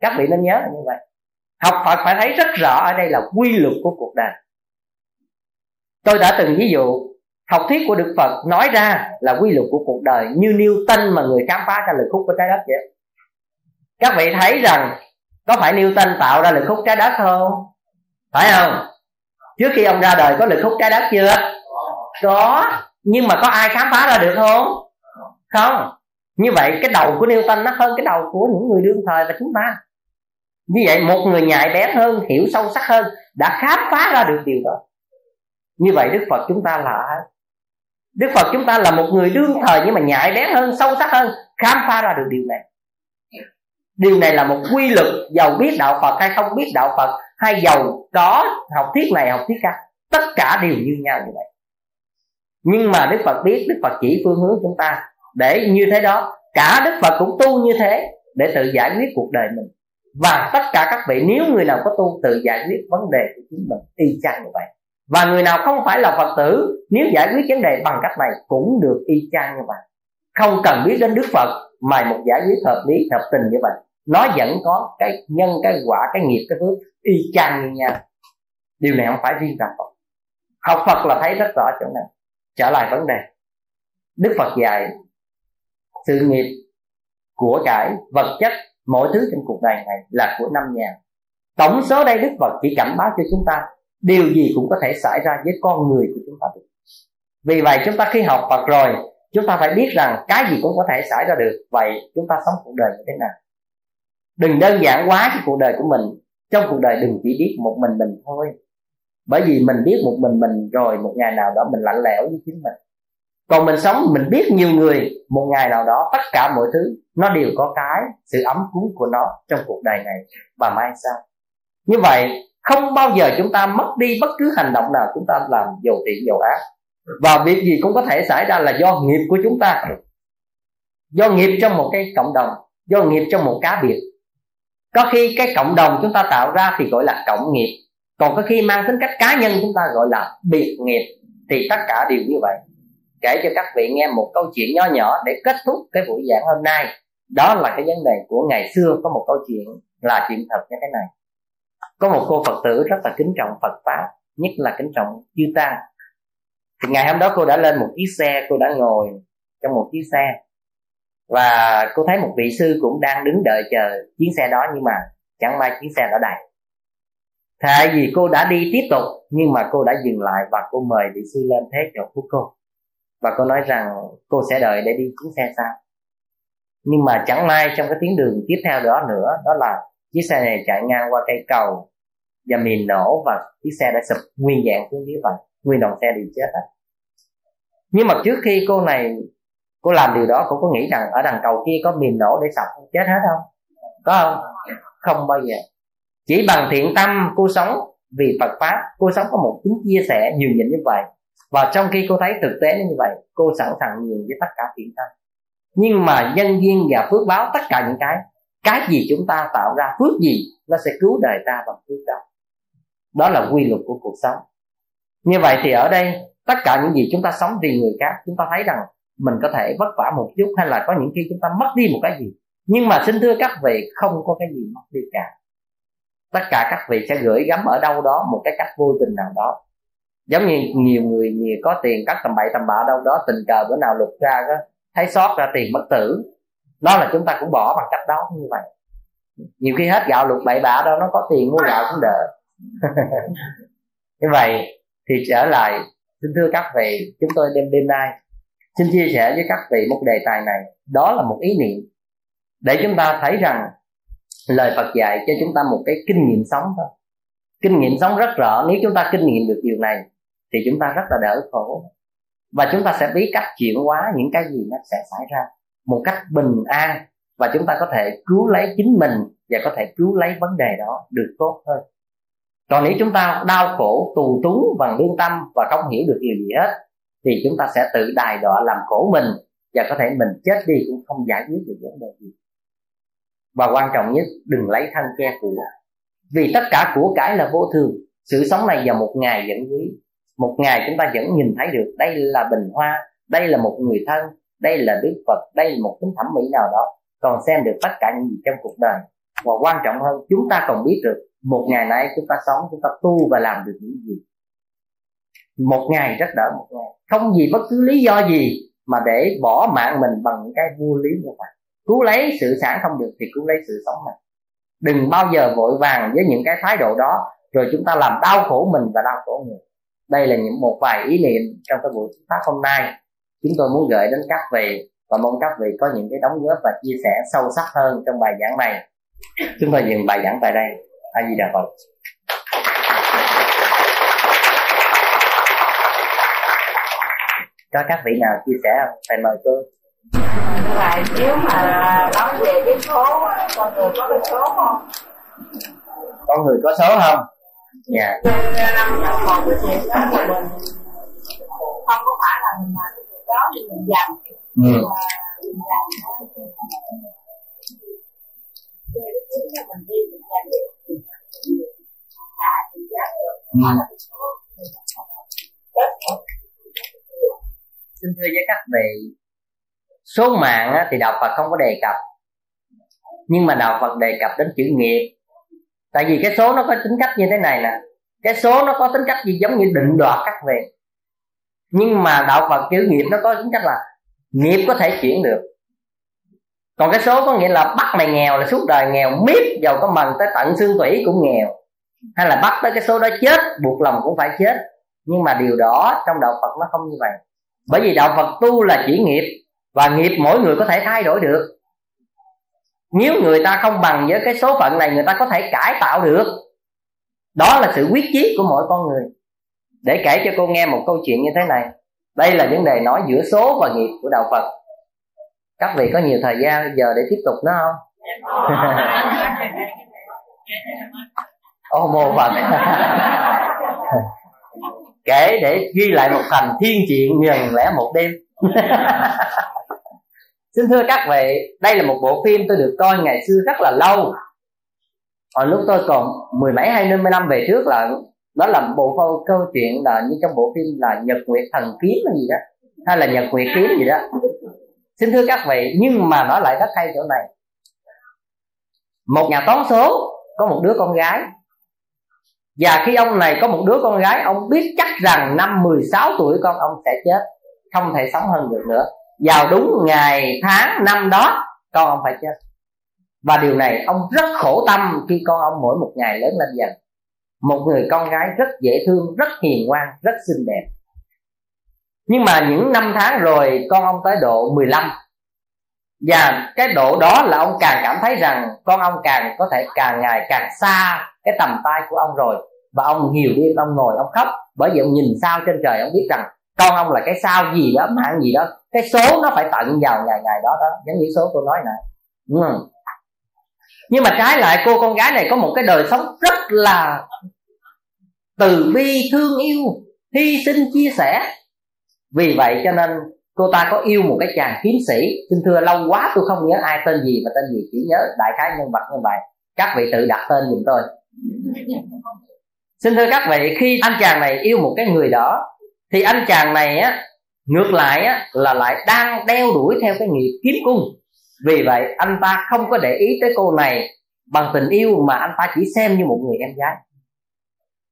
Các vị nên nhớ là như vậy. Học phật phải thấy rất rõ ở đây là quy luật của cuộc đời. Tôi đã từng ví dụ, học thuyết của đức phật nói ra là quy luật của cuộc đời, như newton mà người khám phá ra lực hút của trái đất vậy. Các vị thấy rằng có phải newton tạo ra lực hút trái đất không? Phải không? Trước khi ông ra đời có lực hút trái đất chưa? Có. Nhưng mà có ai khám phá ra được không? Không. Như vậy cái đầu của Newton nó hơn cái đầu của những người đương thời và chúng ta. Như vậy một người nhạy bén hơn, hiểu sâu sắc hơn đã khám phá ra được điều đó. Như vậy đức phật chúng ta là ai? Đức phật chúng ta là một người đương thời nhưng mà nhạy bén hơn, sâu sắc hơn, khám phá ra được điều này điều này là một quy luật giàu biết đạo phật hay không biết đạo phật, hay giàu có học thuyết này, học thuyết khác. Tất cả đều như nhau như vậy. Nhưng mà đức phật biết, đức phật chỉ phương hướng chúng ta để như thế đó. Cả đức phật cũng tu như thế để tự giải quyết cuộc đời mình. Và tất cả các vị, nếu người nào có tu tự giải quyết vấn đề của chính mình, y chang như vậy. Và người nào không phải là phật tử, nếu giải quyết vấn đề bằng cách này cũng được y chang như vậy. Không cần biết đến đức phật, mà một giải quyết hợp lý, hợp tình như vậy nó vẫn có cái nhân, cái quả, cái nghiệp, cái phước y chang như nhau. Điều này không phải riêng đạo phật học. Phật là thấy rất rõ chỗ này. Trở lại vấn đề. Đức phật dạy sự nghiệp của cải, vật chất, mọi thứ trên cuộc đời này là của năm nhà. Tổng số đây đức phật chỉ cảnh báo cho chúng ta, điều gì cũng có thể xảy ra với con người của chúng ta được. Vì vậy chúng ta khi học phật rồi, chúng ta phải biết rằng cái gì cũng có thể xảy ra được. Vậy chúng ta sống cuộc đời như thế nào? Đừng đơn giản quá cái cuộc đời của mình. Trong cuộc đời đừng chỉ biết một mình mình thôi. Bởi vì mình biết một mình mình rồi, một ngày nào đó mình lạnh lẽo với chính mình. Còn mình sống, mình biết nhiều người, một ngày nào đó tất cả mọi thứ, nó đều có cái, sự ấm cúng của nó trong cuộc đời này và mai sau. Như vậy, không bao giờ chúng ta mất đi bất cứ hành động nào chúng ta làm dầu thiện dầu ác. Và việc gì cũng có thể xảy ra là do nghiệp của chúng ta. Do nghiệp trong một cái cộng đồng, do nghiệp trong một cá biệt có khi cái cộng đồng chúng ta tạo ra thì gọi là cộng nghiệp. Còn có khi mang tính cách cá nhân chúng ta gọi là biệt nghiệp, thì tất cả đều như vậy. Kể cho các vị nghe một câu chuyện nhỏ nhỏ để kết thúc cái buổi giảng hôm nay. Đó là cái vấn đề của ngày xưa có một câu chuyện là chuyện thật như thế này. Có một cô phật tử rất là kính trọng phật pháp, nhất là kính trọng chư tăng. Thì ngày hôm đó cô đã lên một chiếc xe, cô đã ngồi trong một chiếc xe và cô thấy một vị sư cũng đang đứng đợi chờ chuyến xe đó, nhưng mà chẳng may chuyến xe đã đầy. Tại vì cô đã đi tiếp tục, nhưng mà cô đã dừng lại và cô mời vị sư lên thế chỗ của cô. Và cô nói rằng cô sẽ đợi để đi chuyến xe sau. Nhưng mà chẳng may trong cái tuyến đường tiếp theo đó nữa, đó là chiếc xe này chạy ngang qua cây cầu và mìn nổ và chiếc xe đã sụp nguyên dạng xuống dưới và nguyên đồng xe đều chết hết. Nhưng mà trước khi cô này cô làm điều đó, cô có nghĩ rằng ở đằng cầu kia có mìn nổ để sập chết hết không? Có không? Không bao giờ. Chỉ bằng thiện tâm cô sống vì Phật pháp, cô sống có một tính chia sẻ nhường nhịn như vậy. Và trong khi cô thấy thực tế như vậy, cô sẵn sàng nhường với tất cả thiện tâm. Nhưng mà nhân duyên và phước báo tất cả những cái cái gì chúng ta tạo ra, phước gì, nó sẽ cứu đời ta bằng phước đó đó là quy luật của cuộc sống. Như vậy thì ở đây, tất cả những gì chúng ta sống vì người khác, chúng ta thấy rằng mình có thể vất vả một chút hay là có những khi chúng ta mất đi một cái gì. Nhưng mà xin thưa các vị, không có cái gì mất đi cả. Tất cả các vị sẽ gửi gắm ở đâu đó một cái cách vô tình nào đó. Giống như nhiều người nhiều có tiền cắt tầm bậy tầm bạ đâu đó, tình cờ bữa nào lục ra đó, thấy sót ra tiền bất tử. Đó là chúng ta cũng bỏ bằng cách đó như vậy. Nhiều khi hết gạo lục bậy bạ đâu, nó có tiền, mua gạo cũng đỡ <laughs> như vậy thì trở lại, xin thưa các vị, chúng tôi đêm đêm nay xin chia sẻ với các vị một đề tài này. Đó là một ý niệm để chúng ta thấy rằng lời Phật dạy cho chúng ta một cái kinh nghiệm sống thôi. Kinh nghiệm sống rất rõ. Nếu chúng ta kinh nghiệm được điều này, thì chúng ta rất là đỡ khổ. Và chúng ta sẽ biết cách chuyển hóa những cái gì nó sẽ xảy ra một cách bình an. Và chúng ta có thể cứu lấy chính mình và có thể cứu lấy vấn đề đó được tốt hơn. Còn nếu chúng ta đau khổ, tù túng bằng lương tâm và không hiểu được điều gì hết thì chúng ta sẽ tự đài đọa làm khổ mình và có thể mình chết đi cũng không giải quyết được vấn đề gì. Và quan trọng nhất, đừng lấy thân che của vì tất cả của cải là vô thường. Sự sống này vào một ngày vẫn quý. Một ngày chúng ta vẫn nhìn thấy được đây là bình hoa, đây là một người thân, đây là đức phật, đây là một tính thẩm mỹ nào đó. Còn xem được tất cả những gì trong cuộc đời. Và quan trọng hơn, chúng ta còn biết được một ngày nay chúng ta sống, chúng ta tu và làm được những gì một ngày rất đỡ một ngày. Không vì bất cứ lý do gì mà để bỏ mạng mình bằng những cái vô lý như vậy. Cứu lấy sự sản không được thì cứu lấy sự sống này đừng bao giờ vội vàng với những cái thái độ đó, rồi chúng ta làm đau khổ mình và đau khổ người. Đây là những một vài ý niệm trong cái buổi phát hôm nay. Chúng tôi muốn gửi đến các vị và mong các vị có những cái đóng góp và chia sẻ sâu sắc hơn trong bài giảng này. Chúng tôi dừng bài giảng tại đây. A di đà phật. Có các vị nào chia sẻ không? Thầy mời tôi là nếu mà nói về cái số con người có cái số không? Con người có số không? Dạ. Không có phải là mình làm cái đó thì mình dành. Ừ xin thưa với các vị, số mạng thì đạo phật không có đề cập. Nhưng mà đạo phật đề cập đến chữ nghiệp. Tại vì cái số nó có tính cách như thế này nè. Cái số nó có tính cách gì giống như định đoạt các vị. Nhưng mà đạo phật chữ nghiệp nó có tính cách là nghiệp có thể chuyển được. Còn cái số có nghĩa là bắt mày nghèo là suốt đời nghèo miết giàu có mần tới tận xương tủy cũng nghèo. Hay là bắt tới cái số đó chết, buộc lòng cũng phải chết. Nhưng mà điều đó trong đạo phật nó không như vậy bởi vì đạo phật tu là chỉ nghiệp và nghiệp mỗi người có thể thay đổi được. Nếu người ta không bằng với cái số phận này người ta có thể cải tạo được. Đó là sự quyết chí của mỗi con người. Để kể cho cô nghe một câu chuyện như thế này. Đây là vấn đề nói giữa số và nghiệp của đạo phật. Các vị có nhiều thời gian giờ để tiếp tục nữa không? <laughs> Ô mô phật <laughs> kể để ghi lại một thành thiên chuyện ngần lẽ một đêm. <laughs> Xin thưa các vị đây là một bộ phim tôi được coi ngày xưa rất là lâu. Hồi lúc tôi còn mười mấy hai mươi năm về trước là đó là bộ câu, câu chuyện là như trong bộ phim là nhật nguyệt thần kiếm hay gì đó hay là nhật nguyệt kiếm gì đó. Xin thưa các vị nhưng mà nói lại rất hay chỗ này. Một nhà toán số có một đứa con gái và khi ông này có một đứa con gái, ông biết chắc rằng năm 16 tuổi con ông sẽ chết, không thể sống hơn được nữa. Vào đúng ngày tháng năm đó, con ông phải chết. Và điều này ông rất khổ tâm khi con ông mỗi một ngày lớn lên dần. Một người con gái rất dễ thương, rất hiền ngoan, rất xinh đẹp. Nhưng mà những năm tháng rồi, con ông tới độ 15 và cái độ đó là ông càng cảm thấy rằng con ông càng có thể càng ngày càng xa cái tầm tay của ông rồi và ông nhiều đêm ông ngồi, ông khóc. Bởi vì ông nhìn sao trên trời, ông biết rằng con ông là cái sao gì đó, mạng gì đó. Cái số nó phải tận vào ngày ngày đó đó. Giống như số tôi nói này ừ. nhưng mà trái lại, cô con gái này có một cái đời sống rất là từ bi, thương yêu, hy sinh, chia sẻ. Vì vậy cho nên cô ta có yêu một cái chàng kiếm sĩ. Xin thưa, lâu quá tôi không nhớ ai tên gì, mà tên gì chỉ nhớ đại khái nhân vật như vậy. Các vị tự đặt tên giùm tôi xin thưa các vị, khi anh chàng này yêu một cái người đó, thì anh chàng này á, ngược lại á, là lại đang đeo đuổi theo cái nghiệp kiếm cung. Vì vậy, anh ta không có để ý tới cô này bằng tình yêu mà anh ta chỉ xem như một người em gái.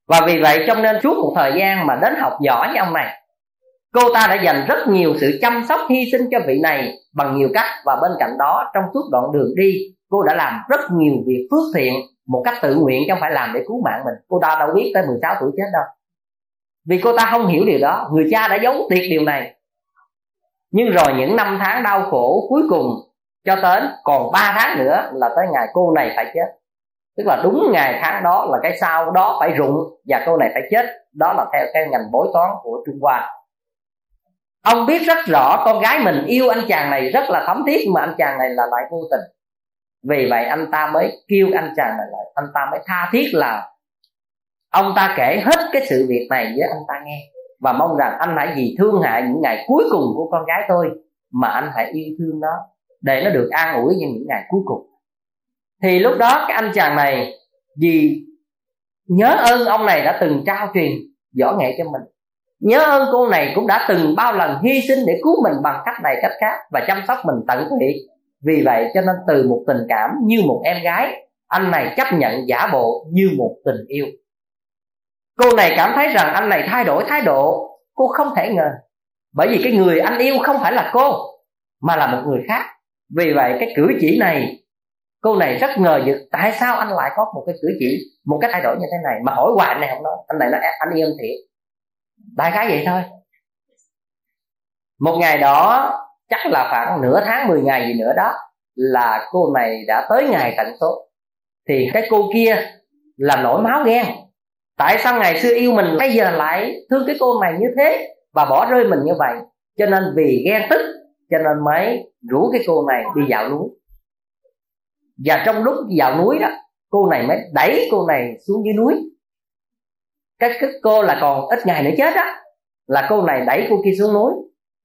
Và vì vậy cho nên suốt một thời gian mà đến học giỏi với ông này, cô ta đã dành rất nhiều sự chăm sóc hy sinh cho vị này bằng nhiều cách. Và bên cạnh đó, trong suốt đoạn đường đi, cô đã làm rất nhiều việc phước thiện một cách tự nguyện chứ không phải làm để cứu mạng mình. Cô ta đâu biết tới 16 tuổi chết đâu vì cô ta không hiểu điều đó. Người cha đã giấu tiệt điều này. Nhưng rồi những năm tháng đau khổ cuối cùng cho đến còn 3 tháng nữa là tới ngày cô này phải chết. Tức là đúng ngày tháng đó là cái sau đó phải rụng và cô này phải chết. Đó là theo cái ngành bối toán của trung hoa. Ông biết rất rõ con gái mình yêu anh chàng này rất là thấm thiết mà anh chàng này là lại vô tình vì vậy anh ta mới kêu anh chàng này lại. Anh ta mới tha thiết là ông ta kể hết cái sự việc này với anh ta nghe. Và mong rằng anh hãy vì thương hại những ngày cuối cùng của con gái tôi mà anh hãy yêu thương nó để nó được an ủi trong những ngày cuối cùng. Thì lúc đó cái anh chàng này vì nhớ ơn ông này đã từng trao truyền võ nghệ cho mình. Nhớ ơn cô này cũng đã từng bao lần hy sinh để cứu mình bằng cách này cách khác và chăm sóc mình tận tụy vì vậy cho nên từ một tình cảm như một em gái, anh này chấp nhận giả bộ như một tình yêu. Cô này cảm thấy rằng anh này thay đổi thái độ, cô không thể ngờ. Bởi vì cái người anh yêu không phải là cô, mà là một người khác. Vì vậy cái cử chỉ này, cô này rất ngờ vực tại sao anh lại có một cái cử chỉ, một cách thay đổi như thế này. Mà hỏi hoài này không nói, anh này nói anh yêu thiệt. Đại khái vậy thôi. Một ngày đó chắc là khoảng nửa tháng 10 ngày gì nữa đó là cô này đã tới ngày tận số. Thì cái cô kia là nổi máu ghen. Tại sao ngày xưa yêu mình bây giờ lại thương cái cô này như thế và bỏ rơi mình như vậy? Cho nên vì ghen tức cho nên mới rủ cái cô này đi dạo núi. Và trong lúc dạo núi đó cô này mới đẩy cô này xuống dưới núi. Cái, cái cô là còn ít ngày nữa chết á là cô này đẩy cô kia xuống núi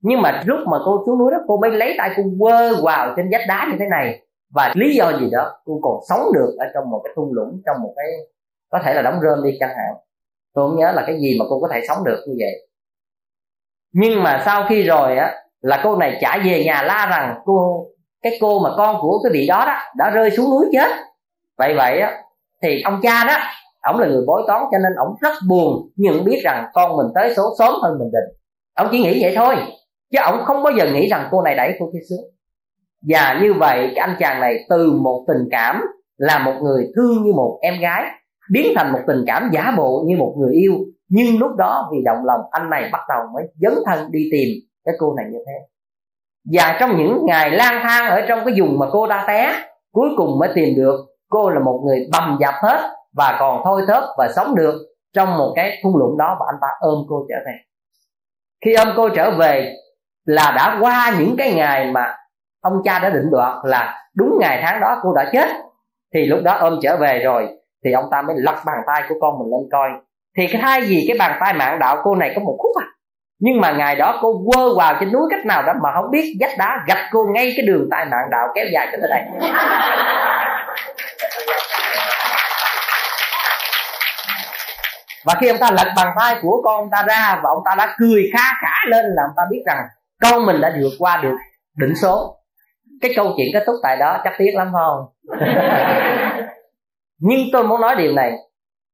nhưng mà lúc mà cô xuống núi đó, cô mới lấy tay cô quơ vào trên vách đá như thế này. Và lý do gì đó, cô còn sống được ở trong một cái thung lũng, trong một cái, có thể là đóng rơm đi chẳng hạn. Tôi không nhớ là cái gì mà cô có thể sống được như vậy. Nhưng mà sau khi rồi á, là cô này trả về nhà la rằng cô, cái cô mà con của cái vị đó đó, đã rơi xuống núi chết. Vậy vậy á, thì ông cha đó, ổng là người bói toán cho nên ổng rất buồn, nhưng biết rằng con mình tới số sớm hơn mình định. Ổng chỉ nghĩ vậy thôi chứ ổng không bao giờ nghĩ rằng cô này đẩy cô kia xuống. Và như vậy, cái anh chàng này từ một tình cảm là một người thương như một em gái, biến thành một tình cảm giả bộ như một người yêu. Nhưng lúc đó vì động lòng, anh này bắt đầu mới dấn thân đi tìm cái cô này như thế. Và trong những ngày lang thang ở trong cái vùng mà cô ta té, cuối cùng mới tìm được cô là một người bầm dập hết và còn thôi thớp và sống được trong một cái thung lũng đó và anh ta ôm cô trở về. Khi ôm cô trở về là đã qua những cái ngày mà ông cha đã định đoạt là đúng ngày tháng đó cô đã chết, thì lúc đó ôm trở về rồi thì ông ta mới lật bàn tay của con mình lên coi. Thì cái thay gì cái bàn tay mạng đạo cô này có một khúc à nhưng mà ngày đó cô quơ vào trên núi cách nào đó mà không biết vách đá gạch cô ngay cái đường tai mạng đạo kéo dài cho tới đây. Và khi ông ta lật bàn tay của con ông ta ra và ông ta đã cười kha khả lên là ông ta biết rằng con mình đã vượt qua được đỉnh số. Cái câu chuyện kết thúc tại đó chắc tiếc lắm không? <laughs> Nhưng tôi muốn nói điều này.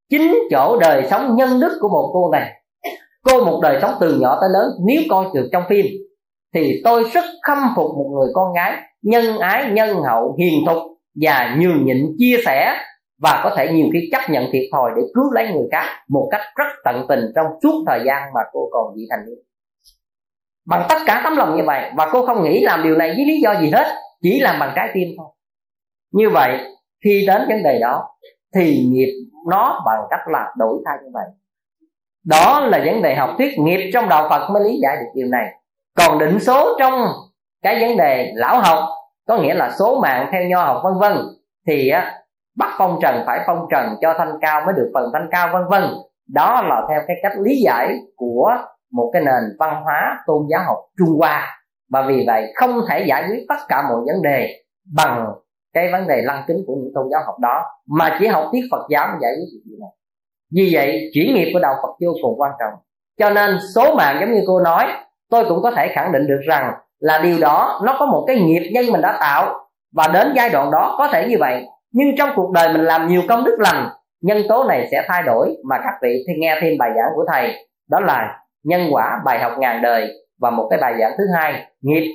Chính chỗ đời sống nhân đức của một cô này, cô một đời sống từ nhỏ tới lớn, nếu coi được trong phim, thì tôi rất khâm phục một người con gái, nhân ái, nhân hậu, hiền thục và nhường nhịn, chia sẻ và có thể nhiều khi chấp nhận thiệt thòi để cứu lấy người khác một cách rất tận tình trong suốt thời gian mà cô còn vị thành niên bằng tất cả tấm lòng như vậy, và cô không nghĩ làm điều này với lý do gì hết, chỉ làm bằng trái tim thôi. Như vậy, khi đến vấn đề đó, thì nghiệp nó bằng cách là đổi thay như vậy. Đó là vấn đề học thuyết, nghiệp trong đạo phật mới lý giải được điều này. Còn định số trong cái vấn đề lão học, có nghĩa là số mạng theo nho học vân vân, thì bắt phong trần phải phong trần cho thanh cao mới được phần thanh cao vân vân. Đó là theo cái cách lý giải của một cái nền văn hóa tôn giáo học trung hoa. Và vì vậy không thể giải quyết tất cả mọi vấn đề bằng cái vấn đề lăng kính của những tôn giáo học đó, mà chỉ học thuyết Phật giáo mới giải quyết được điều này. Vì vậy chuyển nghiệp của đạo Phật vô cùng quan trọng. Cho nên số mạng giống như cô nói, tôi cũng có thể khẳng định được rằng là điều đó, nó có một cái nghiệp nhân mình đã tạo. Và đến giai đoạn đó có thể như vậy. Nhưng trong cuộc đời mình làm nhiều công đức lành, nhân tố này sẽ thay đổi. Mà các vị thì nghe thêm bài giảng của thầy, đó là nhân quả bài học ngàn đời và một cái bài giảng thứ hai. Nghiệp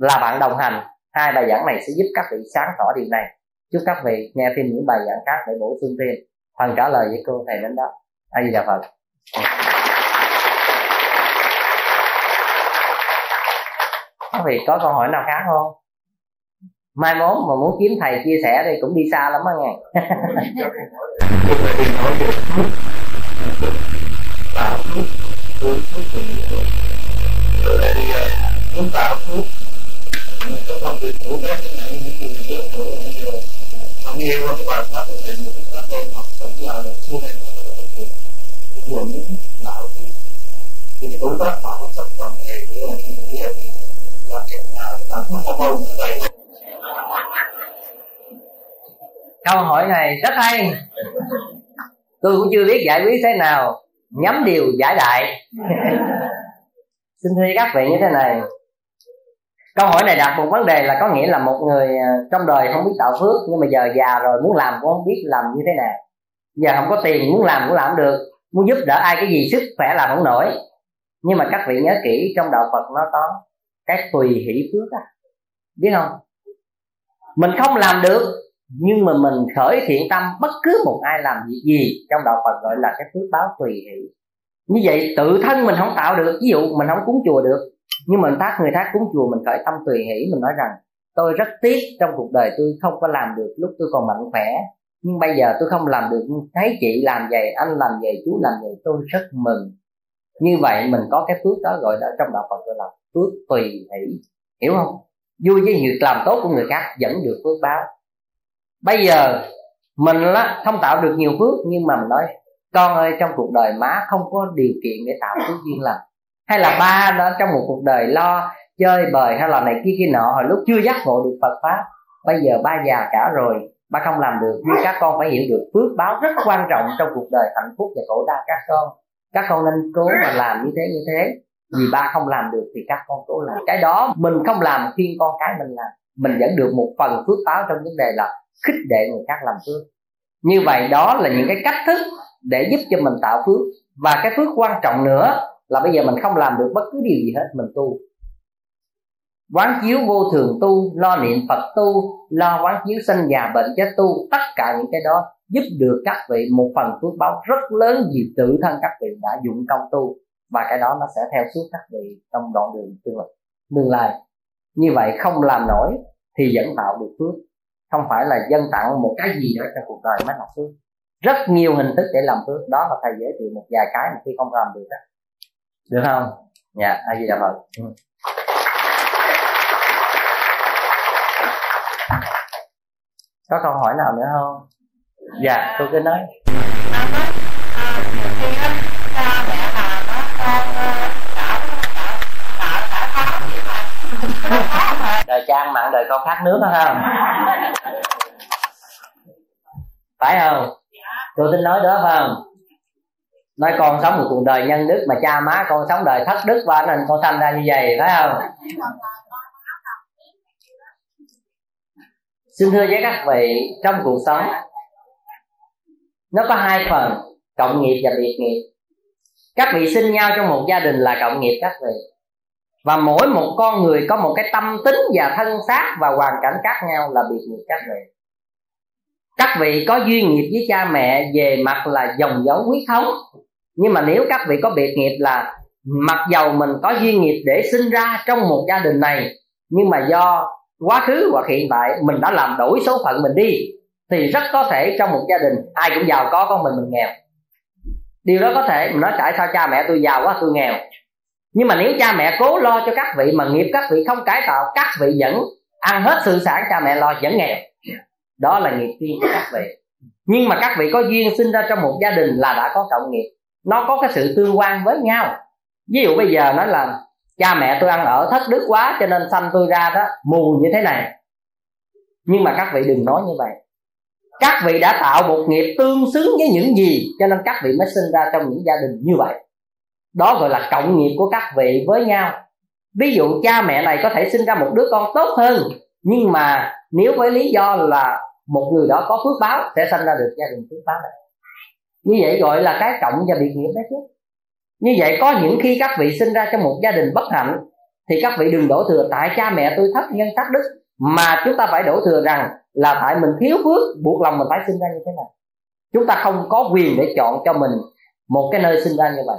là bạn đồng hành. Hai bài giảng này sẽ giúp các vị sáng tỏ điều này. Chúc các vị nghe thêm những bài giảng khác để bổ sung thêm. Phần trả lời với cô, thầy đến đó. A di đà phật. Các vị có câu hỏi nào khác không? Mai mốt mà muốn kiếm thầy chia sẻ thì cũng đi xa lắm á nghe à, muốn tạo phước có phòng việc của các cái này những người trước của không nhiều các bạn pháp thì một các con học cũng là suốt cũng nguồn những đạo thì cái công tác họ học tập trong ngày nữa thì là cái nào làm không bao giờ câu hỏi này rất hay. Tôi cũng chưa biết giải quyết thế nào nhắm điều giải đại. <laughs> Xin thưa các vị như thế này. Câu hỏi này đặt một vấn đề là có nghĩa là một người à, trong đời không biết tạo phước nhưng mà giờ già rồi muốn làm cũng không biết làm như thế nào. Giờ không có tiền muốn làm cũng làm được. Muốn giúp đỡ ai cái gì sức khỏe làm không nổi. Nhưng mà các vị nhớ kỹ trong đạo phật nó có cái tùy hỷ phước á. Biết không? Mình không làm được nhưng mà mình khởi thiện tâm, bất cứ một ai làm việc gì, trong đạo phật gọi là cái phước báo tùy hỷ. Như vậy, tự thân mình không tạo được, ví dụ mình không cúng chùa được, nhưng mình tác người khác cúng chùa, mình khởi tâm tùy hỷ, mình nói rằng, tôi rất tiếc trong cuộc đời tôi không có làm được lúc tôi còn mạnh khỏe, nhưng bây giờ tôi không làm được thấy chị làm vậy, anh làm vậy, chú làm vậy, tôi rất mừng. Như vậy mình có cái phước đó gọi là trong đạo phật gọi là phước tùy hỷ. Hiểu không? Vui với việc làm tốt của người khác dẫn được phước báo bây giờ mình là không tạo được nhiều phước, nhưng mà mình nói, con ơi, trong cuộc đời má không có điều kiện để tạo phước duyên lành. Hay là ba đó trong một cuộc đời lo chơi bời hay là này kia kia nọ, hồi lúc chưa giác ngộ được Phật pháp, bây giờ ba già cả rồi, ba không làm được. Nhưng các con phải hiểu được phước báo rất quan trọng trong cuộc đời hạnh phúc và khổ đau các con. Các con nên cố mà làm như thế như thế. Vì ba không làm được thì các con cố làm. Cái đó mình không làm, khuyên con cái mình làm. Mình vẫn được một phần phước báo trong vấn đề là khích lệ người khác làm phước. Như vậy đó là những cái cách thức để giúp cho mình tạo phước. Và cái phước quan trọng nữa là bây giờ mình không làm được bất cứ điều gì hết, mình tu. Quán chiếu vô thường tu, lo niệm phật tu, lo quán chiếu sanh già bệnh chết tu, tất cả những cái đó giúp được các vị một phần phước báo rất lớn vì tự thân các vị đã dụng công tu. Và cái đó nó sẽ theo suốt các vị trong đoạn đường tương lai. Tương lai. Như vậy không làm nổi thì vẫn tạo được phước không phải là dân tặng một cái gì đó cho cuộc đời mới học phước rất nhiều hình thức để làm phước. Đó là thầy giới thiệu một vài cái mà khi không làm được đó được không? Dạ ai gì đà phật có câu hỏi nào nữa không? Dạ tôi cứ nói. Trang mạng mặn đời con khát nước đó không phải không? Tôi tính nói đó, phải không? Nói con sống một cuộc đời nhân đức mà cha má con sống đời thất đức và nên con sanh ra như vậy, phải không? Xin thưa với các vị, trong cuộc sống, nó có hai phần, cộng nghiệp và biệt nghiệp. Các vị sinh nhau trong một gia đình là cộng nghiệp các vị và mỗi một con người có một cái tâm tính và thân xác và hoàn cảnh khác nhau là biệt nghiệp các vị các vị có duyên nghiệp với cha mẹ, về mặt là dòng dấu huyết thống. Nhưng mà nếu các vị có biệt nghiệp là mặc dầu mình có duyên nghiệp để sinh ra trong một gia đình này, nhưng mà do quá khứ hoặc hiện tại mình đã làm đổi số phận mình đi, thì rất có thể trong một gia đình ai cũng giàu có con mình mình nghèo. Điều đó có thể, mình nói tại sao cha mẹ tôi giàu quá, tôi nghèo nhưng mà nếu cha mẹ cố lo cho các vị mà nghiệp các vị không cải tạo, các vị vẫn ăn hết sự sản, cha mẹ lo vẫn nghèo. Đó là nghiệp duyên của các vị. Nhưng mà các vị có duyên sinh ra trong một gia đình là đã có cộng nghiệp. Nó có cái sự tương quan với nhau. Ví dụ bây giờ nói là, cha mẹ tôi ăn ở thất đức quá, cho nên sanh tôi ra đó. Mù như thế này. Nhưng mà các vị đừng nói như vậy. Các vị đã tạo một nghiệp tương xứng với những gì, cho nên các vị mới sinh ra trong những gia đình như vậy đó gọi là cộng nghiệp của các vị với nhau. Ví dụ cha mẹ này có thể sinh ra một đứa con tốt hơn, nhưng mà nếu với lý do là một người đó có phước báo, sẽ sinh ra được gia đình phước báo này. Như vậy gọi là cái cộng và biệt nghiệp đấy chứ. Như vậy có những khi các vị sinh ra trong một gia đình bất hạnh, thì các vị đừng đổ thừa tại cha mẹ tôi thất nhân thất đức, mà chúng ta phải đổ thừa rằng là tại mình thiếu phước, buộc lòng mình phải sinh ra như thế này. Chúng ta không có quyền để chọn cho mình một cái nơi sinh ra như vậy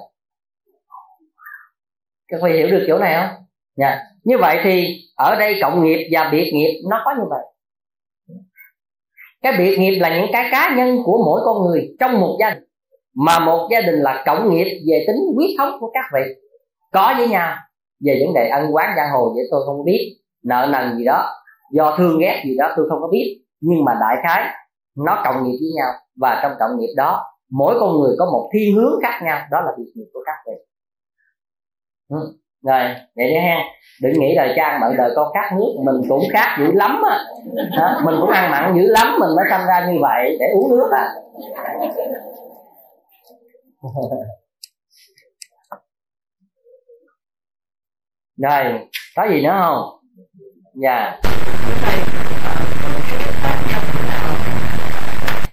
các vị hiểu được chỗ này không? Nha như vậy thì ở đây cộng nghiệp và biệt nghiệp, nó có như vậy. Cái biệt nghiệp là những cái cá nhân của mỗi con người trong một gia đình, mà một gia đình là cộng nghiệp về tính quyết thống của các vị. Có với nhau về vấn đề ân quán giang hồ vậy tôi không biết, nợ nần gì đó, do thương ghét gì đó tôi không có biết. Nhưng mà đại khái, nó cộng nghiệp với nhau, và trong cộng nghiệp đó, mỗi con người có một thiên hướng khác nhau, đó là việc nghiệp của các vị ừ. rồi, vậy nha ha. Đừng nghĩ đời cha mận đời con khác nước, mình cũng khác dữ lắm á. Mình cũng ăn mặn dữ lắm, mình mới sinh ra như vậy, để uống nước á. <laughs> Rồi, có gì nữa không? Dạ.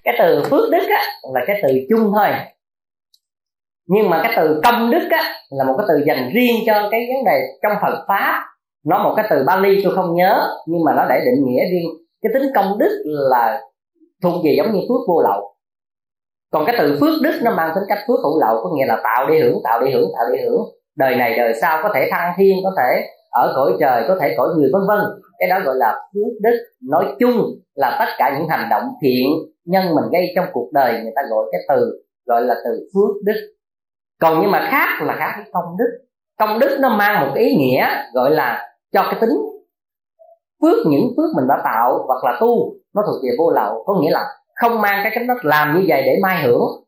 Cái từ phước đức á, là cái từ chung thôi nhưng mà cái từ công đức á, là một cái từ dành riêng cho cái vấn đề trong Phật pháp. Nó một cái từ Bali tôi không nhớ, nhưng mà nó để định nghĩa riêng. Cái tính công đức là thuộc về giống như phước vô lậu. Còn cái từ phước đức nó mang tính cách phước hữu lậu, có nghĩa là tạo đi hưởng, tạo đi hưởng, tạo đi hưởng. Đời này đời sau có thể thăng thiên, có thể ở cõi trời, có thể cõi người, vân vân. Cái đó gọi là phước đức. Nói chung là tất cả những hành động thiện nhân mình gây trong cuộc đời, người ta gọi cái từ, gọi là từ phước đức còn nhưng mà khác là khác với công đức. Công đức nó mang một ý nghĩa gọi là cho cái tính. Phước những phước mình đã tạo hoặc là tu nó thuộc về vô lậu có nghĩa là không mang cái cách nó làm như vậy để mai hưởng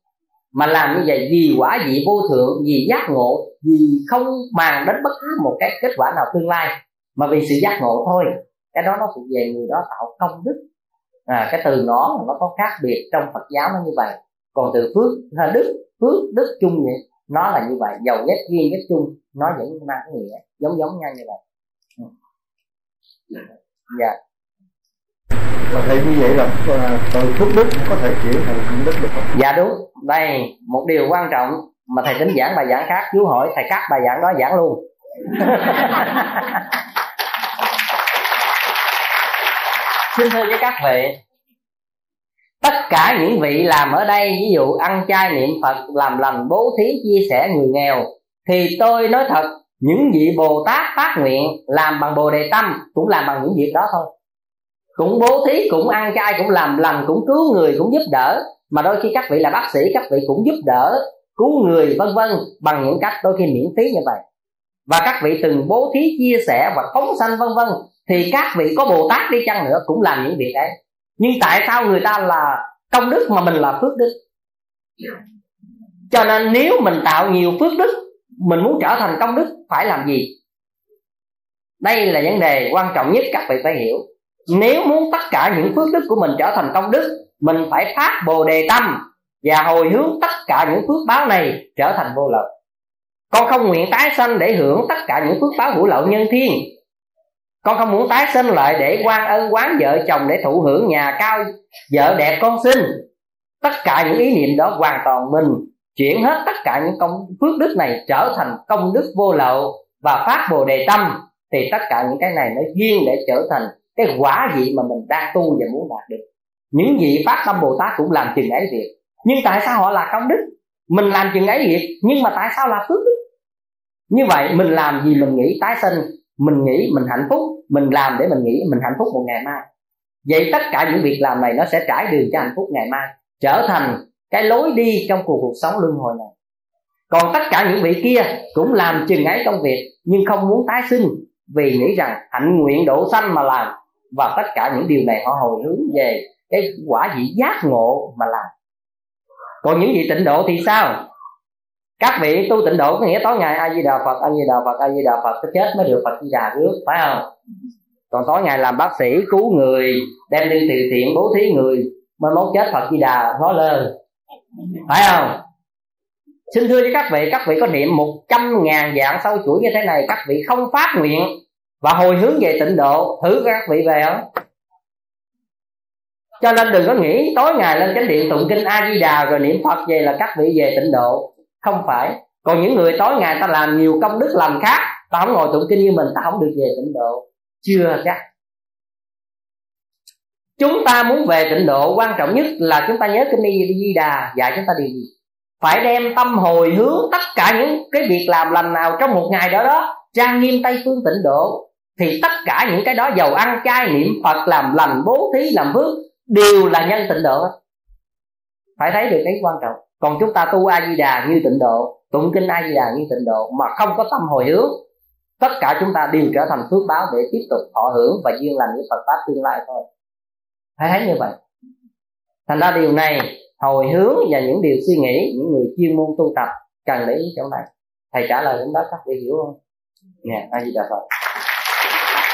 mà làm như vậy vì quả vị vô thượng vì giác ngộ vì không màng đến bất cứ một cái kết quả nào tương lai mà vì sự giác ngộ thôi. Cái đó nó thuộc về người đó tạo công đức. À, cái từ nó nó có khác biệt trong Phật giáo nó như vậy. Còn từ phước à, đức phước đức chung vậy nó là như vậy dầu nhất duyên nhất chung nó vẫn mang cái nghĩa giống giống nhau như vậy ừ. dạ và thầy như vậy là từ phước đức có thể chuyển thành công đức được không? Dạ đúng. Đây một điều quan trọng mà thầy tính giảng bài giảng khác chú hỏi thầy cắt bài giảng đó giảng luôn. <laughs> Xin thưa với các vị Tất cả những vị làm ở đây, Ví dụ ăn chay niệm Phật, Làm lành bố thí chia sẻ người nghèo, Thì tôi nói thật, Những vị Bồ Tát phát nguyện Làm bằng Bồ Đề Tâm Cũng làm bằng những việc đó thôi. Cũng bố thí, cũng ăn chay, cũng làm lành, cũng cứu người, cũng giúp đỡ. Mà đôi khi các vị là bác sĩ, các vị cũng giúp đỡ, cứu người, vân vân, bằng những cách đôi khi miễn phí như vậy. Và các vị từng bố thí, chia sẻ và phóng sanh, vân vân, thì các vị có bồ tát đi chăng nữa cũng làm những việc ấy nhưng tại sao người ta là công đức mà mình là phước đức? Cho nên nếu mình tạo nhiều phước đức, mình muốn trở thành công đức, phải làm gì? Đây là vấn đề quan trọng nhất các vị phải hiểu. Nếu muốn tất cả những phước đức của mình trở thành công đức, mình phải phát bồ đề tâm và hồi hướng tất cả những phước báo này trở thành vô lậu. Con không nguyện tái sanh để hưởng tất cả những phước báo hữu lậu nhân thiên con không muốn tái sinh lại để quan ân quán vợ chồng để thụ hưởng nhà cao, vợ đẹp con sinh tất cả những ý niệm đó hoàn toàn mình chuyển hết tất cả những công phước đức này trở thành công đức vô lậu và phát bồ đề tâm, thì tất cả những cái này nó duyên để trở thành cái quả vị mà mình đang tu và muốn đạt được. Những vị phát tâm bồ tát cũng làm chừng ấy việc. Nhưng tại sao họ là công đức? Mình làm chừng ấy việc, nhưng mà tại sao là phước đức? Như vậy, mình làm gì mình nghĩ tái sinh? Mình nghĩ mình hạnh phúc, mình làm để mình nghĩ mình hạnh phúc một ngày mai. Vậy tất cả những việc làm này nó sẽ trải đường cho hạnh phúc ngày mai, trở thành cái lối đi trong cuộc cuộc sống luân hồi này. Còn tất cả những vị kia cũng làm chừng ấy công việc, nhưng không muốn tái sinh vì nghĩ rằng hạnh nguyện độ sanh mà làm. Và tất cả những điều này họ hồi hướng về cái quả vị giác ngộ mà làm. Còn những vị tịnh độ thì sao? Các vị tu tịnh độ có nghĩa tối ngày a di đà phật a di đà phật a di đà phật cái chết mới được phật di đà rước, phải không? Còn tối ngày làm bác sĩ cứu người, đem đi từ thiện bố thí người mới mốt chết phật di đà ngó lên. Phải không? Xin thưa với các vị các vị có niệm một trăm ngàn dạng sâu chuỗi như thế này, các vị không phát nguyện và hồi hướng về tịnh độ, thử các vị về không? Cho nên đừng có nghĩ tối ngày lên chánh điện tụng kinh a di đà rồi niệm phật về là các vị về tịnh độ không phải. Còn những người tối ngày ta làm nhiều công đức làm khác, ta không ngồi tụng kinh như mình, ta không được về tịnh độ. Chưa chắc. Chúng ta muốn về tịnh độ, quan trọng nhất là chúng ta nhớ kinh đi di đà dạy chúng ta điều gì. Phải đem tâm hồi hướng tất cả những cái việc làm lành nào trong một ngày đó đó, trang nghiêm tây phương tịnh độ, thì tất cả những cái đó giàu ăn chay niệm phật, làm lành bố thí, làm phước, đều là nhân tịnh độ. Phải thấy được cái quan trọng còn chúng ta tu a di đà như tịnh độ, tụng kinh a di đà như tịnh độ mà không có tâm hồi hướng, tất cả chúng ta đều trở thành phước báo để tiếp tục thọ hưởng và duyên lành với phật pháp tương lai thôi. Phải thấy như vậy? Thành ra điều này, hồi hướng và những điều suy nghĩ, những người chuyên môn tu tập cần để ý chỗ này. Thầy trả lời đến đó, các vị hiểu không? Nè a di đà phật.